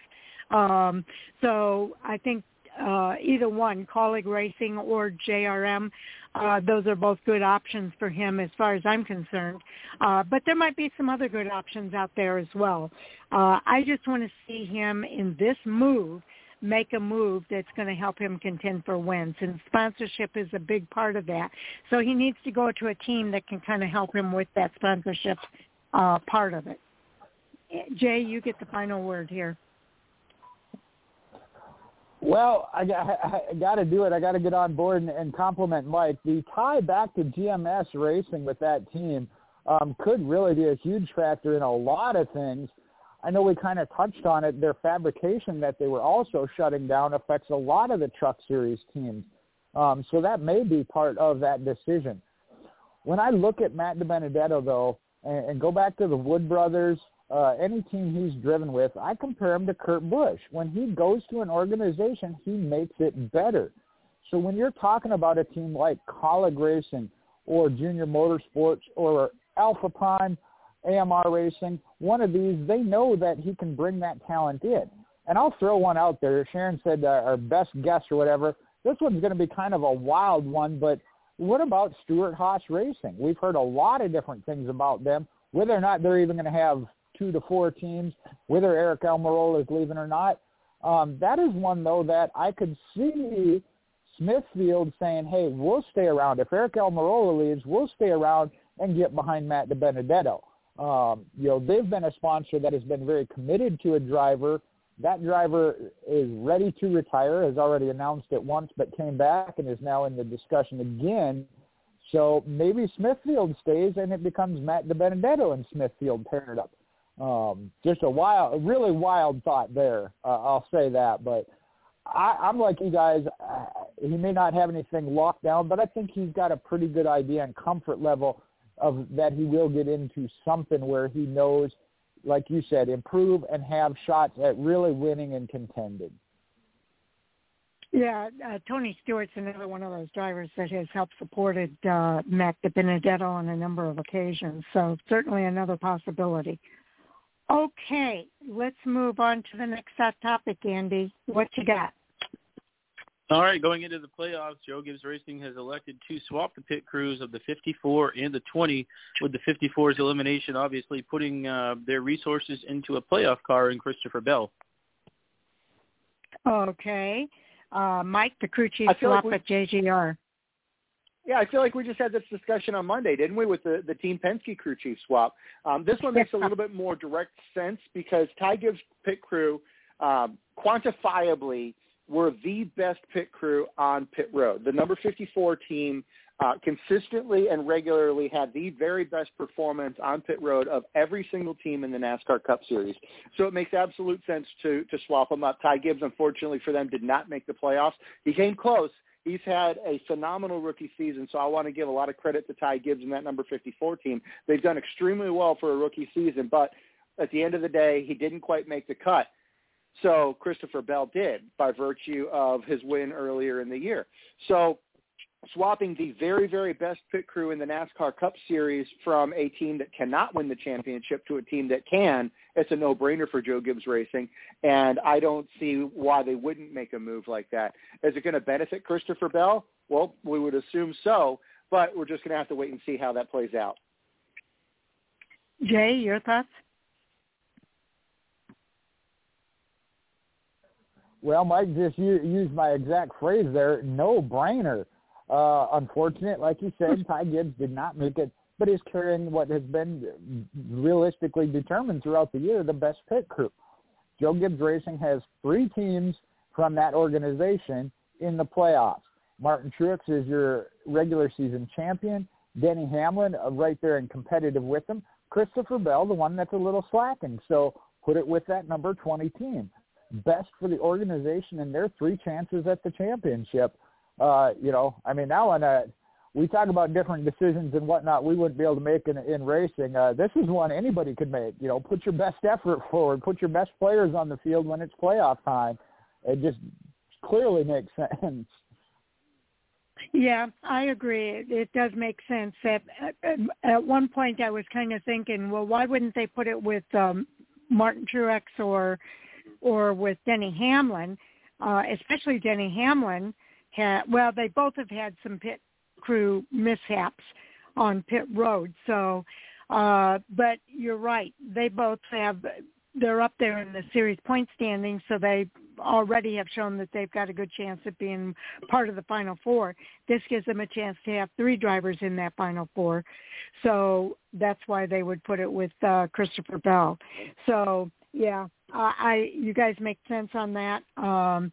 Um, so I think uh, either one, Kaulig Racing or JRM, uh, those are both good options for him as far as I'm concerned. Uh, but there might be some other good options out there as well. Uh, I just want to see him in this move make a move that's going to help him contend for wins. And sponsorship is a big part of that. So he needs to go to a team that can kind of help him with that sponsorship uh, part of it. Jay, you get the final word here. Well, I, I, I got to do it. I got to get on board and, and compliment Mike. The tie back to GMS racing with that team um, could really be a huge factor in a lot of things. I know we kind of touched on it. Their fabrication that they were also shutting down affects a lot of the Truck Series teams. Um, so that may be part of that decision. When I look at Matt DiBenedetto, though, and, and go back to the Wood brothers, uh, any team he's driven with, I compare him to Kurt Busch. When he goes to an organization, he makes it better. So when you're talking about a team like Kaulig Racing or Junior Motorsports or Alpha Prime, AMR Racing, one of these, they know that he can bring that talent in. And I'll throw one out there. Sharon said uh, our best guess or whatever. This one's going to be kind of a wild one, but what about Stewart-Haas Racing? We've heard a lot of different things about them, whether or not they're even going to have two to four teams, whether Aric Almirola is leaving or not. Um, that is one, though, that I could see Smithfield saying, hey, we'll stay around. If Aric Almirola leaves, we'll stay around and get behind Matt DiBenedetto. Um, you know, they've been a sponsor that has been very committed to a driver. That driver is ready to retire, has already announced it once, but came back and is now in the discussion again. So maybe Smithfield stays and it becomes Matt DiBenedetto and Smithfield paired up. Um, just a wild, really wild thought there. Uh, I'll say that, but I, I'm like you guys. Uh, he may not have anything locked down, but I think he's got a pretty good idea and comfort level of that he will get into something where he knows, like you said, improve and have shots at really winning and contending. Yeah, uh, Tony Stewart's another one of those drivers that has helped supported uh, Matt DiBenedetto on a number of occasions. So certainly another possibility. Okay, let's move on to the next hot topic, Andy. What you got? All right, going into the playoffs, Joe Gibbs Racing has elected to swap the pit crews of the 54 and the 20, with the 54's elimination obviously putting uh, their resources into a playoff car in Christopher Bell. Okay. Uh, Mike, the crew chief swap like we, at JGR. Yeah, I feel like we just had this discussion on Monday, didn't we, with the, the Team Penske crew chief swap. Um, this one makes a little bit more direct sense because Ty Gibbs' pit crew um, quantifiably – were the best pit crew on pit road. The number 54 team uh, consistently and regularly had the very best performance on pit road of every single team in the NASCAR Cup Series. So it makes absolute sense to to swap them up. Ty Gibbs, unfortunately for them, did not make the playoffs. He came close. He's had a phenomenal rookie season, so I want to give a lot of credit to Ty Gibbs and that number 54 team. They've done extremely well for a rookie season, but at the end of the day, he didn't quite make the cut. So Christopher Bell did by virtue of his win earlier in the year. So swapping the very, very best pit crew in the NASCAR Cup Series from a team that cannot win the championship to a team that can, it's a no-brainer for Joe Gibbs Racing, and I don't see why they wouldn't make a move like that. Is it going to benefit Christopher Bell? Well, we would assume so, but we're just going to have to wait and see how that plays out. Jay, your thoughts? Well, Mike just used my exact phrase there. No brainer. Uh, unfortunate, like you said, Ty Gibbs did not make it, but is carrying what has been realistically determined throughout the year the best pit crew. Joe Gibbs Racing has three teams from that organization in the playoffs. Martin Truex is your regular season champion. Denny Hamlin uh, right there and competitive with them. Christopher Bell, the one that's a little slacking. So put it with that number 20 team best for the organization and their three chances at the championship. Uh, you know, I mean, now on a, we talk about different decisions and whatnot we wouldn't be able to make in, in racing. Uh, this is one anybody could make. You know, put your best effort forward, put your best players on the field when it's playoff time. It just clearly makes sense. Yeah, I agree. It, does make sense. At, at, at one point, I was kind of thinking, well, why wouldn't they put it with um, Martin Truex or or with Denny Hamlin, uh, especially Denny Hamlin. Had, well, they both have had some pit crew mishaps on pit road. So, uh, but you're right. They both have. They're up there in the series point standings, so they already have shown that they've got a good chance of being part of the final four. This gives them a chance to have three drivers in that final four. So that's why they would put it with uh, Christopher Bell. So yeah, uh, I you guys make sense on that. Um,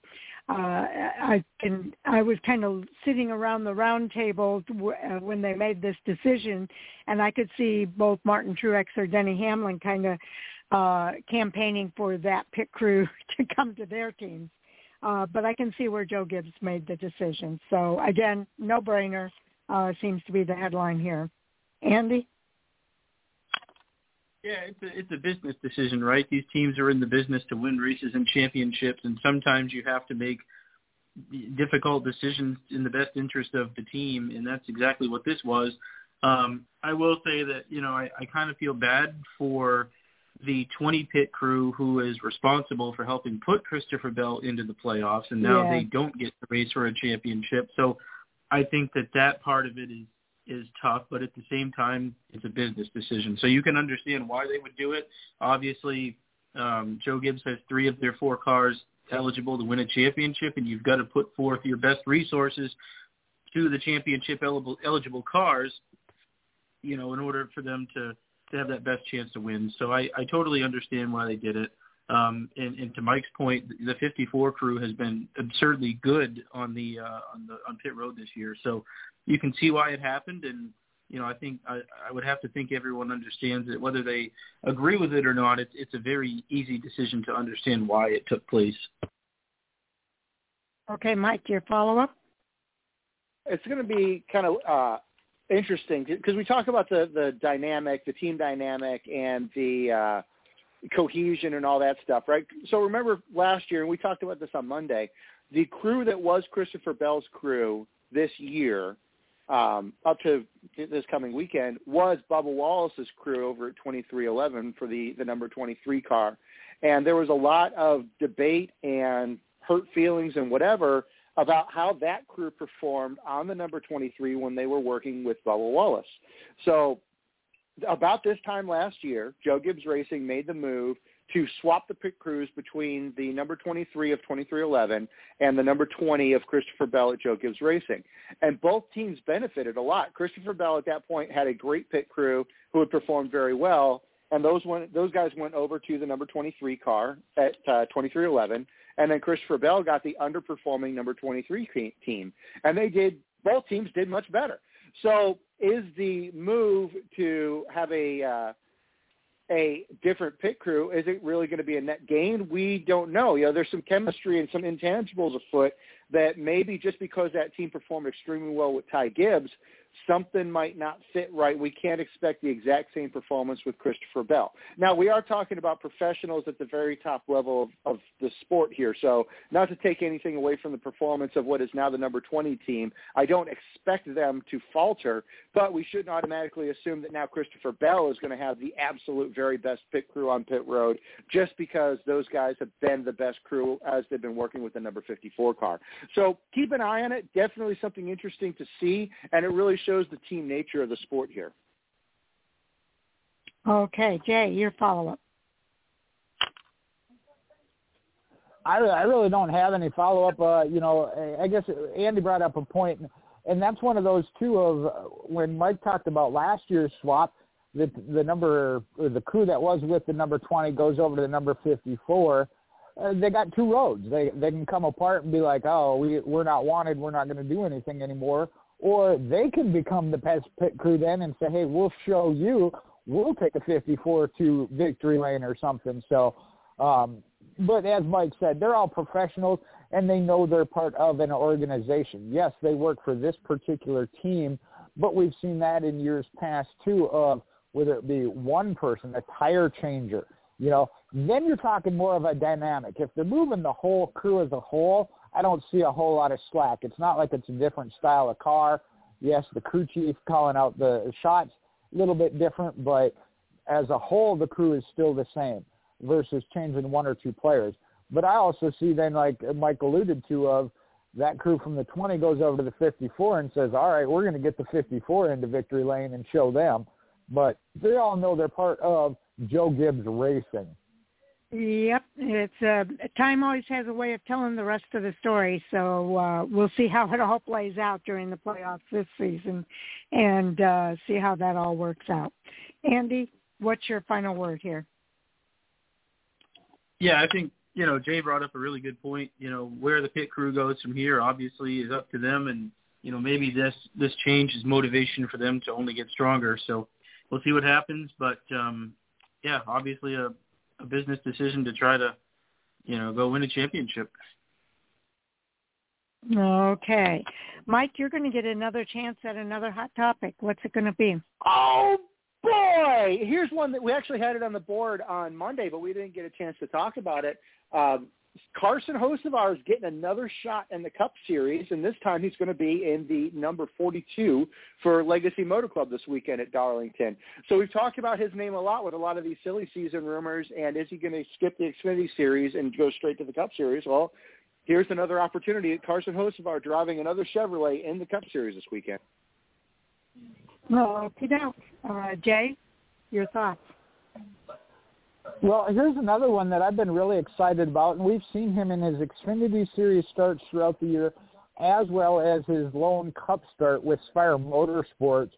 uh, I can. I was kind of sitting around the round table uh, when they made this decision, and I could see both Martin Truex or Denny Hamlin kind of uh, campaigning for that pit crew to come to their teams. Uh, but I can see where Joe Gibbs made the decision. So again, no brainer uh, seems to be the headline here. Andy? Yeah, it's a it's a business decision, right? These teams are in the business to win races and championships, and sometimes you have to make difficult decisions in the best interest of the team, and that's exactly what this was. Um, I will say that you know I, I kind of feel bad for the 20 pit crew who is responsible for helping put Christopher Bell into the playoffs, and now yeah. they don't get to race for a championship. So I think that that part of it is is tough, but at the same time, it's a business decision. So you can understand why they would do it. Obviously, um, Joe Gibbs has three of their four cars eligible to win a championship, and you've got to put forth your best resources to the championship eligible, eligible cars, you know, in order for them to, to have that best chance to win. So I, I totally understand why they did it. Um, and, and to Mike's point, the 54 crew has been absurdly good on the uh, on the on pit road this year. So you can see why it happened, and you know I think I, I would have to think everyone understands it, whether they agree with it or not. It's it's a very easy decision to understand why it took place. Okay, Mike, your follow up. It's going to be kind of uh, interesting because we talk about the the dynamic, the team dynamic, and the uh, cohesion and all that stuff, right? So remember last year, and we talked about this on Monday, the crew that was Christopher Bell's crew this year um, up to this coming weekend was Bubba Wallace's crew over at 23XI for the, the number 23 car. And there was a lot of debate and hurt feelings and whatever about how that crew performed on the number 23 when they were working with Bubba Wallace. So about this time last year, Joe Gibbs Racing made the move to swap the pit crews between the number 23 of 23XI and the number 20 of Christopher Bell at Joe Gibbs Racing. And both teams benefited a lot. Christopher Bell at that point had a great pit crew who had performed very well, and those went, those guys went over to the number 23 car at uh, 23XI, and then Christopher Bell got the underperforming number 23 team, and they did both teams did much better. So is the move to have a uh, a different pit crew, is it really going to be a net gain? We don't know. You know, there's some chemistry and some intangibles afoot that maybe just because that team performed extremely well with Ty Gibbs, something might not fit right. We can't expect the exact same performance with Christopher Bell. Now, we are talking about professionals at the very top level of, of the sport here. So not to take anything away from the performance of what is now the number 20 team, I don't expect them to falter, but we shouldn't automatically assume that now Christopher Bell is going to have the absolute very best pit crew on pit road just because those guys have been the best crew as they've been working with the number 54 car. So keep an eye on it. Definitely something interesting to see, and it really shows the team nature of the sport here. Okay, Jay, your follow-up. I, I really don't have any follow-up. Uh, you know, I guess Andy brought up a point, and that's one of those two of uh, when Mike talked about last year's swap, that the number or the crew that was with the number 20 goes over to the number 54 uh, they got two roads. They they can come apart and be like, oh, we we're not wanted. We're not going to do anything anymore. Or they can become the best pit crew then and say, hey, we'll show you. We'll take a 54 to victory lane or something. So, um, but as Mike said, they're all professionals and they know they're part of an organization. Yes, they work for this particular team, but we've seen that in years past too. Of whether it be one person, a tire changer, you know, then you're talking more of a dynamic. If they're moving the whole crew as a whole, I don't see a whole lot of slack. It's not like it's a different style of car. Yes, the crew chief calling out the shots, a little bit different, but as a whole, the crew is still the same versus changing one or two players. But I also see then, like Mike alluded to, of that crew from the 20 goes over to the 54 and says, all right, we're going to get the 54 into victory lane and show them. But they all know they're part of Joe Gibbs Racing. Yep, it's uh, time always has a way of telling the rest of the story. So uh, we'll see how it all plays out during the playoffs this season, and uh, see how that all works out. Andy, what's your final word here? Yeah, I think you know Jay brought up a really good point. You know where the pit crew goes from here obviously is up to them, and you know maybe this this change is motivation for them to only get stronger. So we'll see what happens, but um, yeah, obviously a, a business decision to try to, you know, go win a championship. Okay. Mike, you're going to get another chance at another hot topic. What's it going to be? Oh, boy. Here's one that we actually had it on the board on Monday, but we didn't get a chance to talk about it. Um, Carson Hocevar is getting another shot in the Cup Series, and this time he's going to be in the number 42 for Legacy Motor Club this weekend at Darlington. So we've talked about his name a lot with a lot of these silly season rumors, and is he going to skip the Xfinity Series and go straight to the Cup Series? Well, here's another opportunity. Carson Hocevar driving another Chevrolet in the Cup Series this weekend. Well, okay, now, uh, Jay, your thoughts? Well, here's another one that I've been really excited about, and we've seen him in his Xfinity Series starts throughout the year, as well as his lone Cup start with Spire Motorsports,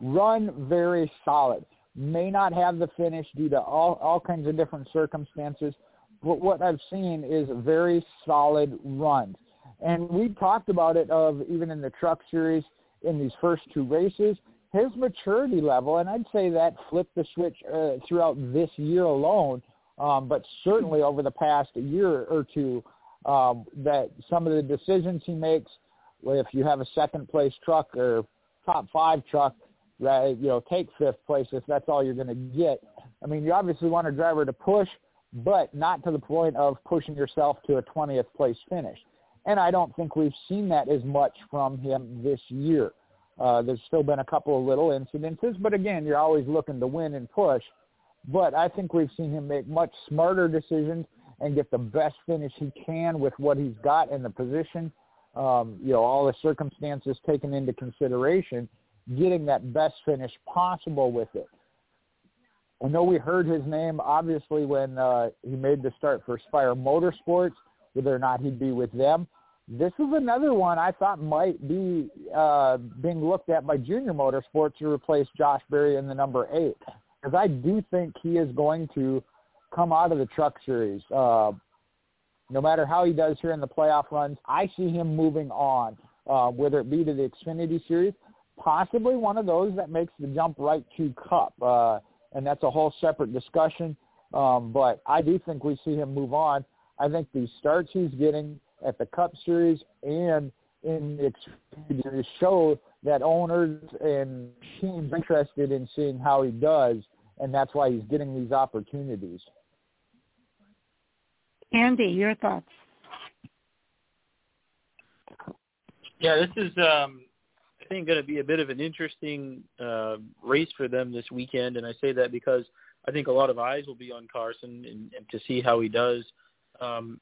run very solid. May not have the finish due to all, all kinds of different circumstances, but what I've seen is very solid runs. And we talked about it of even in the Truck Series in these first two races, his maturity level, and I'd say that flipped the switch uh, throughout this year alone, um, but certainly over the past year or two, um, that some of the decisions he makes, if you have a second place truck or top five truck, right, you know, take fifth place if that's all you're going to get. I mean, you obviously want a driver to push, but not to the point of pushing yourself to a 20th place finish. And I don't think we've seen that as much from him this year. Uh, there's still been a couple of little incidences, but again, you're always looking to win and push. But I think we've seen him make much smarter decisions and get the best finish he can with what he's got in the position. Um, you know, all the circumstances taken into consideration, getting that best finish possible with it. I know we heard his name obviously when uh, he made the start for Spire Motorsports, whether or not he'd be with them this is another one I thought might be uh, being looked at by Junior Motorsports to replace Josh Berry in the number eight, because I do think he is going to come out of the Truck Series. Uh, no matter how he does here in the playoff runs, I see him moving on, uh, whether it be to the Xfinity Series, possibly one of those that makes the jump right to Cup, uh, and that's a whole separate discussion. Um, but I do think we see him move on. I think the starts he's getting at the Cup Series and in the Xfinity show that owners and teams interested in seeing how he does, and that's why he's getting these opportunities. Andy, your thoughts? Yeah, this is um, I think going to be a bit of an interesting uh, race for them this weekend, and I say that because I think a lot of eyes will be on Carson and, and to see how he does. Um,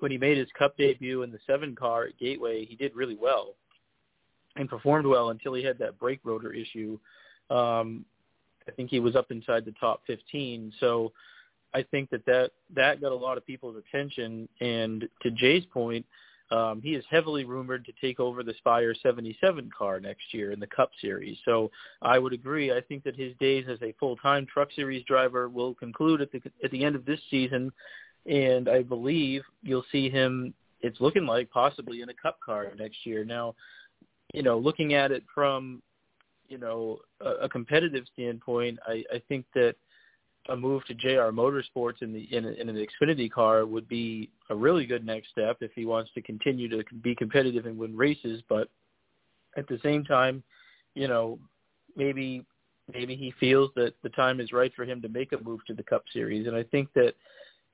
when he made his Cup debut in the seven car at Gateway, he did really well and performed well until he had that brake rotor issue. Um, I think he was up inside the top 15. So I think that that, that got a lot of people's attention. And to Jay's point, um, he is heavily rumored to take over the Spire 77 car next year in the Cup Series. So I would agree. I think that his days as a full-time Truck Series driver will conclude at the at the end of this season, and I believe you'll see him. It's looking like possibly in a Cup car next year. Now, you know, looking at it from you know a, a competitive standpoint, I, I think that a move to JR Motorsports in the in, a, in an Xfinity car would be a really good next step if he wants to continue to be competitive and win races. But at the same time, you know, maybe maybe he feels that the time is right for him to make a move to the Cup Series, and I think that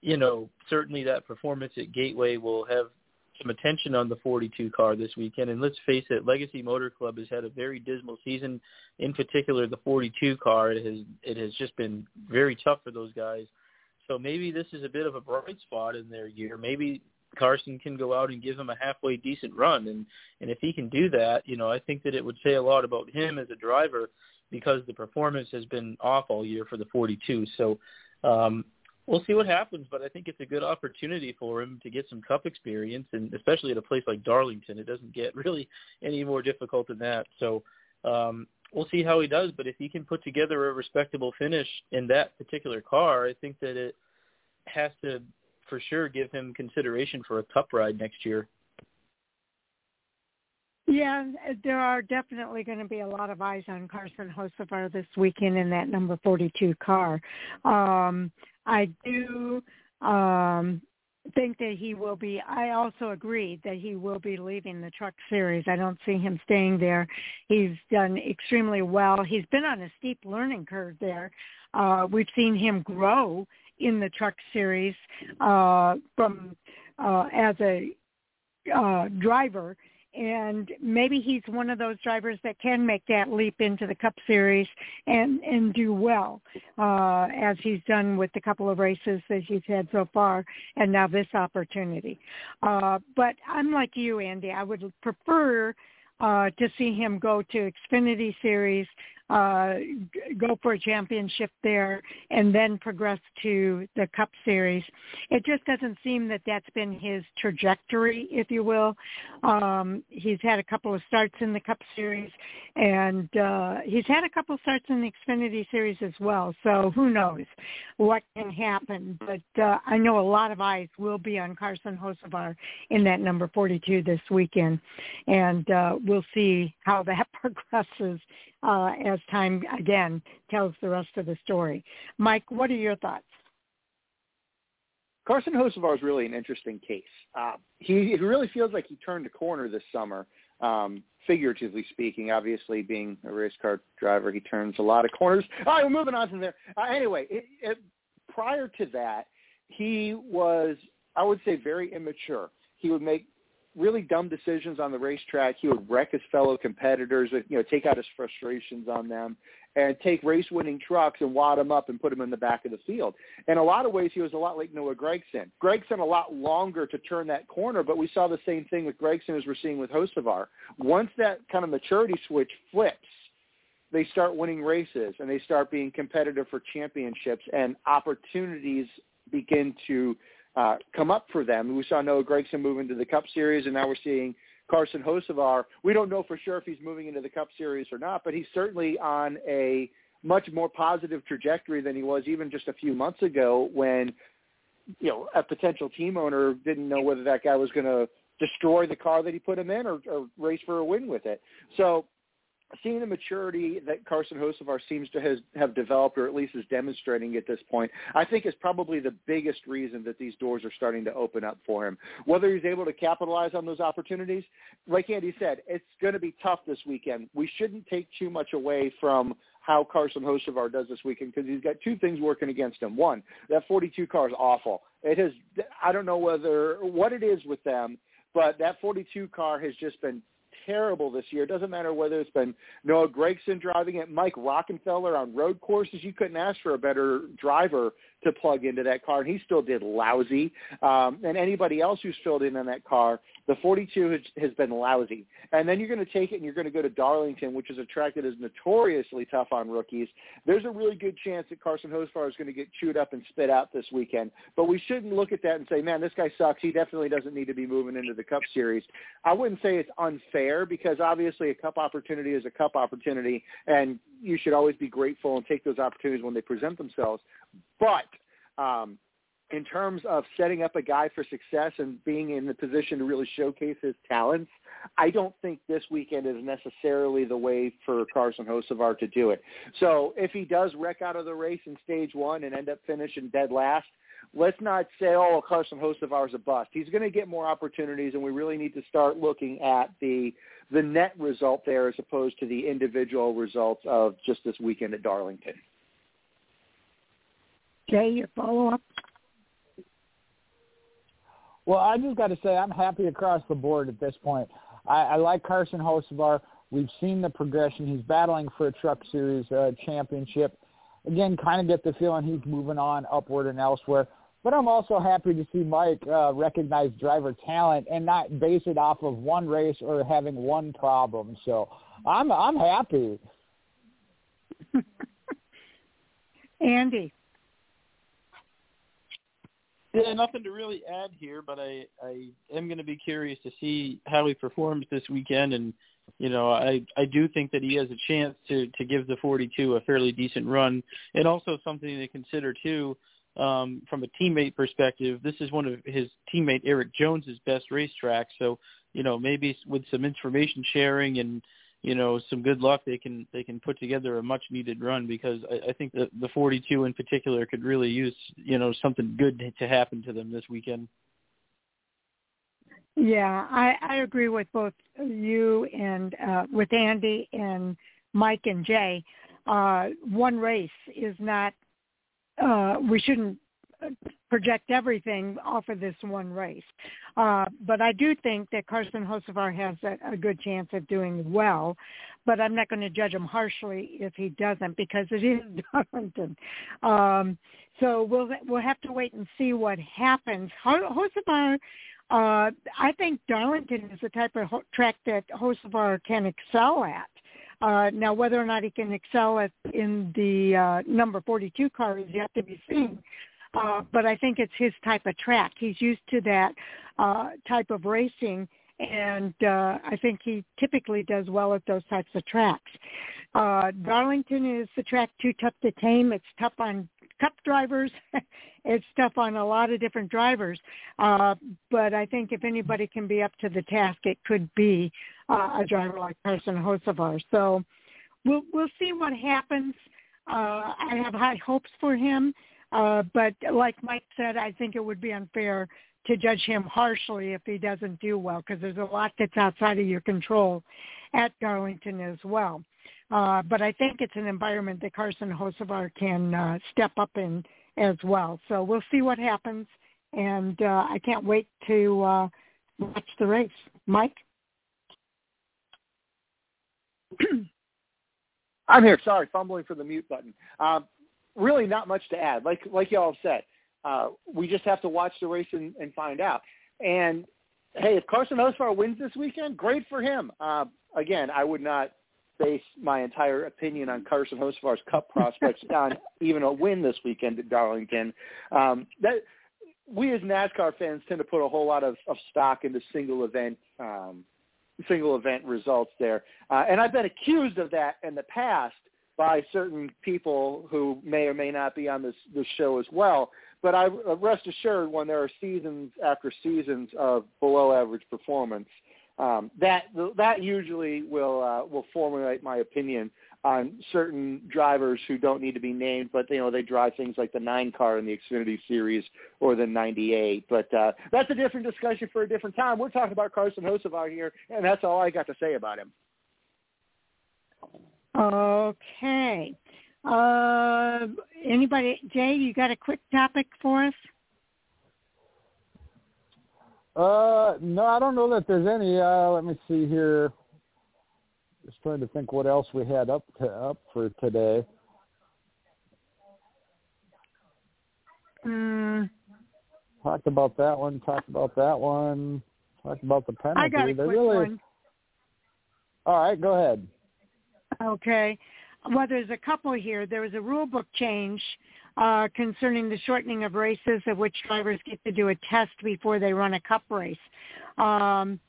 you know, certainly that performance at Gateway will have some attention on the 42 car this weekend. And let's face it, Legacy Motor Club has had a very dismal season. In particular, the 42 car it has it has just been very tough for those guys. So maybe this is a bit of a bright spot in their year. Maybe Carson can go out and give them a halfway decent run, and and if he can do that, you know, I think that it would say a lot about him as a driver because the performance has been off all year for the 42. So um, we'll see what happens, but I think it's a good opportunity for him to get some cup experience, and especially at a place like Darlington, it doesn't get really any more difficult than that. So um, we'll see how he does, but if he can put together a respectable finish in that particular car, I think that it has to for sure give him consideration for a cup ride next year. Yeah, there are definitely going to be a lot of eyes on Carson Hocevar this weekend in that number 42 car. Um, I do um, think that he will be. I also agree that he will be leaving the Truck Series. I don't see him staying there. He's done extremely well. He's been on a steep learning curve there. Uh, we've seen him grow in the Truck Series uh, from uh, as a uh, driver and maybe he's one of those drivers that can make that leap into the Cup Series and and do well, uh, as he's done with the couple of races that he's had so far, and now this opportunity. Uh, but I'm like you, Andy. I would prefer uh, to see him go to Xfinity Series uh, go for a championship there and then progress to the Cup Series. It just doesn't seem that that's been his trajectory, if you will. Um, he's had a couple of starts in the Cup Series, and uh, he's had a couple of starts in the Xfinity Series as well. So who knows what can happen? But uh, I know a lot of eyes will be on Carson Hocevar in that number 42 this weekend, and uh, we'll see how that progresses uh, as time again tells the rest of the story. Mike, what are your thoughts? Carson Hocevar is really an interesting case. Uh, he it really feels like he turned a corner this summer, um, figuratively speaking. Obviously, being a race car driver, he turns a lot of corners. All right, we're moving on from there. Uh, anyway, it, it, prior to that, he was, I would say, very immature. He would make really dumb decisions on the racetrack. He would wreck his fellow competitors, you know, take out his frustrations on them, and take race-winning trucks and wad them up and put them in the back of the field. In a lot of ways, he was a lot like Noah Gragson. Gragson a lot longer to turn that corner, but we saw the same thing with Gragson as we're seeing with Hocevar. Once that kind of maturity switch flips, they start winning races and they start being competitive for championships and opportunities begin to uh, come up for them. We saw Noah Gragson move into the Cup Series, and now we're seeing Carson Hocevar. We don't know for sure if he's moving into the Cup Series or not, but he's certainly on a much more positive trajectory than he was even just a few months ago when you know a potential team owner didn't know whether that guy was going to destroy the car that he put him in or, or race for a win with it. So seeing the maturity that Carson Hocevar seems to has, have developed, or at least is demonstrating at this point, I think is probably the biggest reason that these doors are starting to open up for him. Whether he's able to capitalize on those opportunities, like Andy said, it's going to be tough this weekend. We shouldn't take too much away from how Carson Hocevar does this weekend because he's got two things working against him. One, that 42 car is awful. It has, I don't know whether what it is with them, but that 42 car has just been terrible this year. It doesn't matter whether it's been Noah Gragson driving it, Mike Rockenfeller on road courses. You couldn't ask for a better driver to plug into that car, and he still did lousy. Um, and anybody else who's filled in on that car, the 42 has, has been lousy. And then you're going to take it and you're going to go to Darlington, which is a track that is notoriously tough on rookies. There's a really good chance that Carson Hocevar is going to get chewed up and spit out this weekend. But we shouldn't look at that and say, man, this guy sucks. He definitely doesn't need to be moving into the Cup Series. I wouldn't say it's unfair because obviously a Cup opportunity is a Cup opportunity, and you should always be grateful and take those opportunities when they present themselves. But um, in terms of setting up a guy for success and being in the position to really showcase his talents, I don't think this weekend is necessarily the way for Carson Hocevar to do it. So if he does wreck out of the race in stage one and end up finishing dead last, let's not say, oh, Carson Hocevar is a bust. He's going to get more opportunities, and we really need to start looking at the the net result there as opposed to the individual results of just this weekend at Darlington. Jay, your follow-up? Well, I just got to say I'm happy across the board at this point. I, I like Carson Hocevar. We've seen the progression. He's battling for a Truck Series uh, championship. Again, kind of get the feeling he's moving on upward and elsewhere. But I'm also happy to see Mike uh, recognize driver talent and not base it off of one race or having one problem. So I'm I'm happy. Andy. Yeah, nothing to really add here, but I I am going to be curious to see how he performs this weekend, and you know I I do think that he has a chance to to give the 42 a fairly decent run, and also something to consider too um, from a teammate perspective. This is one of his teammate Erik Jones's best racetracks, so you know maybe with some information sharing and you know some good luck they can they can put together a much needed run because I, I think that the 42 in particular could really use you know something good to happen to them this weekend. Yeah, I, I agree with both you and uh, with Andy and Mike and Jay. Uh, one race is not. Uh, we shouldn't project everything off of this one race. Uh, but I do think that Carson Hocevar has a, a good chance of doing well. But I'm not going to judge him harshly if he doesn't because it is Darlington. Um, so we'll we'll have to wait and see what happens. Hocevar, uh, I think Darlington is the type of ho- track that Hocevar can excel at. Uh, now, whether or not he can excel at in the uh, number 42 car is yet to be seen. Uh, but I think it's his type of track. He's used to that uh, type of racing, and uh, I think he typically does well at those types of tracks. Uh, Darlington is the track too tough to tame. It's tough on cup drivers. it's tough on a lot of different drivers. Uh, but I think if anybody can be up to the task, it could be uh, a driver like Carson Hocevar. So we'll we'll see what happens. Uh, I have high hopes for him. Uh, but like Mike said, I think it would be unfair to judge him harshly if he doesn't do well because there's a lot that's outside of your control at Darlington as well. Uh, but I think it's an environment that Carson Hocevar can uh, step up in as well. So we'll see what happens, and uh, I can't wait to uh, watch the race. Mike? I'm here. Sorry, fumbling for the mute button. Um, really not much to add. Like like y'all have said, uh, we just have to watch the race and, and find out. And hey, if Carson Hocevar wins this weekend, great for him. Uh, again, I would not base my entire opinion on Carson Hocevar's Cup prospects on even a win this weekend at Darlington. Um, that we as NASCAR fans tend to put a whole lot of, of stock into single event um, single event results there, uh, and I've been accused of that in the past by certain people who may or may not be on this this show as well. But I uh, rest assured, when there are seasons after seasons of below average performance, um, that that usually will uh, will formulate my opinion on certain drivers who don't need to be named, but you know they drive things like the nine car in the Xfinity Series or the '98. But uh, that's a different discussion for a different time. We're talking about Carson Hocevar here, and that's all I got to say about him. Okay. Uh, anybody, Jay, you got a quick topic for us? Uh, no, I don't know that there's any. Uh, let me see here. Just trying to think what else we had up to, up for today. Mm. Talked about that one. Talked about that one. Talked about the penalty. I got a They're quick really... one. All right, go ahead. Okay. Well, there's a couple here. There was a rule book change uh, concerning the shortening of races of which drivers get to do a test before they run a cup race. Um,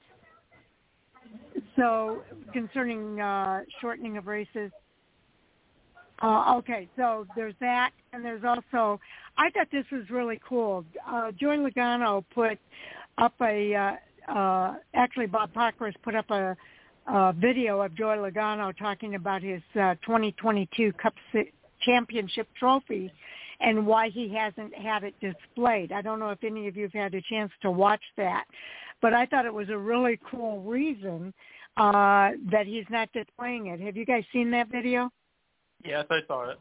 so concerning uh, shortening of races, uh, okay, so there's that, and there's also, I thought this was really cool. Uh, Joey Logano put up a, uh, uh, actually Bob Pockrass put up a uh, video of Joey Logano talking about his uh, 2022 Cup Championship trophy and why he hasn't had it displayed. I don't know if any of you have had a chance to watch that, but I thought it was a really cool reason uh, that he's not displaying it. Have you guys seen that video? Yes, I saw it.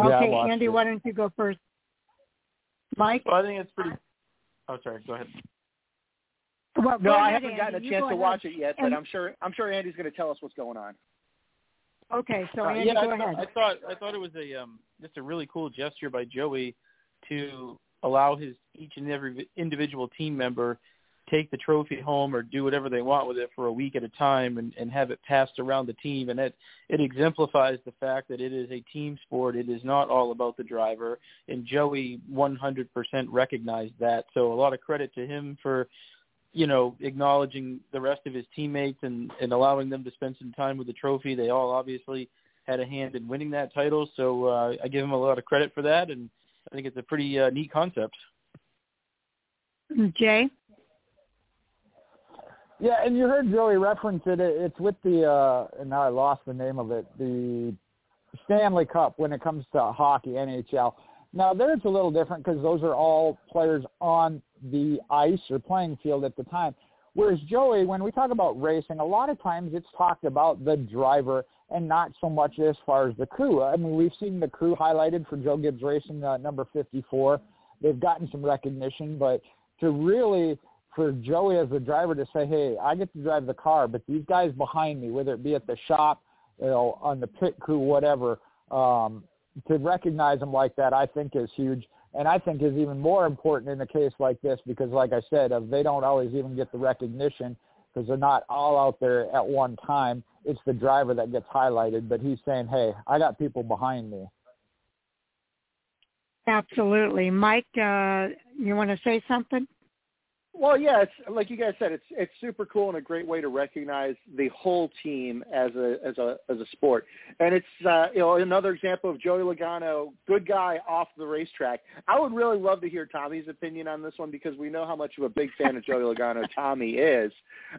Okay, yeah, Andy, it. why don't you go first? Mike? Well, I think it's pretty. Oh, sorry. Go ahead. Well, no, ahead, I haven't Andy. gotten a chance go to ahead. watch it yet, but And- I'm sure I'm sure Andy's going to tell us what's going on. Okay, so Uh, Andy, yeah, go I, thought- ahead. I thought I thought it was a um, just a really cool gesture by Joey to allow his each and every individual team member take the trophy home or do whatever they want with it for a week at a time and, and have it passed around the team and it it exemplifies the fact that it is a team sport it is not all about the driver and Joey 100% recognized that so a lot of credit to him for you know acknowledging the rest of his teammates and and allowing them to spend some time with the trophy they all obviously had a hand in winning that title so uh, I give him a lot of credit for that and I think it's a pretty uh, neat concept Jay? Yeah, and you heard Joey reference it. It- It's with the uh and now I lost the name of it. The Stanley Cup when it comes to hockey, NHL. Now there it's a little different because those are all players on the ice or playing field at the time. Whereas Joey, when we talk about racing, a lot of times it's talked about the driver and not so much as far as the crew. I mean, we've seen the crew highlighted for Joe Gibbs Racing, uh, number 54. They've gotten some recognition, but to really for Joey as a driver to say, hey, I get to drive the car, but these guys behind me, whether it be at the shop, you know, on the pit crew, whatever, um, to recognize them like that, I think is huge. And I think is even more important in a case like this because, like I said, they don't always even get the recognition because they're not all out there at one time. It's the driver that gets highlighted, but he's saying, hey, I got people behind me. Absolutely. Mike, uh, you want to say something? Well, yeah, it's like you guys said, it's it's super cool and a great way to recognize the whole team as a as a as a sport. And it's uh, you know another example of Joey Logano, good guy off the racetrack. I would really love to hear Tommy's opinion on this one because we know how much of a big fan of Joey Logano Tommy is.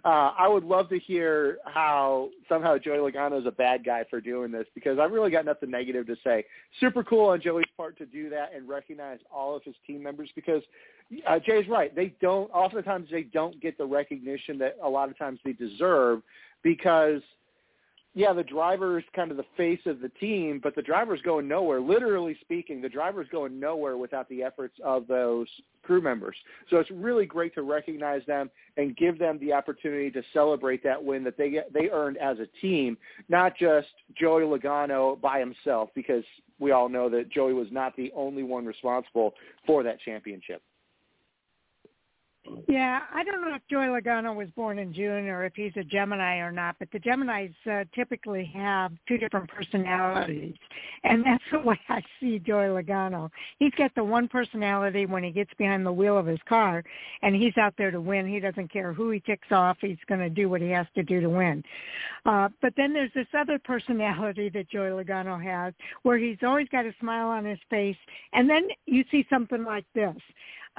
Uh, I would love to hear how somehow Joey Logano is a bad guy for doing this because I've really got nothing negative to say. Super cool on Joey's part to do that and recognize all of his team members because uh, Jay's right. They don't. Oftentimes, they don't get the recognition that a lot of times they deserve because, yeah, the driver is kind of the face of the team, but the driver's going nowhere. Literally speaking, the driver's going nowhere without the efforts of those crew members. So it's really great to recognize them and give them the opportunity to celebrate that win that they get, they earned as a team, not just Joey Logano by himself, because we all know that Joey was not the only one responsible for that championship. Yeah, I don't know if Joey Logano was born in June or if he's a Gemini or not, but the Geminis uh, typically have two different personalities, and that's the way I see Joey Logano. He's got the one personality when he gets behind the wheel of his car, and he's out there to win. He doesn't care who he ticks off; he's going to do what he has to do to win. Uh, but then there's this other personality that Joey Logano has, where he's always got a smile on his face, and then you see something like this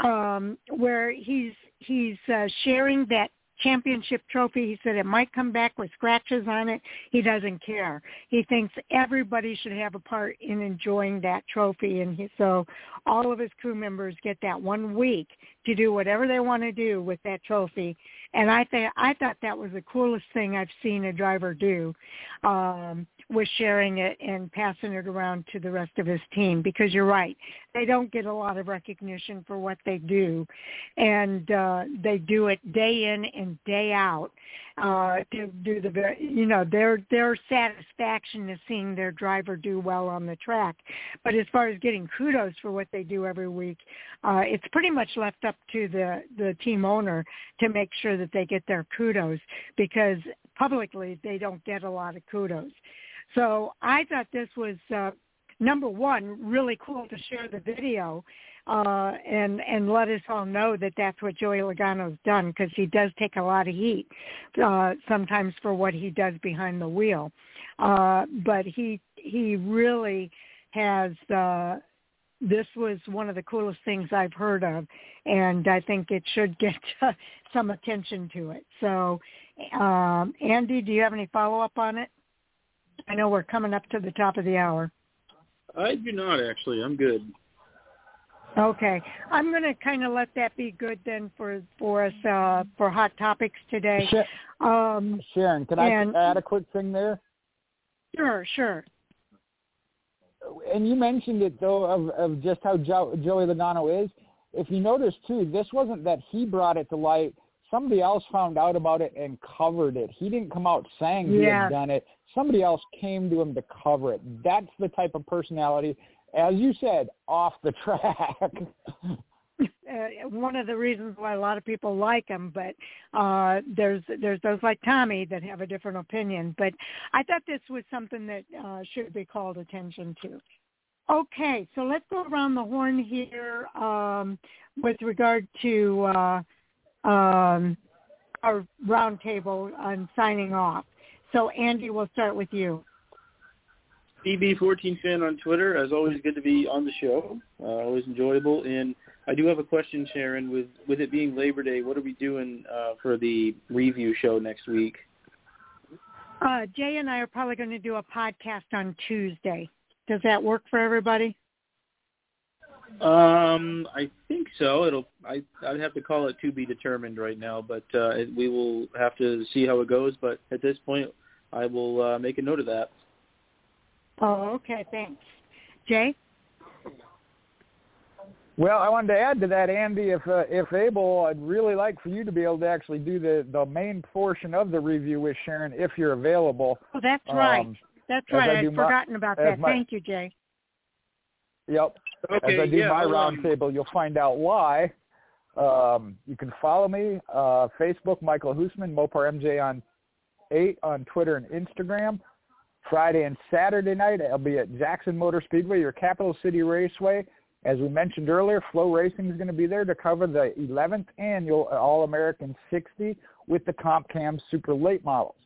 um, where he's he's uh, sharing that championship trophy. He said it might come back with scratches on it. He doesn't care. He thinks everybody should have a part in enjoying that trophy. And he, so all of his crew members get that one week to do whatever they want to do with that trophy. And I think I thought that was the coolest thing I've seen a driver do. Um, was sharing it and passing it around to the rest of his team because you're right they don't get a lot of recognition for what they do. And uh they do it day in and day out uh to do the very you know their their satisfaction is seeing their driver do well on the track. But as far as getting kudos for what they do every week uh it's pretty much left up to the the team owner to make sure that they get their kudos because publicly they don't get a lot of kudos. So I thought this was uh, number one really cool to share the video uh, and and let us all know that that's what Joey Logano's done because he does take a lot of heat uh, sometimes for what he does behind the wheel. Uh, but he he really has. Uh, this was one of the coolest things I've heard of, and I think it should get uh, some attention to it. So, um, Andy, do you have any follow up on it? I know we're coming up to the top of the hour. I do not actually. I'm good. Okay, I'm going to kind of let that be good then for for us uh, for hot topics today. Um, Sharon, can and, I add a quick thing there? Sure, sure. And you mentioned it though of, of just how jo- Joey Logano is. If you notice too, this wasn't that he brought it to light. Somebody else found out about it and covered it. He didn't come out saying he yeah. had done it somebody else came to him to cover it. That's the type of personality, as you said, off the track. uh, one of the reasons why a lot of people like him, but uh, there's there's those like Tommy that have a different opinion. But I thought this was something that uh, should be called attention to. Okay, so let's go around the horn here um, with regard to uh, um, our roundtable on signing off. So Andy, we'll start with you. BB14 fan on Twitter. As always, good to be on the show. Uh, always enjoyable. And I do have a question, Sharon. With with it being Labor Day, what are we doing uh, for the review show next week? Uh, Jay and I are probably going to do a podcast on Tuesday. Does that work for everybody? Um, I think so. It'll. I I'd have to call it to be determined right now, but uh, it, we will have to see how it goes. But at this point, I will uh, make a note of that. Oh, okay. Thanks, Jay. Well, I wanted to add to that, Andy, if uh, if able, I'd really like for you to be able to actually do the the main portion of the review with Sharon if you're available. Oh, that's um, right. That's right. I'd forgotten about that. My, Thank you, Jay. Yep. Okay, as I do yeah, my um, roundtable, you'll find out why. Um, you can follow me uh, Facebook, Michael Husmann, Mopar MJ on eight on Twitter and Instagram. Friday and Saturday night, I'll be at Jackson Motor Speedway, your capital city raceway. As we mentioned earlier, FloRacing is going to be there to cover the 11th annual All-American 60 with the Comp Cam Super Late models.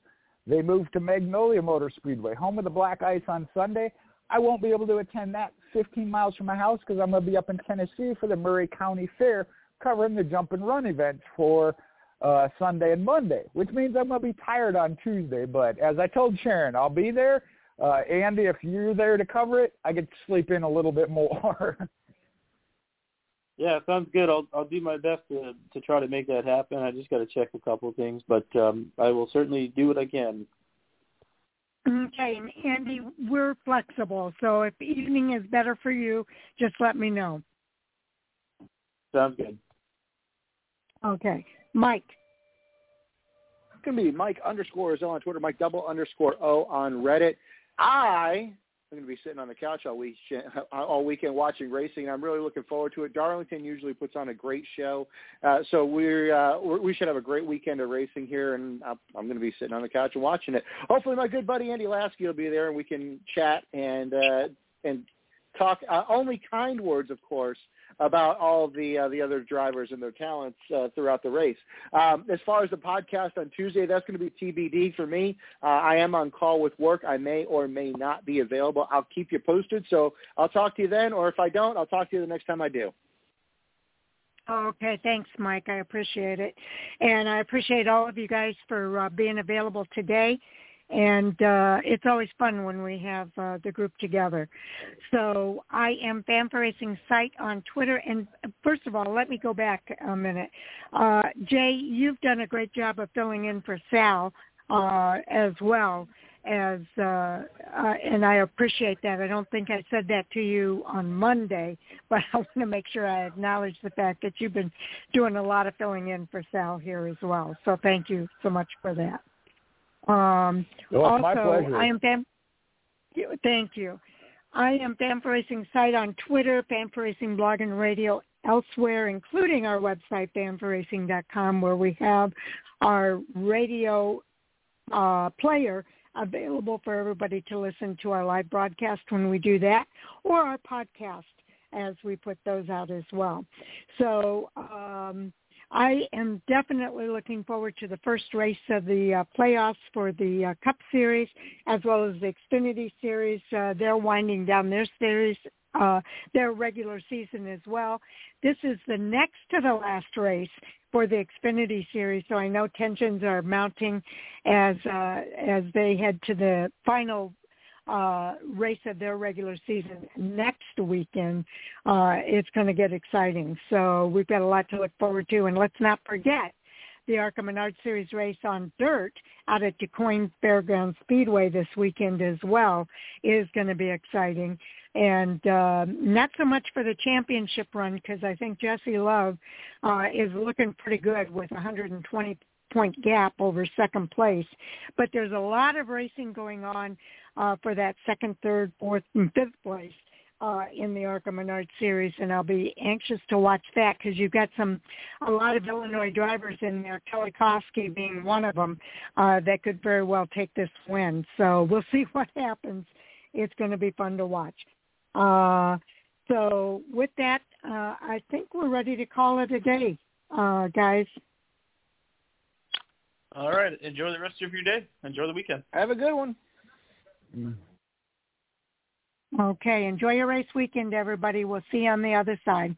They moved to Magnolia Motor Speedway, home of the black ice on Sunday. I won't be able to attend that 15 miles from my house because I'm going to be up in Tennessee for the Maury County Fair covering the jump and run events for uh, Sunday and Monday, which means I'm going to be tired on Tuesday. But as I told Sharon, I'll be there. Uh, Andy, if you're there to cover it, I get to sleep in a little bit more. yeah, sounds good. I'll I'll do my best to to try to make that happen. I just got to check a couple of things, but um, I will certainly do what I can. Okay, and Andy, we're flexible, so if evening is better for you, just let me know. Sounds good. Okay, Mike. It's gonna be Mike underscore O on Twitter, Mike double underscore O on Reddit. I I'm going to be sitting on the couch all week, all weekend watching racing. I'm really looking forward to it. Darlington usually puts on a great show, uh, so we're, uh, we should have a great weekend of racing here, and I'm, I'm going to be sitting on the couch and watching it. Hopefully, my good buddy Andy Lasky will be there, and we can chat and uh, and talk uh, only kind words, of course, about all the uh, the other drivers and their talents uh, throughout the race. Um, as far as the podcast on Tuesday, that's going to be TBD for me. Uh, I am on call with work. I may or may not be available. I'll keep you posted. So I'll talk to you then, or if I don't, I'll talk to you the next time I do. Okay, thanks, Mike. I appreciate it, and I appreciate all of you guys for uh, being available today and uh, it's always fun when we have uh, the group together. So I am Fan4Racing site on Twitter. And first of all, let me go back a minute. Uh, Jay, you've done a great job of filling in for Sal uh, as well as, uh, uh, and I appreciate that. I don't think I said that to you on Monday, but I want to make sure I acknowledge the fact that you've been doing a lot of filling in for Sal here as well. So thank you so much for that. Um, well, also, my pleasure. I am Fan. Thank you. I am for Racing site on Twitter, Fan4Racing blog and radio elsewhere, including our website, fanforracing.com, where we have our radio uh, player available for everybody to listen to our live broadcast when we do that, or our podcast as we put those out as well. So um, I am definitely looking forward to the first race of the uh, playoffs for the uh, Cup Series as well as the Xfinity Series. Uh, they're winding down their series, uh, their regular season as well. This is the next to the last race for the Xfinity Series, so I know tensions are mounting as uh, as they head to the final uh, race of their regular season next weekend, uh, it's going to get exciting. So we've got a lot to look forward to. And let's not forget the ARCA Menard Series race on dirt out at DuQuoin Fairground Speedway this weekend as well is going to be exciting. And uh, not so much for the championship run because I think Jesse Love uh, is looking pretty good with 120 point gap over second place. But there's a lot of racing going on uh, for that second, third, fourth, and fifth place uh, in the ARCA Menard series, and I'll be anxious to watch that because you've got some a lot of Illinois drivers in there, Kelly Kovski being one of them, uh, that could very well take this win. So we'll see what happens. It's going to be fun to watch. Uh, so with that, uh, I think we're ready to call it a day, uh, guys. All right. Enjoy the rest of your day. Enjoy the weekend. Have a good one. Mm. Okay. Enjoy your race weekend, everybody. We'll see you on the other side.